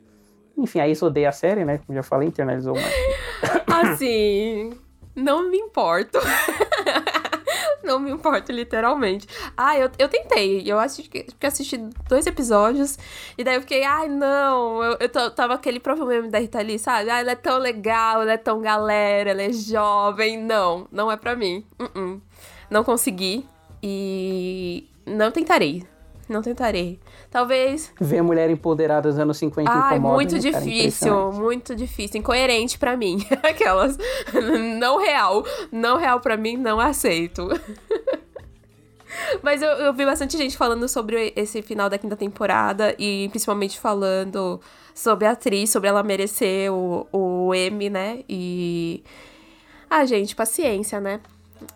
Enfim, aí isso odeia a série, né? Como já falei, internalizou mais. Assim, não me importo. não me importo, literalmente. Ah, eu, eu tentei. Eu assisti, assisti dois episódios. E daí eu fiquei, ai, não. Eu, eu tava aquele próprio meme da Rita sabe? Ah, ela é tão legal, ela é tão galera, ela é jovem. Não, não é pra mim. Uh -uh. Não consegui. E não tentarei. Não tentarei. Talvez. Ver mulher empoderada nos anos 50 Ai, incomoda, muito né, difícil, muito difícil. Incoerente para mim. Aquelas. não real. Não real para mim, não aceito. Mas eu, eu, vi bastante gente falando sobre esse final da quinta temporada e principalmente falando sobre a atriz, sobre ela merecer o, o M, né? E. Ah, gente, paciência, né?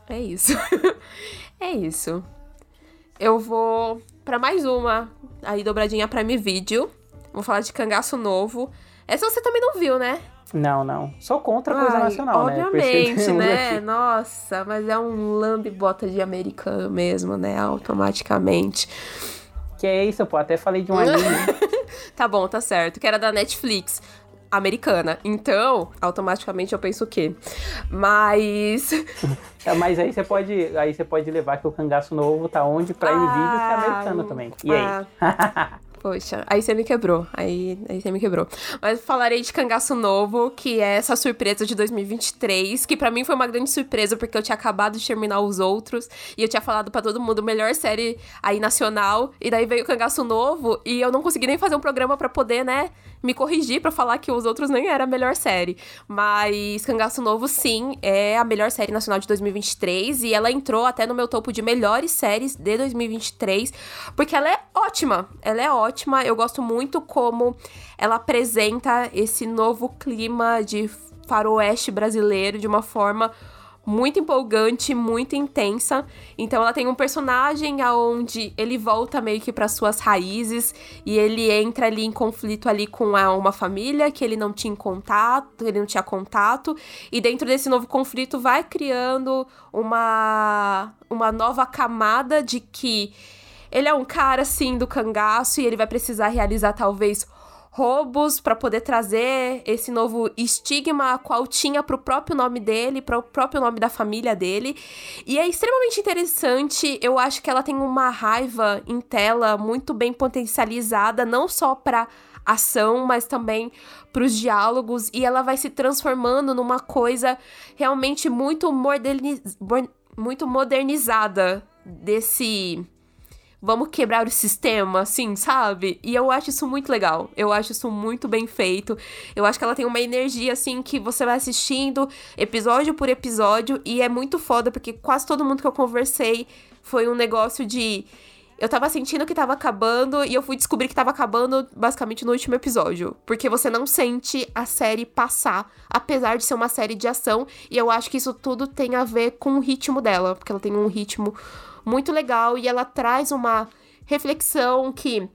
É isso. é isso. Eu vou para mais uma aí dobradinha Prime Video. Vou falar de Cangaço Novo. Essa você também não viu, né? Não, não. Sou contra a coisa Ai, nacional, obviamente, né? Obviamente, né? Nossa, mas é um lambe-bota de americano mesmo, né? Automaticamente. Que é isso, pô. Até falei de um anime. tá bom, tá certo. Que era da Netflix americana. Então, automaticamente eu penso o quê? Mas. É, mas aí você pode. Aí você pode levar que o cangaço novo tá onde? Pra ah, Nvidia que é americano também. E aí? Ah. Poxa, aí você me quebrou. Aí, aí você me quebrou. Mas falarei de Cangaço Novo, que é essa surpresa de 2023, que para mim foi uma grande surpresa, porque eu tinha acabado de terminar os outros, e eu tinha falado para todo mundo, melhor série aí nacional, e daí veio o Cangaço Novo, e eu não consegui nem fazer um programa para poder, né, me corrigir para falar que os outros nem era a melhor série. Mas Cangaço Novo, sim, é a melhor série nacional de 2023 e ela entrou até no meu topo de melhores séries de 2023, porque ela é ótima. Ela é ótima. Eu gosto muito como ela apresenta esse novo clima de faroeste brasileiro de uma forma muito empolgante, muito intensa. Então ela tem um personagem aonde ele volta meio que para suas raízes e ele entra ali em conflito ali com uma família que ele não tinha contato, ele não tinha contato, e dentro desse novo conflito vai criando uma uma nova camada de que ele é um cara assim do cangaço e ele vai precisar realizar talvez roubos para poder trazer esse novo estigma qual tinha pro próprio nome dele, pro próprio nome da família dele. E é extremamente interessante. Eu acho que ela tem uma raiva em tela muito bem potencializada, não só para ação, mas também para os diálogos e ela vai se transformando numa coisa realmente muito moderniz... muito modernizada desse vamos quebrar o sistema, assim, sabe? E eu acho isso muito legal. Eu acho isso muito bem feito. Eu acho que ela tem uma energia, assim, que você vai assistindo episódio por episódio e é muito foda, porque quase todo mundo que eu conversei foi um negócio de. Eu tava sentindo que tava acabando e eu fui descobrir que tava acabando basicamente no último episódio. Porque você não sente a série passar, apesar de ser uma série de ação. E eu acho que isso tudo tem a ver com o ritmo dela, porque ela tem um ritmo muito legal e ela traz uma reflexão que.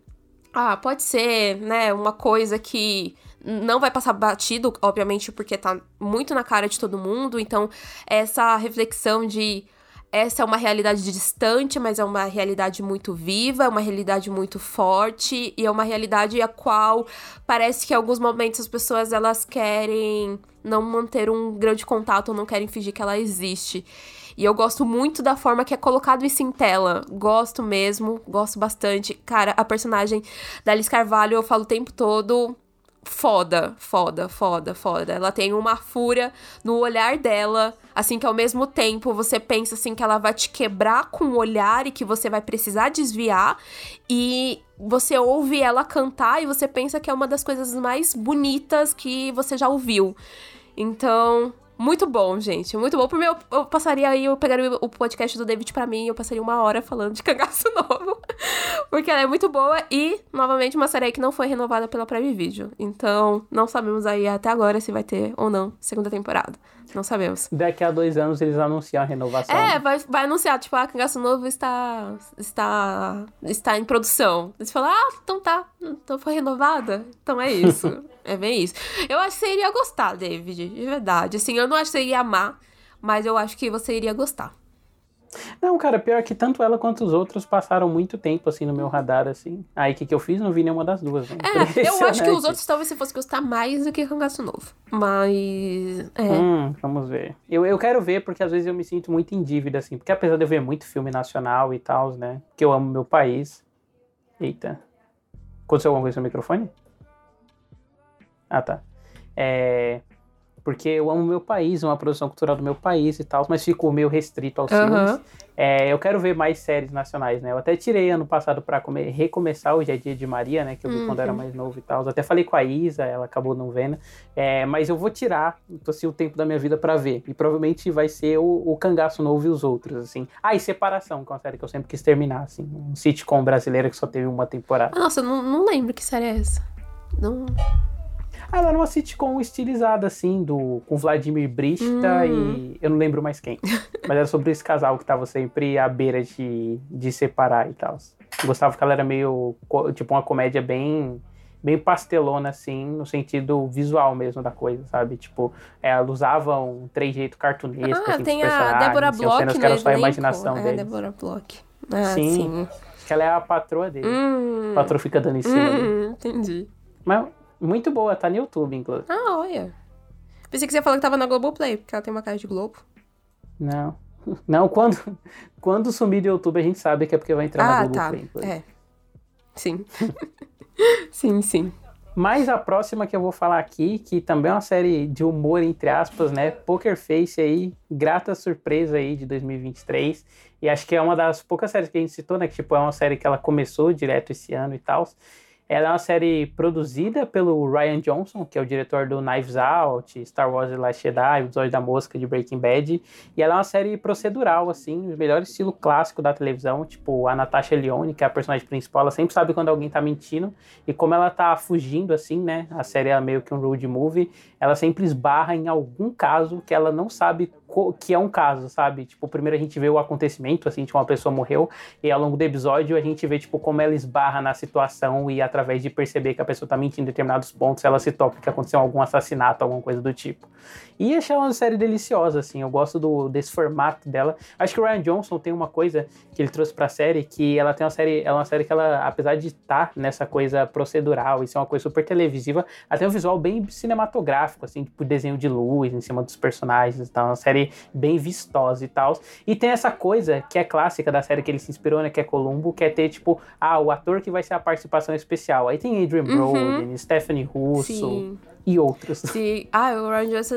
Ah, pode ser, né, uma coisa que não vai passar batido, obviamente, porque tá muito na cara de todo mundo. Então, essa reflexão de essa é uma realidade distante, mas é uma realidade muito viva, é uma realidade muito forte e é uma realidade a qual parece que em alguns momentos as pessoas elas querem não manter um grande contato ou não querem fingir que ela existe. E eu gosto muito da forma que é colocado isso em tela. Gosto mesmo, gosto bastante. Cara, a personagem da Alice Carvalho, eu falo o tempo todo, foda, foda, foda, foda. Ela tem uma fúria no olhar dela, assim que ao mesmo tempo você pensa assim que ela vai te quebrar com o olhar e que você vai precisar desviar e você ouve ela cantar e você pensa que é uma das coisas mais bonitas que você já ouviu. Então, muito bom, gente. Muito bom. Por mim, eu, passaria aí, eu pegaria o podcast do David pra mim e eu passaria uma hora falando de cangaço novo. Porque ela é muito boa e, novamente, uma série que não foi renovada pela Prime Video. Então, não sabemos aí até agora se vai ter ou não segunda temporada. Não sabemos. Daqui a dois anos eles anunciam a renovação. É, vai, vai anunciar, tipo, ah, Cangaço Novo está, está, está em produção. Eles falam, ah, então tá, então foi renovada. Então é isso. é bem isso. Eu acho que você iria gostar, David, de verdade. Assim, eu não acho que você iria amar, mas eu acho que você iria gostar. Não, cara, pior que tanto ela quanto os outros passaram muito tempo, assim, no meu radar, assim. Aí, o que, que eu fiz? Não vi nenhuma das duas. Né? É, eu acho que os outros talvez você fosse gostar mais do que Cangaço Novo. Mas, é. Hum, vamos ver. Eu, eu quero ver porque às vezes eu me sinto muito em dívida, assim. Porque apesar de eu ver muito filme nacional e tal, né? Que eu amo meu país. Eita. Aconteceu alguma coisa no microfone? Ah, tá. É porque eu amo meu país, uma produção cultural do meu país e tal, mas ficou meio restrito aos uhum. filmes. É, eu quero ver mais séries nacionais, né? Eu até tirei ano passado pra comer, recomeçar o Dia a Dia de Maria, né? Que eu vi uhum. quando era mais novo e tal. Eu até falei com a Isa, ela acabou não vendo. É, mas eu vou tirar, assim, o tempo da minha vida para ver. E provavelmente vai ser o, o Cangaço Novo e os outros, assim. Ah, e Separação, que é uma série que eu sempre quis terminar, assim. Um sitcom brasileiro que só teve uma temporada. Nossa, eu não, não lembro que série é essa. Não... Ah, ela era uma sitcom estilizada, assim, do, com Vladimir Brista hum. e eu não lembro mais quem. Mas era sobre esse casal que tava sempre à beira de, de separar e tal. Gostava que ela era meio, tipo, uma comédia bem bem pastelona, assim, no sentido visual mesmo da coisa, sabe? Tipo, é, ela usava um trejeito cartunesco, ah, assim, tem a Débora Bloch, cenas que era só a imaginação é, deles. Débora Bloch. Ah, sim, sim. Que ela é a patroa dele. Hum, a patroa fica dando em cima hum, Entendi. Mas muito boa, tá no YouTube, inclusive. Ah, olha. Pensei que você ia falar que tava na Globoplay, porque ela tem uma cara de Globo. Não. Não, quando, quando sumir do YouTube, a gente sabe que é porque vai entrar ah, na Globoplay. Tá. É. Sim. sim, sim. Mas a próxima que eu vou falar aqui, que também é uma série de humor, entre aspas, né? Poker Face aí, grata surpresa aí de 2023. E acho que é uma das poucas séries que a gente citou, né? Que tipo, é uma série que ela começou direto esse ano e tal. Ela é uma série produzida pelo Ryan Johnson, que é o diretor do Knives Out, Star Wars The Last Jedi, episódio da mosca de Breaking Bad. E ela é uma série procedural, assim, o melhor estilo clássico da televisão. Tipo, a Natasha Lyonne, que é a personagem principal, ela sempre sabe quando alguém tá mentindo. E como ela tá fugindo, assim, né? A série é meio que um road movie. Ela sempre esbarra em algum caso que ela não sabe que é um caso, sabe? Tipo, primeiro a gente vê o acontecimento, assim, de uma pessoa morreu, e ao longo do episódio a gente vê, tipo, como ela esbarra na situação e através de perceber que a pessoa tá mentindo em determinados pontos, ela se toca que aconteceu algum assassinato, alguma coisa do tipo. E achei uma série deliciosa, assim, eu gosto do, desse formato dela. Acho que o Ryan Johnson tem uma coisa que ele trouxe pra série, que ela tem uma série, ela é uma série que ela, apesar de estar tá nessa coisa procedural e ser uma coisa super televisiva, ela tem um visual bem cinematográfico, assim, tipo desenho de luz em cima dos personagens e tal, uma série bem vistosa e tal. E tem essa coisa que é clássica da série que ele se inspirou, né, que é Columbo, que é ter, tipo, ah, o ator que vai ser a participação especial. Aí tem Adrian uhum. Brody, Stephanie Russo... Sim e outros. Sim. Ah, o Ryan Johnson,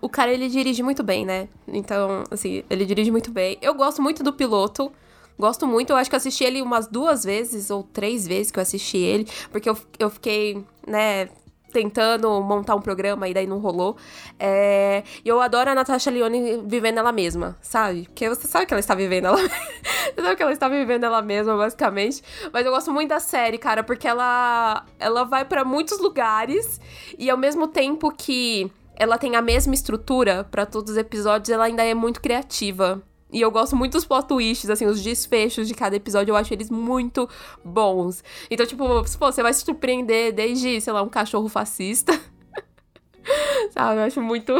o cara ele dirige muito bem, né? Então, assim, ele dirige muito bem. Eu gosto muito do piloto. Gosto muito, eu acho que eu assisti ele umas duas vezes, ou três vezes que eu assisti ele, porque eu, eu fiquei, né, tentando montar um programa e daí não rolou. É... E eu adoro a Natasha Leone vivendo ela mesma, sabe? Porque você sabe que ela está vivendo ela Você sabe que ela está vivendo ela mesma, basicamente. Mas eu gosto muito da série, cara, porque ela, ela vai para muitos lugares e ao mesmo tempo que ela tem a mesma estrutura para todos os episódios, ela ainda é muito criativa. E eu gosto muito dos plot twists, assim, os desfechos de cada episódio, eu acho eles muito bons. Então, tipo, pô, você vai se surpreender desde, sei lá, um cachorro fascista. Sabe, eu acho muito.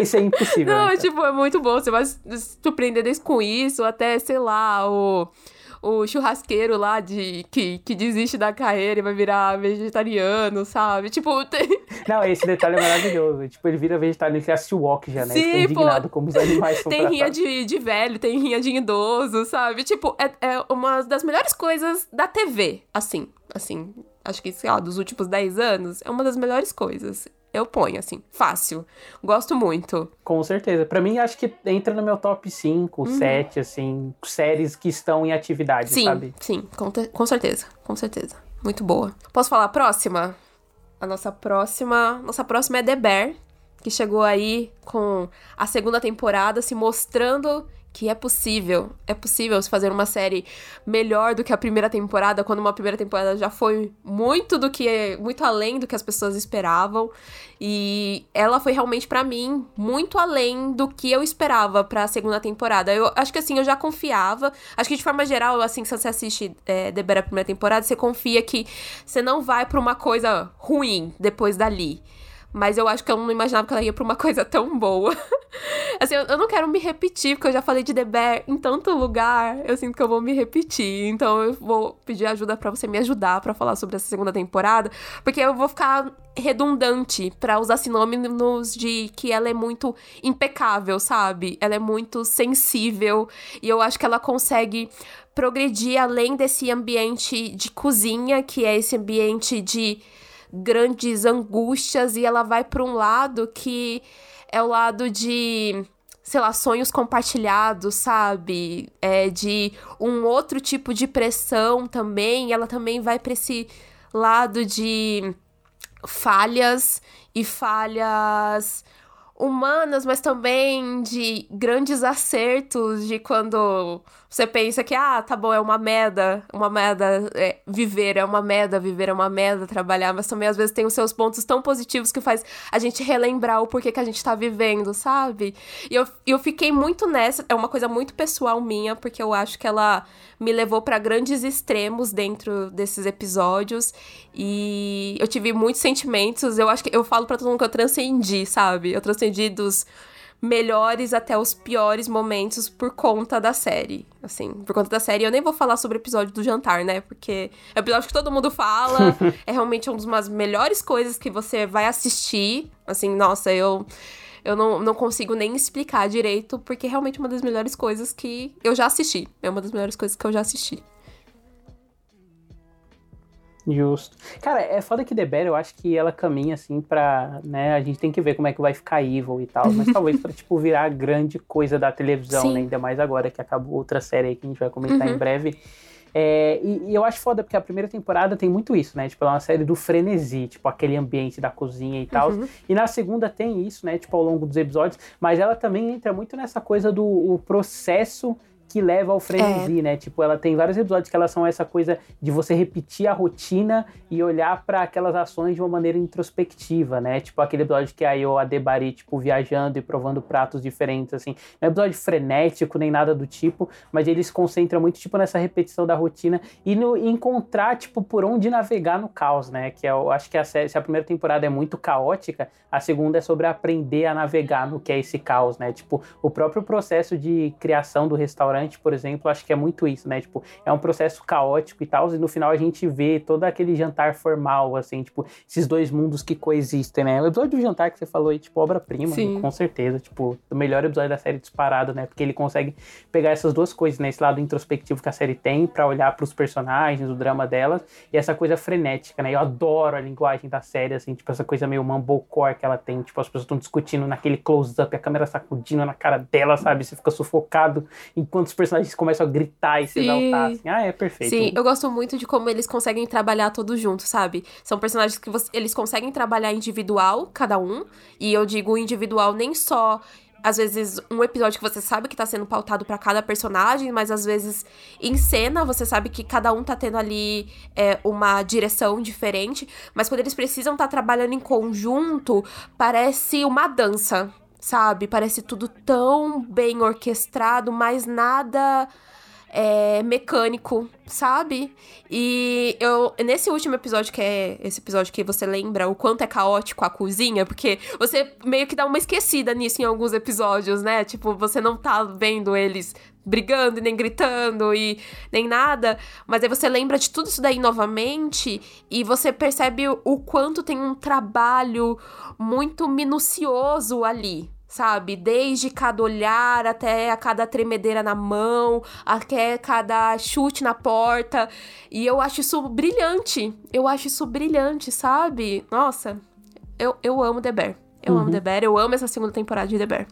Esse é impossível. Não, né? tipo, é muito bom. Você vai se surpreender desde com isso, até, sei lá, o o churrasqueiro lá de que, que desiste da carreira e vai virar vegetariano, sabe? Tipo, tem... Não, esse detalhe é maravilhoso. Tipo, ele vira vegetariano, ele assiste o walk já, né? Sim, indignado como os animais são Tem rinha de, de velho, tem rinha de idoso, sabe? Tipo, é, é uma das melhores coisas da TV, assim, assim. Acho que, sei lá, dos últimos 10 anos, é uma das melhores coisas eu ponho, assim, fácil. Gosto muito. Com certeza. Para mim, acho que entra no meu top 5, uhum. 7, assim, séries que estão em atividade, sim, sabe? Sim, com, com certeza, com certeza. Muito boa. Posso falar a próxima? A nossa próxima. Nossa próxima é The Bear, que chegou aí com a segunda temporada se mostrando que é possível, é possível se fazer uma série melhor do que a primeira temporada, quando uma primeira temporada já foi muito do que muito além do que as pessoas esperavam, e ela foi realmente para mim muito além do que eu esperava para a segunda temporada. Eu acho que assim, eu já confiava, acho que de forma geral, assim, se você assiste é, The Bear a primeira temporada, você confia que você não vai para uma coisa ruim depois dali. Mas eu acho que eu não imaginava que ela ia pra uma coisa tão boa. assim, eu, eu, não quero me repetir, porque eu já falei de The Bear em tanto lugar. Eu sinto que eu vou me repetir. Então eu vou pedir ajuda para você me ajudar para falar sobre essa segunda temporada. Porque eu vou ficar redundante para usar sinônimos de que ela é muito impecável, sabe? Ela é muito sensível. E eu acho que ela consegue progredir além desse ambiente de cozinha, que é esse ambiente de grandes angústias e ela vai para um lado que é o lado de sei lá, sonhos compartilhados, sabe? É de um outro tipo de pressão também. Ela também vai para esse lado de falhas e falhas humanas, mas também de grandes acertos, de quando você pensa que, ah, tá bom, é uma merda, uma merda é, viver, é uma merda, viver é uma merda, trabalhar, mas também às vezes tem os seus pontos tão positivos que faz a gente relembrar o porquê que a gente tá vivendo, sabe? E eu, eu fiquei muito nessa, é uma coisa muito pessoal minha, porque eu acho que ela me levou para grandes extremos dentro desses episódios e eu tive muitos sentimentos, eu acho que eu falo para todo mundo que eu transcendi, sabe? Eu transcendi dos melhores até os piores momentos por conta da série. Assim, por conta da série. Eu nem vou falar sobre o episódio do jantar, né? Porque é o episódio que todo mundo fala. é realmente uma das melhores coisas que você vai assistir. Assim, nossa, eu. Eu não, não consigo nem explicar direito, porque é realmente uma das melhores coisas que eu já assisti. É uma das melhores coisas que eu já assisti. Justo. Cara, é foda que The Bear, eu acho que ela caminha assim pra, né, a gente tem que ver como é que vai ficar Evil e tal, mas talvez pra, tipo, virar grande coisa da televisão, né, ainda mais agora que acabou outra série aí que a gente vai comentar uhum. em breve. É, e, e, eu acho foda porque a primeira temporada tem muito isso, né? Tipo, é uma série do frenesi, tipo, aquele ambiente da cozinha e tal. Uhum. E na segunda tem isso, né? Tipo, ao longo dos episódios, mas ela também entra muito nessa coisa do processo que leva ao frenesi, é. né? Tipo, ela tem vários episódios que elas são essa coisa de você repetir a rotina e olhar para aquelas ações de uma maneira introspectiva, né? Tipo, aquele episódio que a Io Adebari, tipo, viajando e provando pratos diferentes, assim. Não é um episódio frenético nem nada do tipo, mas ele se concentra muito, tipo, nessa repetição da rotina e no encontrar, tipo, por onde navegar no caos, né? Que é, eu acho que a, série, se a primeira temporada é muito caótica, a segunda é sobre aprender a navegar no que é esse caos, né? Tipo, o próprio processo de criação do restaurante restaurante, por exemplo, acho que é muito isso, né? Tipo, é um processo caótico e tal, e no final a gente vê todo aquele jantar formal, assim, tipo, esses dois mundos que coexistem, né? O episódio do jantar que você falou aí, tipo, obra-prima, com certeza, tipo, o melhor episódio da série disparado, né? Porque ele consegue pegar essas duas coisas, né? Esse lado introspectivo que a série tem para olhar para os personagens, o drama delas, e essa coisa frenética, né? Eu adoro a linguagem da série, assim, tipo, essa coisa meio mumblecore que ela tem, tipo, as pessoas estão discutindo naquele close-up, a câmera sacudindo na cara dela, sabe? Você fica sufocado enquanto outros personagens começam a gritar e se exaltar. Assim. Ah, é perfeito. Sim, eu gosto muito de como eles conseguem trabalhar todos juntos, sabe? São personagens que você, eles conseguem trabalhar individual, cada um. E eu digo individual nem só às vezes um episódio que você sabe que tá sendo pautado para cada personagem, mas às vezes em cena você sabe que cada um tá tendo ali é, uma direção diferente, mas quando eles precisam estar tá trabalhando em conjunto, parece uma dança, sabe? Parece tudo tão bem orquestrado, mas nada é, mecânico, sabe? E eu, nesse último episódio, que é esse episódio que você lembra o quanto é caótico a cozinha, porque você meio que dá uma esquecida nisso em alguns episódios, né? Tipo, você não tá vendo eles brigando e nem gritando e nem nada, mas aí você lembra de tudo isso daí novamente e você percebe o quanto tem um trabalho muito minucioso ali, sabe? Desde cada olhar até a cada tremedeira na mão, até cada chute na porta. E eu acho isso brilhante. Eu acho isso brilhante, sabe? Nossa, eu, eu amo The Bear. Eu uhum. amo The Bear, eu amo essa segunda temporada de The Bear.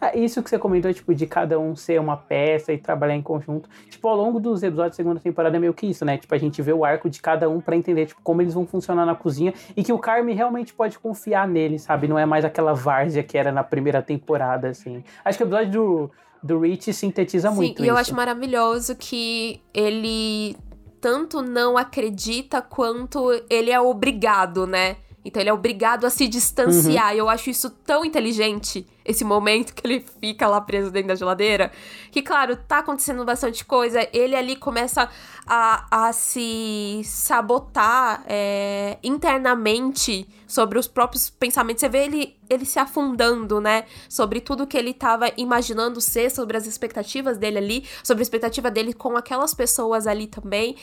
Ah, isso que você comentou, tipo, de cada um ser uma peça e trabalhar em conjunto. Tipo, ao longo dos episódios da segunda temporada é meio que isso, né? Tipo, a gente vê o arco de cada um para entender, tipo, como eles vão funcionar na cozinha e que o Carme realmente pode confiar nele, sabe? Não é mais aquela várzea que era na primeira temporada, assim. Acho que o episódio do, do Rich sintetiza Sim, muito e eu acho maravilhoso que ele tanto não acredita quanto ele é obrigado, né? Então ele é obrigado a se distanciar. Uhum. E eu acho isso tão inteligente, esse momento que ele fica lá preso dentro da geladeira. Que, claro, tá acontecendo bastante coisa. Ele ali começa a, a se sabotar é, internamente sobre os próprios pensamentos. Você vê ele, ele se afundando, né? Sobre tudo que ele tava imaginando ser, sobre as expectativas dele ali, sobre a expectativa dele com aquelas pessoas ali também.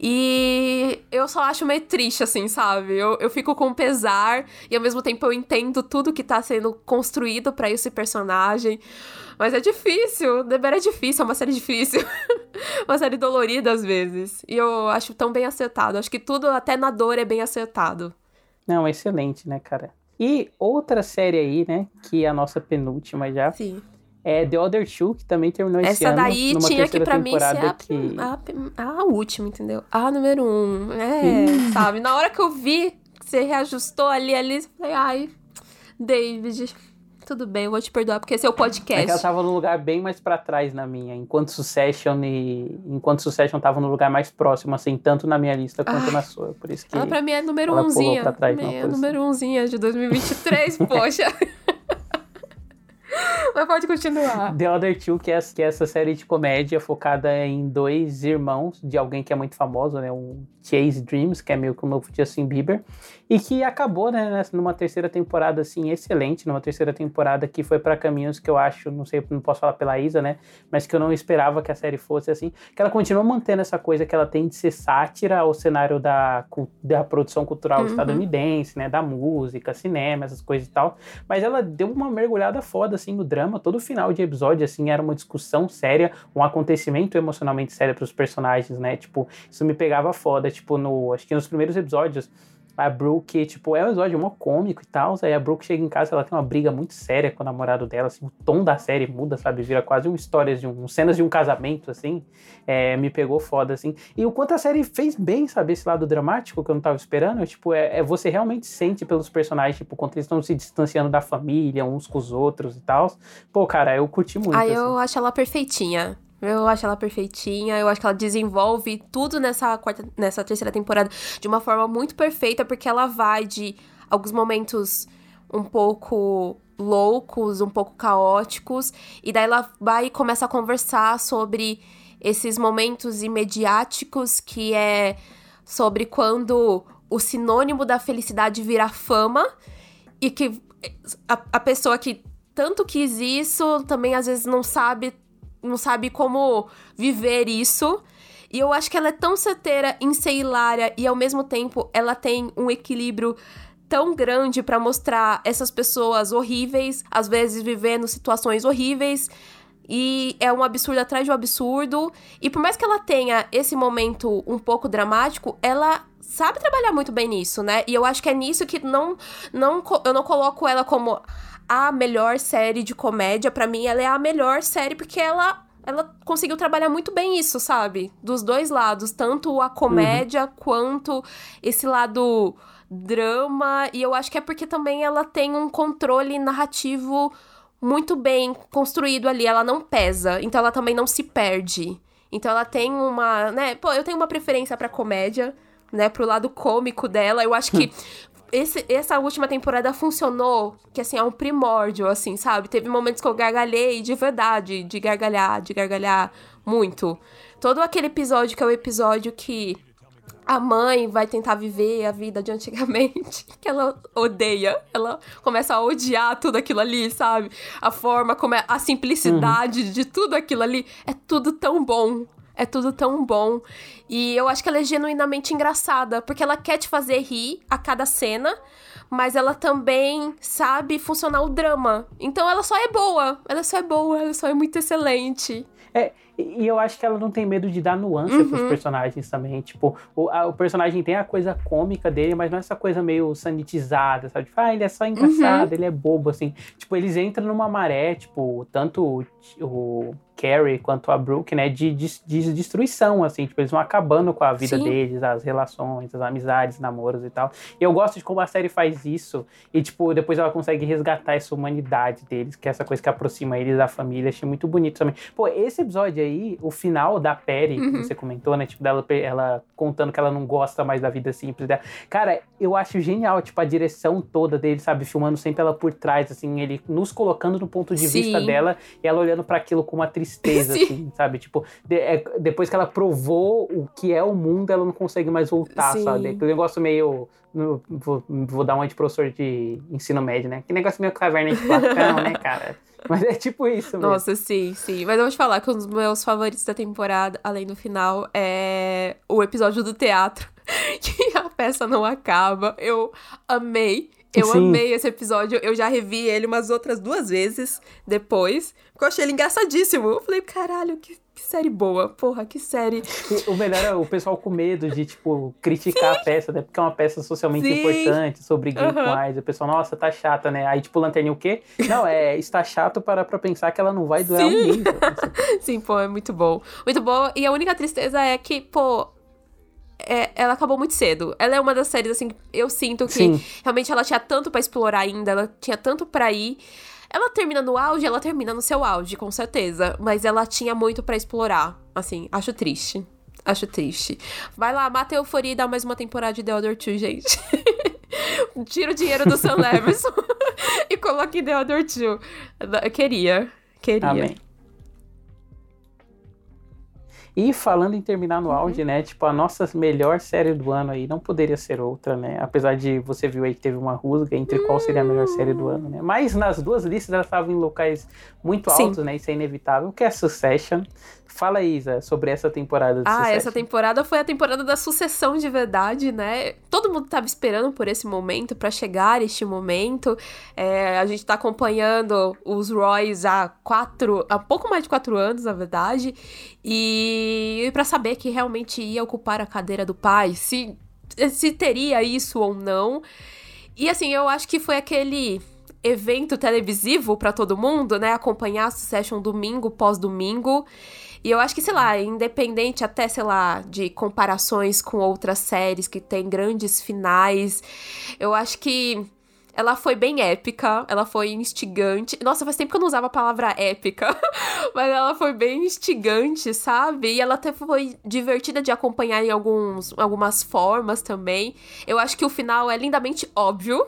E eu só acho meio triste, assim, sabe? Eu, eu fico com pesar e ao mesmo tempo eu entendo tudo que tá sendo construído para esse personagem. Mas é difícil. The Bear é difícil, é uma série difícil. uma série dolorida às vezes. E eu acho tão bem acertado. Acho que tudo, até na dor, é bem acertado. Não, excelente, né, cara? E outra série aí, né, que é a nossa penúltima já. Sim. É The Other Two, que também terminou esse Essa ano. Essa daí tinha que, pra mim, ser a, que... a, a, última, entendeu? A número um. É, sabe? Na hora que eu vi que você reajustou ali, ali, eu falei, ai, David, tudo bem, eu vou te perdoar, porque esse é o podcast. É que ela tava num lugar bem mais para trás na minha, enquanto Succession e... Enquanto Succession tava no lugar mais próximo, assim, tanto na minha lista quanto Ai, na sua, por isso que... Ela pra mim é número umzinha. Pra trás, é número umzinha de 2023, poxa. Mas pode continuar. The Other Two, que é, que é essa série de comédia focada em dois irmãos de alguém que é muito famoso, né? Um Chase Dreams, que é meio que o novo Justin Bieber, e que acabou, né, numa terceira temporada, assim, excelente, numa terceira temporada que foi para caminhos que eu acho, não sei, não posso falar pela Isa, né, mas que eu não esperava que a série fosse assim, que ela continua mantendo essa coisa que ela tem de ser sátira ao cenário da, da produção cultural uhum. estadunidense, né, da música, cinema, essas coisas e tal, mas ela deu uma mergulhada foda, assim, no drama, todo final de episódio, assim, era uma discussão séria, um acontecimento emocionalmente sério para os personagens, né, tipo, isso me pegava foda, tipo, no. Acho que nos primeiros episódios, a Brooke, tipo, é um episódio mó cômico e tal. Aí a Brooke chega em casa, ela tem uma briga muito séria com o namorado dela, assim, o tom da série muda, sabe? Vira quase um histórias de um, cenas de um casamento, assim. É, me pegou foda, assim. E o quanto a série fez bem, sabe? Esse lado dramático que eu não tava esperando, tipo, é, é você realmente sente pelos personagens, tipo, quando eles estão se distanciando da família, uns com os outros e tal. Pô, cara, eu curti muito. Ah, assim. eu acho ela perfeitinha. Eu acho ela perfeitinha, eu acho que ela desenvolve tudo nessa quarta, nessa terceira temporada de uma forma muito perfeita, porque ela vai de alguns momentos um pouco loucos, um pouco caóticos, e daí ela vai e começa a conversar sobre esses momentos imediáticos que é sobre quando o sinônimo da felicidade vira fama e que a, a pessoa que tanto quis isso também às vezes não sabe não sabe como viver isso. E eu acho que ela é tão certeira em ser hilária e ao mesmo tempo ela tem um equilíbrio tão grande para mostrar essas pessoas horríveis, às vezes vivendo situações horríveis. E é um absurdo atrás de um absurdo. E por mais que ela tenha esse momento um pouco dramático, ela sabe trabalhar muito bem nisso, né? E eu acho que é nisso que não, não eu não coloco ela como a melhor série de comédia. para mim, ela é a melhor série porque ela ela conseguiu trabalhar muito bem isso, sabe? Dos dois lados, tanto a comédia uhum. quanto esse lado drama. E eu acho que é porque também ela tem um controle narrativo muito bem construído ali, ela não pesa, então ela também não se perde. Então ela tem uma, né, pô, eu tenho uma preferência para comédia, né, pro lado cômico dela. Eu acho que esse, essa última temporada funcionou, que assim, é um primórdio, assim, sabe? Teve momentos que eu gargalhei de verdade, de gargalhar, de gargalhar muito. Todo aquele episódio que é o episódio que a mãe vai tentar viver a vida de antigamente, que ela odeia. Ela começa a odiar tudo aquilo ali, sabe? A forma como é, a simplicidade uhum. de tudo aquilo ali, é tudo tão bom. É tudo tão bom. E eu acho que ela é genuinamente engraçada, porque ela quer te fazer rir a cada cena, mas ela também sabe funcionar o drama. Então ela só é boa. Ela só é boa, ela só é muito excelente. É, e eu acho que ela não tem medo de dar nuance uhum. pros personagens também. Tipo, o, a, o, personagem tem a coisa cômica dele, mas não é essa coisa meio sanitizada, sabe? Tipo, ah, ele é só engraçado, uhum. ele é bobo, assim. Tipo, eles entram numa maré, tipo, tanto o, o Carrie quanto a Brooke, né, de, de, de, destruição, assim, tipo, eles vão acabando com a vida Sim. deles, as relações, as amizades, namoros e tal. E eu gosto de como a série faz isso e, tipo, depois ela consegue resgatar essa humanidade deles, que é essa coisa que aproxima eles da família, achei muito bonito também. Pô, esse episódio aí, o final da Perry, uhum. que você comentou, né, tipo, dela, ela contando que ela não gosta mais da vida simples dela. Cara, eu acho genial, tipo, a direção toda dele, sabe, filmando sempre ela por trás, assim, ele nos colocando no ponto de Sim. vista dela e ela olhando para aquilo com uma tristeza tristeza, assim, sabe? Tipo, de, é, depois que ela provou o que é o mundo, ela não consegue mais voltar, Sim. sabe? Aquele negócio meio. No, vou, vou, dar um de professor de ensino médio, né? Que negócio meio caverna de Platão, né, cara? Mas é tipo isso mesmo. Nossa, sim, sim. Mas eu vou te falar que um dos meus favoritos da temporada, além do final, é o episódio do teatro. Que a peça não acaba. Eu amei. Eu Sim. amei esse episódio. Eu já revi ele umas outras duas vezes depois. Porque eu achei ele engraçadíssimo. Eu falei, caralho, que, que série boa. Porra, que série. O melhor é o pessoal com medo de, tipo, criticar Sim. a peça, né? Porque é uma peça socialmente Sim. importante sobre gay uhum. O pessoal, nossa, tá chata, né? Aí, tipo, Lanterninha o quê? Não, é, está chato para pra pensar que ela não vai doer Sim. um Sim, pô, é muito bom. Muito bom. E a única tristeza é que, pô, é, ela acabou muito cedo. Ela é uma das séries, assim, eu sinto que Sim. realmente ela tinha tanto para explorar ainda, ela tinha tanto para ir. Ela termina no auge, ela termina no seu auge, com certeza. Mas ela tinha muito para explorar. Assim, acho triste. Acho triste. Vai lá, mata a euforia e dá mais uma temporada de The Other Two, gente. Tira o dinheiro do Sam Levinson e coloque The Other Two. Queria. Queria. Amém. E falando em terminar no auge, uhum. né? Tipo, a nossa melhor série do ano aí não poderia ser outra, né? Apesar de você viu aí que teve uma rusga entre qual seria a melhor série do ano, né? Mas nas duas listas elas estavam em locais muito altos, Sim. né? Isso é inevitável, que é Succession. Fala, Isa, sobre essa temporada de Ah, Succession. essa temporada foi a temporada da sucessão de verdade, né? Todo mundo tava esperando por esse momento, para chegar este momento. É, a gente tá acompanhando os Roys há quatro, há pouco mais de quatro anos, na verdade. E, e para saber que realmente ia ocupar a cadeira do pai, se, se teria isso ou não. E assim, eu acho que foi aquele evento televisivo para todo mundo, né? Acompanhar a Succession domingo pós domingo. E eu acho que, sei lá, independente até, sei lá, de comparações com outras séries que tem grandes finais, eu acho que ela foi bem épica, ela foi instigante. Nossa, faz tempo que eu não usava a palavra épica, mas ela foi bem instigante, sabe? E ela até foi divertida de acompanhar em alguns, algumas formas também. Eu acho que o final é lindamente óbvio,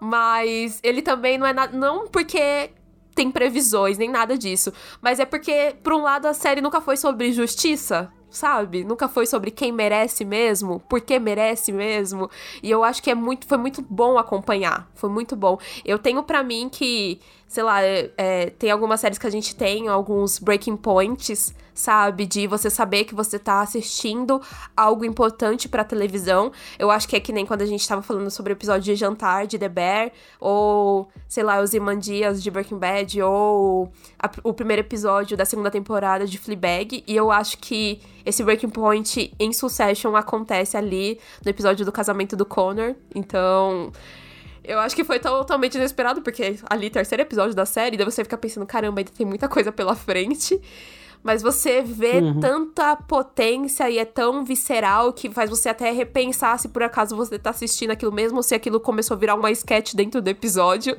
mas ele também não é nada. Não porque tem previsões, nem nada disso. Mas é porque, por um lado, a série nunca foi sobre justiça, sabe? Nunca foi sobre quem merece mesmo, por que merece mesmo. E eu acho que é muito, foi muito bom acompanhar. Foi muito bom. Eu tenho para mim que, sei lá, é, é, tem algumas séries que a gente tem, alguns breaking points sabe? De você saber que você tá assistindo algo importante pra televisão. Eu acho que é que nem quando a gente tava falando sobre o episódio de Jantar de The Bear, ou, sei lá, os Imandias de Breaking Bad, ou a, o primeiro episódio da segunda temporada de Fleabag. E eu acho que esse breaking point em Succession acontece ali no episódio do casamento do Connor. Então Eu acho que foi totalmente inesperado, porque ali, terceiro episódio da série, daí você fica pensando, caramba, ainda tem muita coisa pela frente. Mas você vê uhum. tanta potência e é tão visceral que faz você até repensar se por acaso você tá assistindo aquilo mesmo ou se aquilo começou a virar uma sketch dentro do episódio.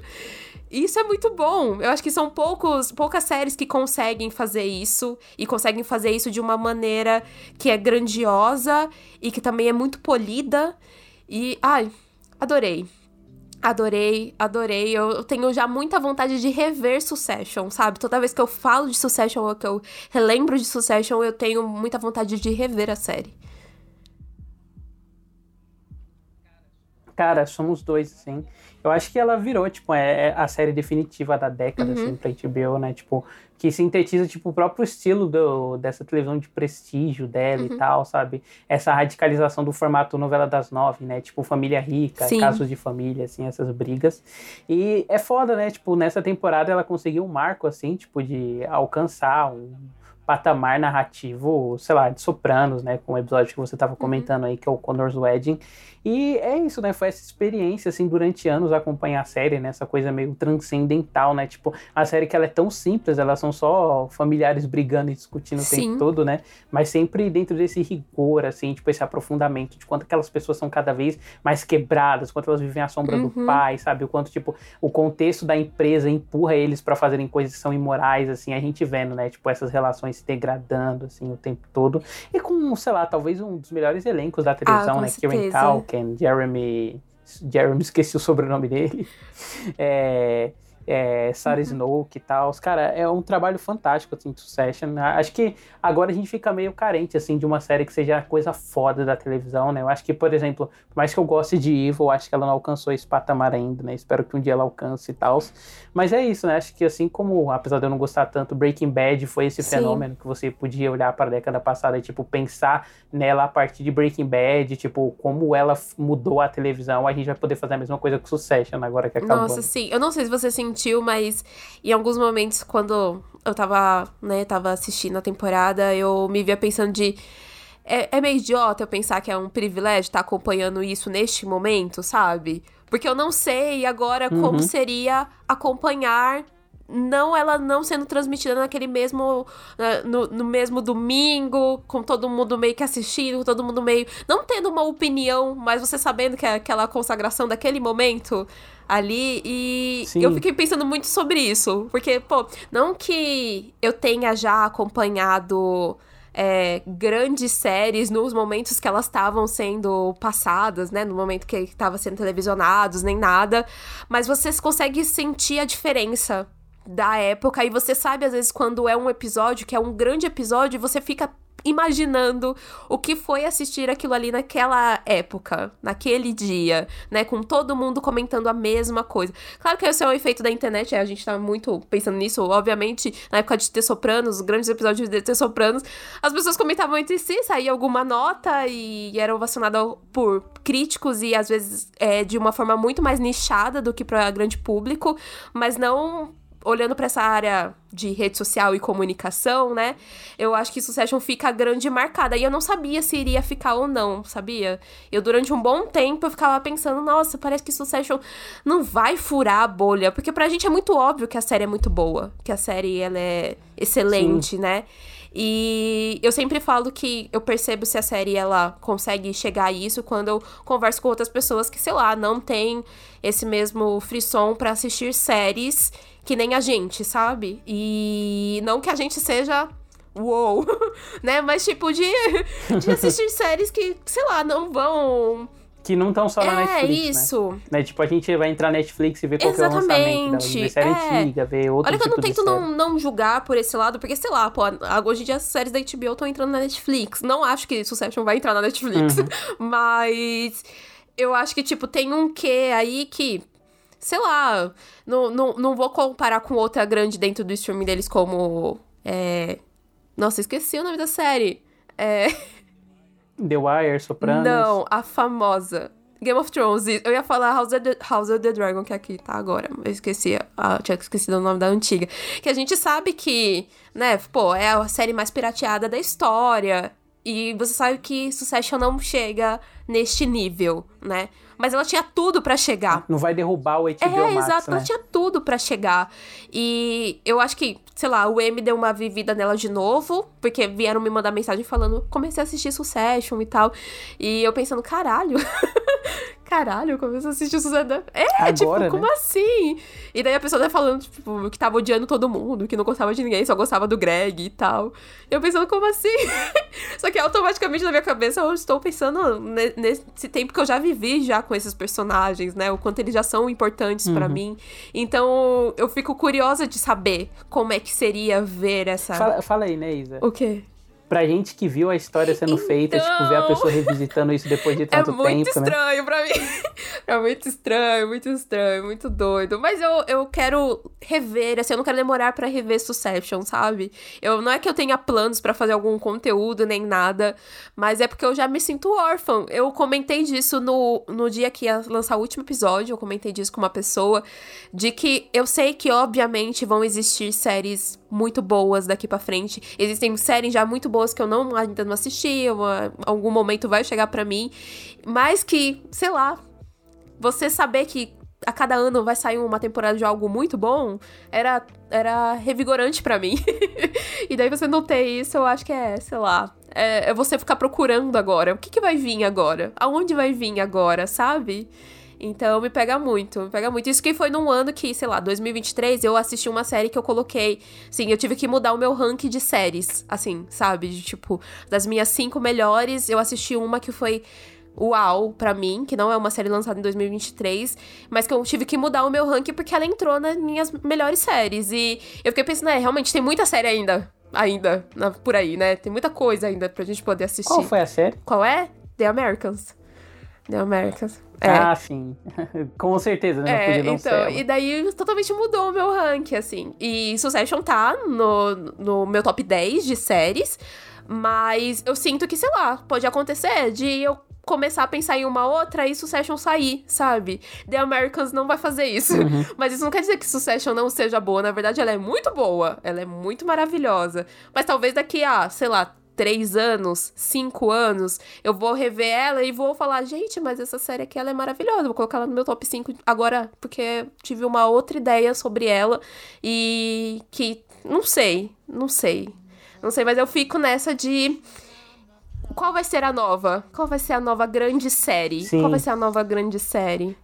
Isso é muito bom. Eu acho que são poucos, poucas séries que conseguem fazer isso e conseguem fazer isso de uma maneira que é grandiosa e que também é muito polida. E ai, adorei. Adorei, adorei. Eu tenho já muita vontade de rever Succession, sabe? Toda vez que eu falo de Succession ou que eu relembro de Succession, eu tenho muita vontade de rever a série. Cara, somos dois, assim. Eu acho que ela virou, tipo, é, é a série definitiva da década, uhum. assim, pra HBO, né? Tipo, que sintetiza, tipo, o próprio estilo do, dessa televisão de prestígio dela uhum. e tal, sabe? Essa radicalização do formato novela das nove, né? Tipo, família rica, Sim. casos de família, assim, essas brigas. E é foda, né? Tipo, nessa temporada ela conseguiu um marco, assim, tipo, de alcançar um patamar narrativo, sei lá, de Sopranos, né? Com o episódio que você tava uhum. comentando aí, que é o Connor's Wedding. E é isso, né? Foi essa experiência, assim, durante anos acompanhar a série, né? Essa coisa meio transcendental, né? Tipo, a série que ela é tão simples, elas são só familiares brigando e discutindo Sim. o tempo todo, né? Mas sempre dentro desse rigor, assim, tipo, esse aprofundamento de quanto aquelas pessoas são cada vez mais quebradas, quanto elas vivem à sombra uhum. do pai, sabe? O quanto, tipo, o contexto da empresa empurra eles para fazerem coisas que são imorais, assim, a gente vendo, né? Tipo, essas relações se degradando, assim, o tempo todo. E com, sei lá, talvez um dos melhores elencos da televisão, ah, né? Kieran Jeremy... Jeremy, esqueci o sobrenome dele. É, é, Sarah uhum. Snoke e tal. Cara, é um trabalho fantástico, assim, de Succession. Acho que agora a gente fica meio carente, assim, de uma série que seja coisa foda da televisão, né? Eu acho que, por exemplo, por mais que eu goste de Evil, acho que ela não alcançou esse patamar ainda, né? Espero que um dia ela alcance e tal. Mas é isso, né? Acho que assim como, apesar de eu não gostar tanto, Breaking Bad foi esse Sim. fenômeno que você podia olhar para a década passada e, tipo, pensar nela a partir de Breaking Bad, tipo, como ela mudou a televisão. A gente vai poder fazer a mesma coisa com Succession agora que acabou. Nossa, sim. Eu não sei se você sentiu sentiu, mas em alguns momentos, quando eu tava, né, tava assistindo a temporada, eu me via pensando de. É, é meio idiota eu pensar que é um privilégio estar acompanhando isso neste momento, sabe? Porque eu não sei agora uhum. como seria acompanhar não ela não sendo transmitida naquele mesmo no, no, mesmo domingo com todo mundo meio que assistindo todo mundo meio não tendo uma opinião mas você sabendo que é aquela consagração daquele momento ali e Sim. eu fiquei pensando muito sobre isso porque pô não que eu tenha já acompanhado é, grandes séries nos momentos que elas estavam sendo passadas, né? No momento que estava sendo televisionados, nem nada. Mas vocês conseguem sentir a diferença da época. E você sabe, às vezes, quando é um episódio que é um grande episódio, você fica imaginando o que foi assistir aquilo ali naquela época, naquele dia, né? Com todo mundo comentando a mesma coisa. Claro que esse é um efeito da internet, a gente tá muito pensando nisso. Obviamente, na época de Ter Sopranos, os grandes episódios de Ter Sopranos, as pessoas comentavam entre si, saía alguma nota e era ovacionada por críticos e às vezes é, de uma forma muito mais nichada do que para grande público, mas não olhando para essa área de rede social e comunicação, né? Eu acho que Succession fica grande e marcada. E eu não sabia se iria ficar ou não, sabia? Eu, durante um bom tempo, eu ficava pensando, nossa, parece que Succession não vai furar a bolha. Porque pra gente é muito óbvio que a série é muito boa. Que a série, ela é excelente, Sim. né? E eu sempre falo que eu percebo se a série ela consegue chegar a isso quando eu converso com outras pessoas que, sei lá, não tem esse mesmo frisson para assistir séries que nem a gente, sabe? E não que a gente seja uou, né? Mas tipo de, de assistir séries que, sei lá, não vão que não estão só na é, Netflix, né? isso. Né? né? Tipo, a gente vai entrar na Netflix e ver qual Exatamente. é o lançamento ver série é. antiga, ver outro Olha que tipo eu não tento não, não julgar por esse lado, porque, sei lá, pô, hoje em dia as séries da HBO estão entrando na Netflix. Não acho que Succession vai entrar na Netflix, uhum. mas eu acho que, tipo, tem um quê aí que sei lá, não, não, não vou comparar com outra grande dentro do streaming deles como. É... Nossa, esqueci o nome da série. É. The Wire, Sopranos. Não, a famosa. Game of Thrones. Eu ia falar House of the, House of the Dragon, que aqui tá agora. Eu esqueci. Ah, tinha esquecido o nome da antiga. Que a gente sabe que, né, pô, é a série mais pirateada da história. E você sabe que Succession não chega neste nível, né? Mas ela tinha tudo para chegar. Não vai derrubar o HBO é, Max, exato, né? ela tinha tudo para chegar. E eu acho que, sei lá, o M deu uma vivida nela de novo, porque vieram me mandar mensagem falando, comecei a assistir Succession e tal. E eu pensando, caralho. caralho, eu comecei a assistir Succession. É, Agora, tipo, né? como assim? E daí a pessoa tá falando, tipo, que tava odiando todo mundo, que não gostava de ninguém, só gostava do Greg e tal. E eu pensando, como assim? só que automaticamente na minha cabeça eu estou pensando ne- nesse tempo que eu já vivi já com esses personagens, né? O quanto eles já são importantes pra Uhum. mim. Então eu fico curiosa de saber como é que seria ver essa. Fala, fala aí, né, Isa? O quê? Pra gente que viu a história sendo feita, tipo, ver a Então. pessoa revisitando isso depois de É tanto muito tempo, né? estranho pra mim. É muito estranho, muito estranho, muito doido. Mas eu, eu quero rever, assim, eu não quero demorar pra rever Succession, sabe? Eu, não é que eu tenha planos pra fazer algum conteúdo nem nada, mas é porque eu já me sinto órfã. Eu comentei disso no, no dia que ia lançar o último episódio, eu comentei disso com uma pessoa, de que eu sei que, obviamente, vão existir séries muito boas daqui pra frente. Existem séries já muito boas que eu não, ainda não assisti, uma, algum momento vai chegar pra mim, mas que, sei lá, você saber que a cada ano vai sair uma temporada de algo muito bom, era, era revigorante pra mim. e daí você não ter isso, eu acho que é, sei lá, é, é você ficar procurando agora. O que, que vai vir agora? Aonde vai vir agora, sabe? Então me pega muito, me pega muito. Isso que foi num ano que, sei lá, 2023, eu assisti uma série que eu coloquei. Sim, eu tive que mudar o meu ranking de séries, assim, sabe? De, tipo, das minhas cinco melhores, eu assisti uma que foi uau pra mim, que não é uma série lançada em 2023, mas que eu tive que mudar o meu ranking porque ela entrou nas minhas melhores séries. E eu fiquei pensando, é, realmente tem muita série ainda, ainda, na- por aí, né? Tem muita coisa ainda pra gente poder assistir. Qual foi a série? Qual é? The Americans. The Americans. É. Ah, sim. Com certeza, né? É, podia não então, ser e daí totalmente mudou o meu ranking, assim. E Succession tá no, no meu top 10 de séries, mas eu sinto que, sei lá, pode acontecer de eu começar a pensar em uma outra e Succession sair, sabe? The Americans não vai fazer isso. Uhum. Mas isso não quer dizer que Succession não seja boa. Na verdade, ela é muito boa. Ela é muito maravilhosa. Mas talvez daqui a, sei lá, três anos, cinco anos, eu vou rever ela e vou falar, gente, mas essa série aqui ela é maravilhosa. Vou colocar ela no meu top 5 agora, porque tive uma outra ideia sobre ela e que não sei, não sei. Não sei, mas eu fico nessa de qual vai ser a nova? Qual vai ser a nova grande série? Sim. Qual vai ser a nova grande série?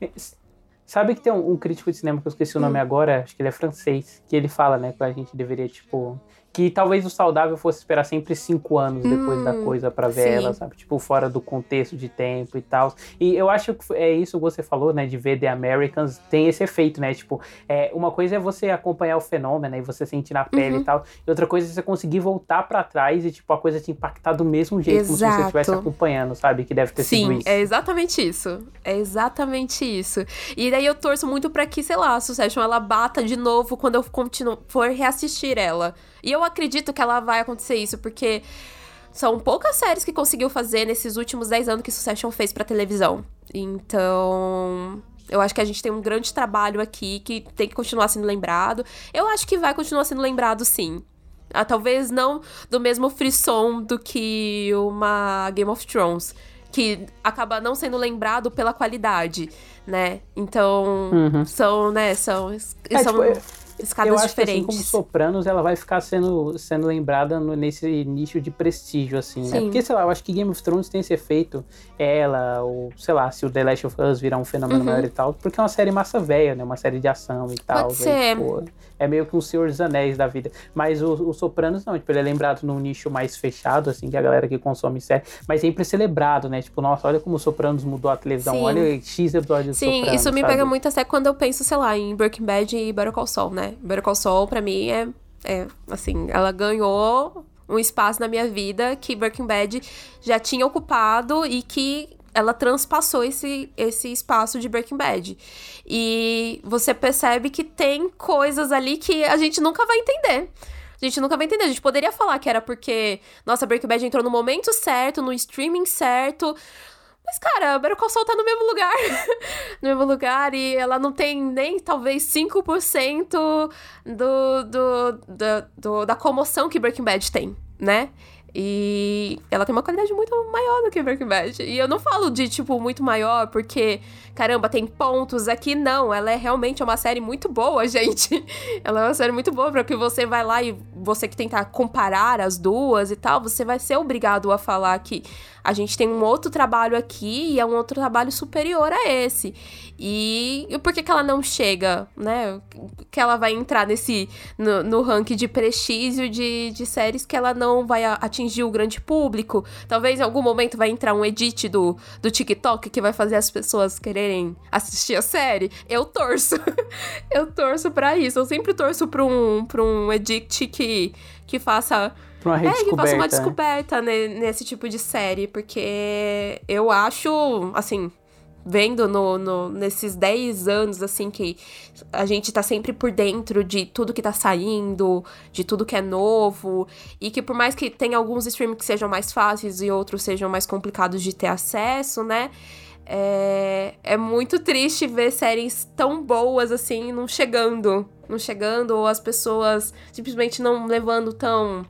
Sabe que tem um, um crítico de cinema que eu esqueci o Hum. nome agora, acho que ele é francês, que ele fala, né, que a gente deveria, tipo. Que talvez o saudável fosse esperar sempre cinco anos depois da coisa pra ver Hum, sim. ela, sabe? Tipo, fora do contexto de tempo e tal. E eu acho que é isso que você falou, né? De ver The Americans, tem esse efeito, né? Tipo, é, uma coisa é você acompanhar o fenômeno e você sentir na pele Uhum. e tal. E outra coisa é você conseguir voltar pra trás e, tipo, a coisa te impactar do mesmo jeito, como se você Exato. estivesse acompanhando, sabe? Que deve ter sido Sim, isso. é exatamente isso. É exatamente isso. E daí eu torço muito pra que, sei lá, a Succession ela bata de novo quando eu continuo, for reassistir ela. E eu acredito que ela vai acontecer isso, porque são poucas séries que conseguiu fazer nesses últimos 10 anos que Succession fez pra televisão. Então. Eu acho que a gente tem um grande trabalho aqui que tem que continuar sendo lembrado. Eu acho que vai continuar sendo lembrado, sim. Ah, talvez não do mesmo frisson do que uma Game of Thrones, que acaba não sendo lembrado pela qualidade, né? Então, são, né, são, É, são tipo, eu- escadas eu acho que assim diferentes. como Sopranos, ela vai ficar sendo, sendo lembrada no- nesse nicho de prestígio, assim, né? Sim. Porque, sei lá, eu acho que Game of Thrones tem esse efeito, ela, ou sei lá, se o The Last of Us virar um fenômeno Uhum. maior e tal, porque é uma série massa velha, né? Uma série de ação e tal. Pode tipo, é meio que um Senhor dos Anéis da vida. Mas o, o Sopranos não, tipo, ele é lembrado num nicho mais fechado, assim, que a galera que consome série, mas sempre celebrado, né? Tipo, nossa, olha como o Sopranos mudou a televisão, Sim. olha X episódios Sim, Sopranos, isso me sabe? pega muito até quando eu penso, sei lá, em Breaking Bad e Better Call Saul, né? Better Call Saul, pra mim, é, é assim, ela ganhou um espaço na minha vida que Breaking Bad já tinha ocupado e que ela transpassou esse, esse espaço de Breaking Bad. E você percebe que tem coisas ali que a gente nunca vai entender. A gente nunca vai entender. A gente poderia falar que era porque, nossa, Breaking Bad entrou no momento certo, no streaming certo. Mas, cara, Better Call Saul tá no mesmo lugar. no mesmo lugar e ela não tem nem, talvez, 5% do, do, do, do- da comoção que Breaking Bad tem, né? E ela tem uma qualidade muito maior do que Breaking Bad. E eu não falo de, tipo, muito maior porque, caramba, tem pontos aqui. Não, ela é realmente uma série muito boa, gente. ela é uma série muito boa, porque você vai lá e você que tentar comparar as duas e tal, você vai ser obrigado a falar que a gente tem um outro trabalho aqui e é um outro trabalho superior a esse. E, e por que, que ela não chega, né? Que ela vai entrar nesse no, no ranking de prestígio de, de séries que ela não vai atingir o grande público. Talvez em algum momento vai entrar um edit do, do TikTok que vai fazer as pessoas quererem assistir a série. Eu torço. eu torço para isso. Eu sempre torço pra um, pra um edit que, que faça uma é, que faça uma descoberta né, nesse tipo de série, porque eu acho, assim, vendo no, no, nesses 10 anos, assim, que a gente tá sempre por dentro de tudo que tá saindo, de tudo que é novo, e que por mais que tenha alguns streams que sejam mais fáceis e outros sejam mais complicados de ter acesso, né? É, é muito triste ver séries tão boas assim não chegando. Não chegando, ou as pessoas simplesmente não levando tão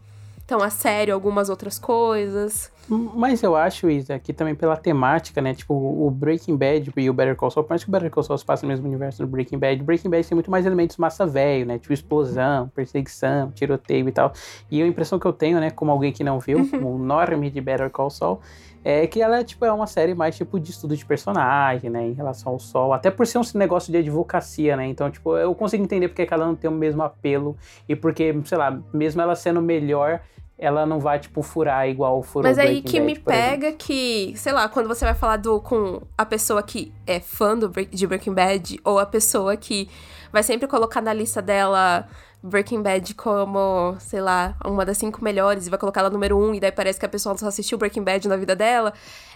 tão a sério algumas outras coisas. Mas eu acho, Isa, que também pela temática, né? Tipo, o Breaking Bad e o Better Call Saul, por mais que o Better Call Saul se passe no mesmo universo do Breaking Bad, Breaking Bad tem muito mais elementos massa velho, né? Tipo, explosão, perseguição, tiroteio e tal. E a impressão que eu tenho, né, como alguém que não viu, o enorme de Better Call Saul, é que ela tipo, é uma série mais tipo de estudo de personagem, né, em relação ao sol, até por ser um negócio de advocacia, né, então, tipo, eu consigo entender porque ela não tem o mesmo apelo e porque, sei lá, mesmo ela sendo melhor, ela não vai, tipo, furar igual furou Mas aí que Bad, me pega que, sei lá, quando você vai falar do, com a pessoa que é fã do, de Breaking Bad, ou a pessoa que vai sempre colocar na lista dela Breaking Bad como, sei lá, uma das cinco melhores e vai colocar ela número um, e daí parece que a pessoa só assistiu Breaking Bad na vida dela,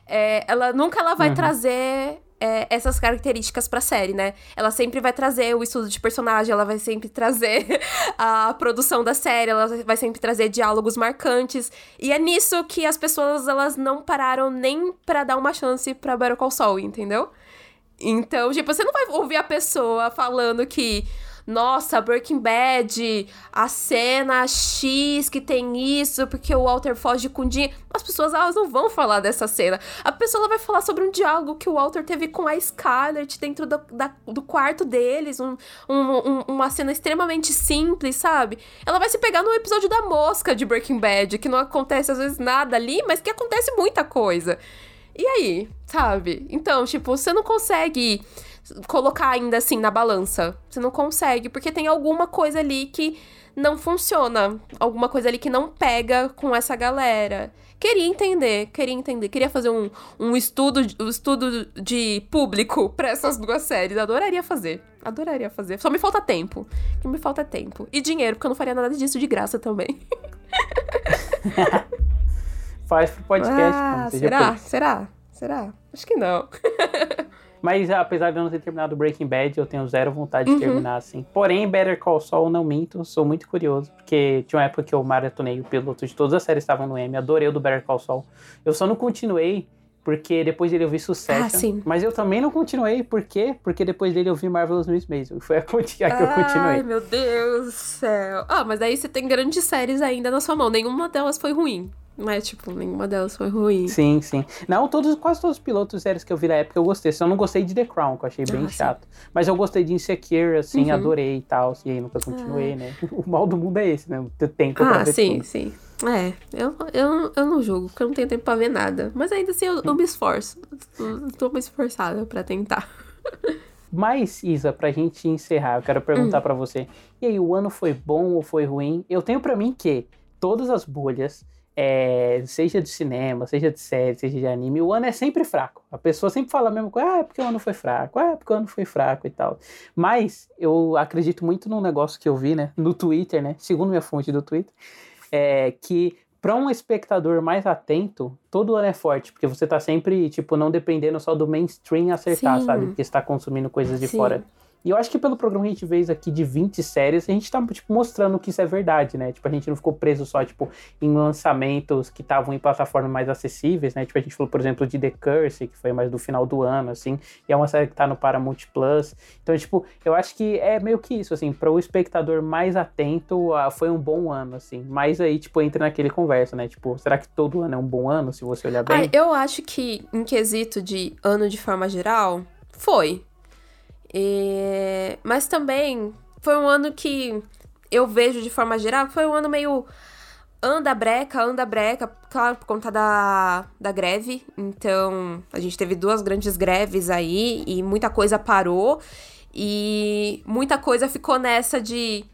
é, ela nunca ela vai uhum. trazer é, essas características pra série, né? Ela sempre vai trazer o estudo de personagem, ela vai sempre trazer a produção da série, ela vai sempre trazer diálogos marcantes. E é nisso que as pessoas, elas não pararam nem para dar uma chance pra Better Call Saul, entendeu? Então, tipo, você não vai ouvir a pessoa falando que nossa, Breaking Bad, a cena X que tem isso, porque o Walter foge com o Jim. As pessoas elas não vão falar dessa cena. A pessoa vai falar sobre um diálogo que o Walter teve com a Scarlett dentro do, da, do quarto deles, um, um, um, uma cena extremamente simples, sabe? Ela vai se pegar no episódio da mosca de Breaking Bad, que não acontece às vezes nada ali, mas que acontece muita coisa. E aí, sabe? Então, tipo, você não consegue colocar ainda assim na balança. Você não consegue, porque tem alguma coisa ali que não funciona. Alguma coisa ali que não pega com essa galera. Queria entender, queria entender. Queria fazer um, um estudo, um estudo de público para essas duas séries. Adoraria fazer. Adoraria fazer. Só me falta tempo. O que me falta é tempo. E dinheiro, porque eu não faria nada disso de graça também. Faz pro podcast. Ah, será? Será? Será? Acho que não. Mas apesar de eu não ter terminado Breaking Bad, eu tenho zero vontade uhum. de terminar assim. Porém, Better Call Saul não minto, sou muito curioso, porque tinha uma época que eu maratonei o piloto de todas as séries estavam no M, adorei o do Better Call Saul. Eu só não continuei porque depois dele eu vi Succession. Ah, sim. Mas eu também não continuei, por quê? Porque depois dele eu vi Marvelous Miss Maisel. Foi a, a que eu continuei. Ai, meu Deus do céu. Ah, mas aí você tem grandes séries ainda na sua mão. Nenhuma delas foi ruim. Mas, tipo, nenhuma delas foi ruim. Sim, sim. Não, todos, quase todos os pilotos séries que eu vi na época eu gostei. Só não gostei de The Crown, que eu achei bem ah, chato. Sim. Mas eu gostei de Insecure, assim, uhum. adorei e tal. E aí nunca continuei, ah. né? O mal do mundo é esse, né? Ter tempo ah, pra ver sim, tudo. sim. É, eu, eu, eu não julgo, porque eu não tenho tempo pra ver nada. Mas ainda assim eu, eu me esforço. Eu tô me esforçada pra tentar. Mas, Isa, pra gente encerrar, eu quero perguntar hum. para você. E aí, o ano foi bom ou foi ruim? Eu tenho para mim que todas as bolhas é, seja de cinema, seja de série, seja de anime, o ano é sempre fraco. A pessoa sempre fala a mesma coisa, ah, é porque o ano foi fraco, ah, é porque o ano foi fraco e tal. Mas eu acredito muito num negócio que eu vi, né, no Twitter, né, segundo minha fonte do Twitter, é que para um espectador mais atento, todo ano é forte, porque você tá sempre, tipo, não dependendo só do mainstream acertar, Sim. sabe? Porque está consumindo coisas de Sim. fora E eu acho que pelo programa que a gente fez aqui de 20 séries, a gente tá, tipo, mostrando que isso é verdade, né? Tipo, a gente não ficou preso só, tipo, em lançamentos que estavam em plataformas mais acessíveis, né? Tipo, a gente falou, por exemplo, de The Curse, que foi mais do final do ano, assim, e é uma série que tá no Paramount Plus. Então, tipo, eu acho que é meio que isso, assim, para o espectador mais atento, uh, foi um bom ano, assim. Mas aí, tipo, entra naquele conversa, né? Tipo, será que todo ano é um bom ano, se você olhar bem? Ah, eu acho que, em quesito de ano de forma geral, foi. E... Mas também foi um ano que eu vejo de forma geral, foi um ano meio anda breca, anda breca, claro, por conta da, da greve. Então, a gente teve duas grandes greves aí e muita coisa parou. E muita coisa ficou nessa de.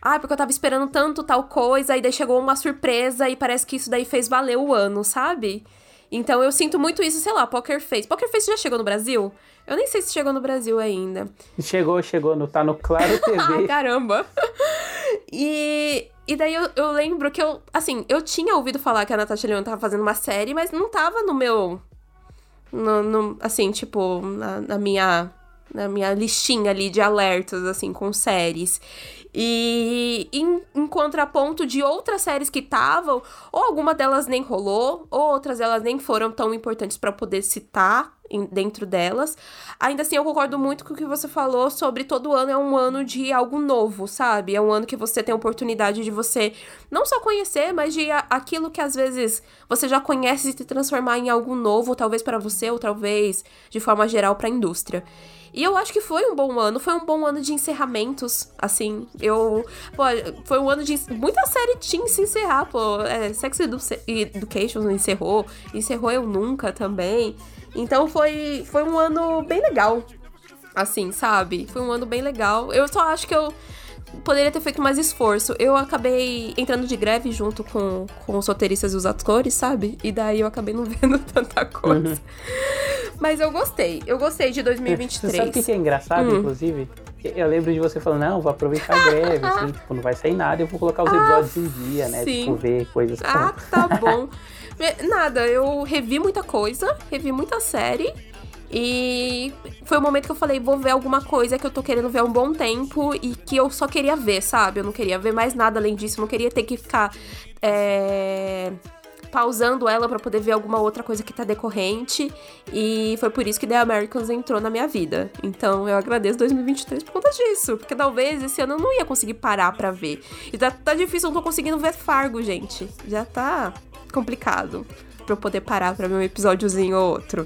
Ah, porque eu tava esperando tanto tal coisa, e daí chegou uma surpresa e parece que isso daí fez valer o ano, sabe? Então eu sinto muito isso, sei lá, Poker Face. Poker Face já chegou no Brasil? Eu nem sei se chegou no Brasil ainda. Chegou, chegou, no, tá no Claro TV. Caramba! E, e daí eu, eu, lembro que eu, assim, eu tinha ouvido falar que a Natasha Leon tava fazendo uma série, mas não tava no meu. No, no assim, tipo, na, na minha na minha listinha ali de alertas, assim, com séries. E em, em, contraponto de outras séries que estavam, ou alguma delas nem rolou, ou outras elas nem foram tão importantes para poder citar em, dentro delas. Ainda assim, eu concordo muito com o que você falou sobre todo ano é um ano de algo novo, sabe? É um ano que você tem a oportunidade de você não só conhecer, mas de a, aquilo que às vezes você já conhece se transformar em algo novo, talvez para você, ou talvez de forma geral para a indústria. E eu acho que foi um bom ano, foi um bom ano de encerramentos, assim. Eu. Pô, foi um ano de. Muita série tinha se encerrar, pô. É, Sex Education encerrou, encerrou Eu Nunca também. Então foi, foi um ano bem legal. Assim, sabe? Foi um ano bem legal. Eu só acho que eu poderia ter feito mais esforço. Eu acabei entrando de greve junto com, com os roteiristas e os atores, sabe? E daí eu acabei não vendo tanta coisa. Uhum. Mas eu gostei. Eu gostei de 2023. Você sabe o que é engraçado, hum. inclusive? Eu lembro de você falando, não, vou aproveitar a greve, assim, tipo, não vai sair nada, eu vou colocar os episódios ah, em dia, né? Sim. Tipo, ver coisas. Ah, tá bom. Nada, eu revi muita coisa, revi muita série. E foi o momento que eu falei, vou ver alguma coisa que eu tô querendo ver há um bom tempo e que eu só queria ver, sabe? Eu não queria ver mais nada além disso, não queria ter que ficar é, pausando ela para poder ver alguma outra coisa que tá decorrente. E foi por isso que The Americans entrou na minha vida. Então eu agradeço 2023 por conta disso. Porque talvez esse ano eu não ia conseguir parar para ver. E tá, tá difícil, eu não tô conseguindo ver Fargo, gente. Já tá complicado pra eu poder parar pra ver um episódiozinho ou outro.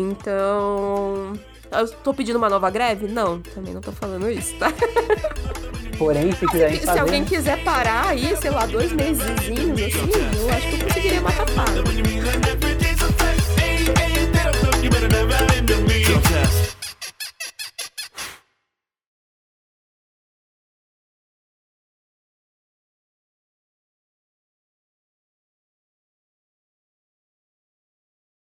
Então. Eu tô pedindo uma nova greve? Não, também não tô falando isso, tá? Porém, se quiser Se alguém quiser parar aí, sei lá, dois meses assim, eu acho que eu conseguiria matar paro.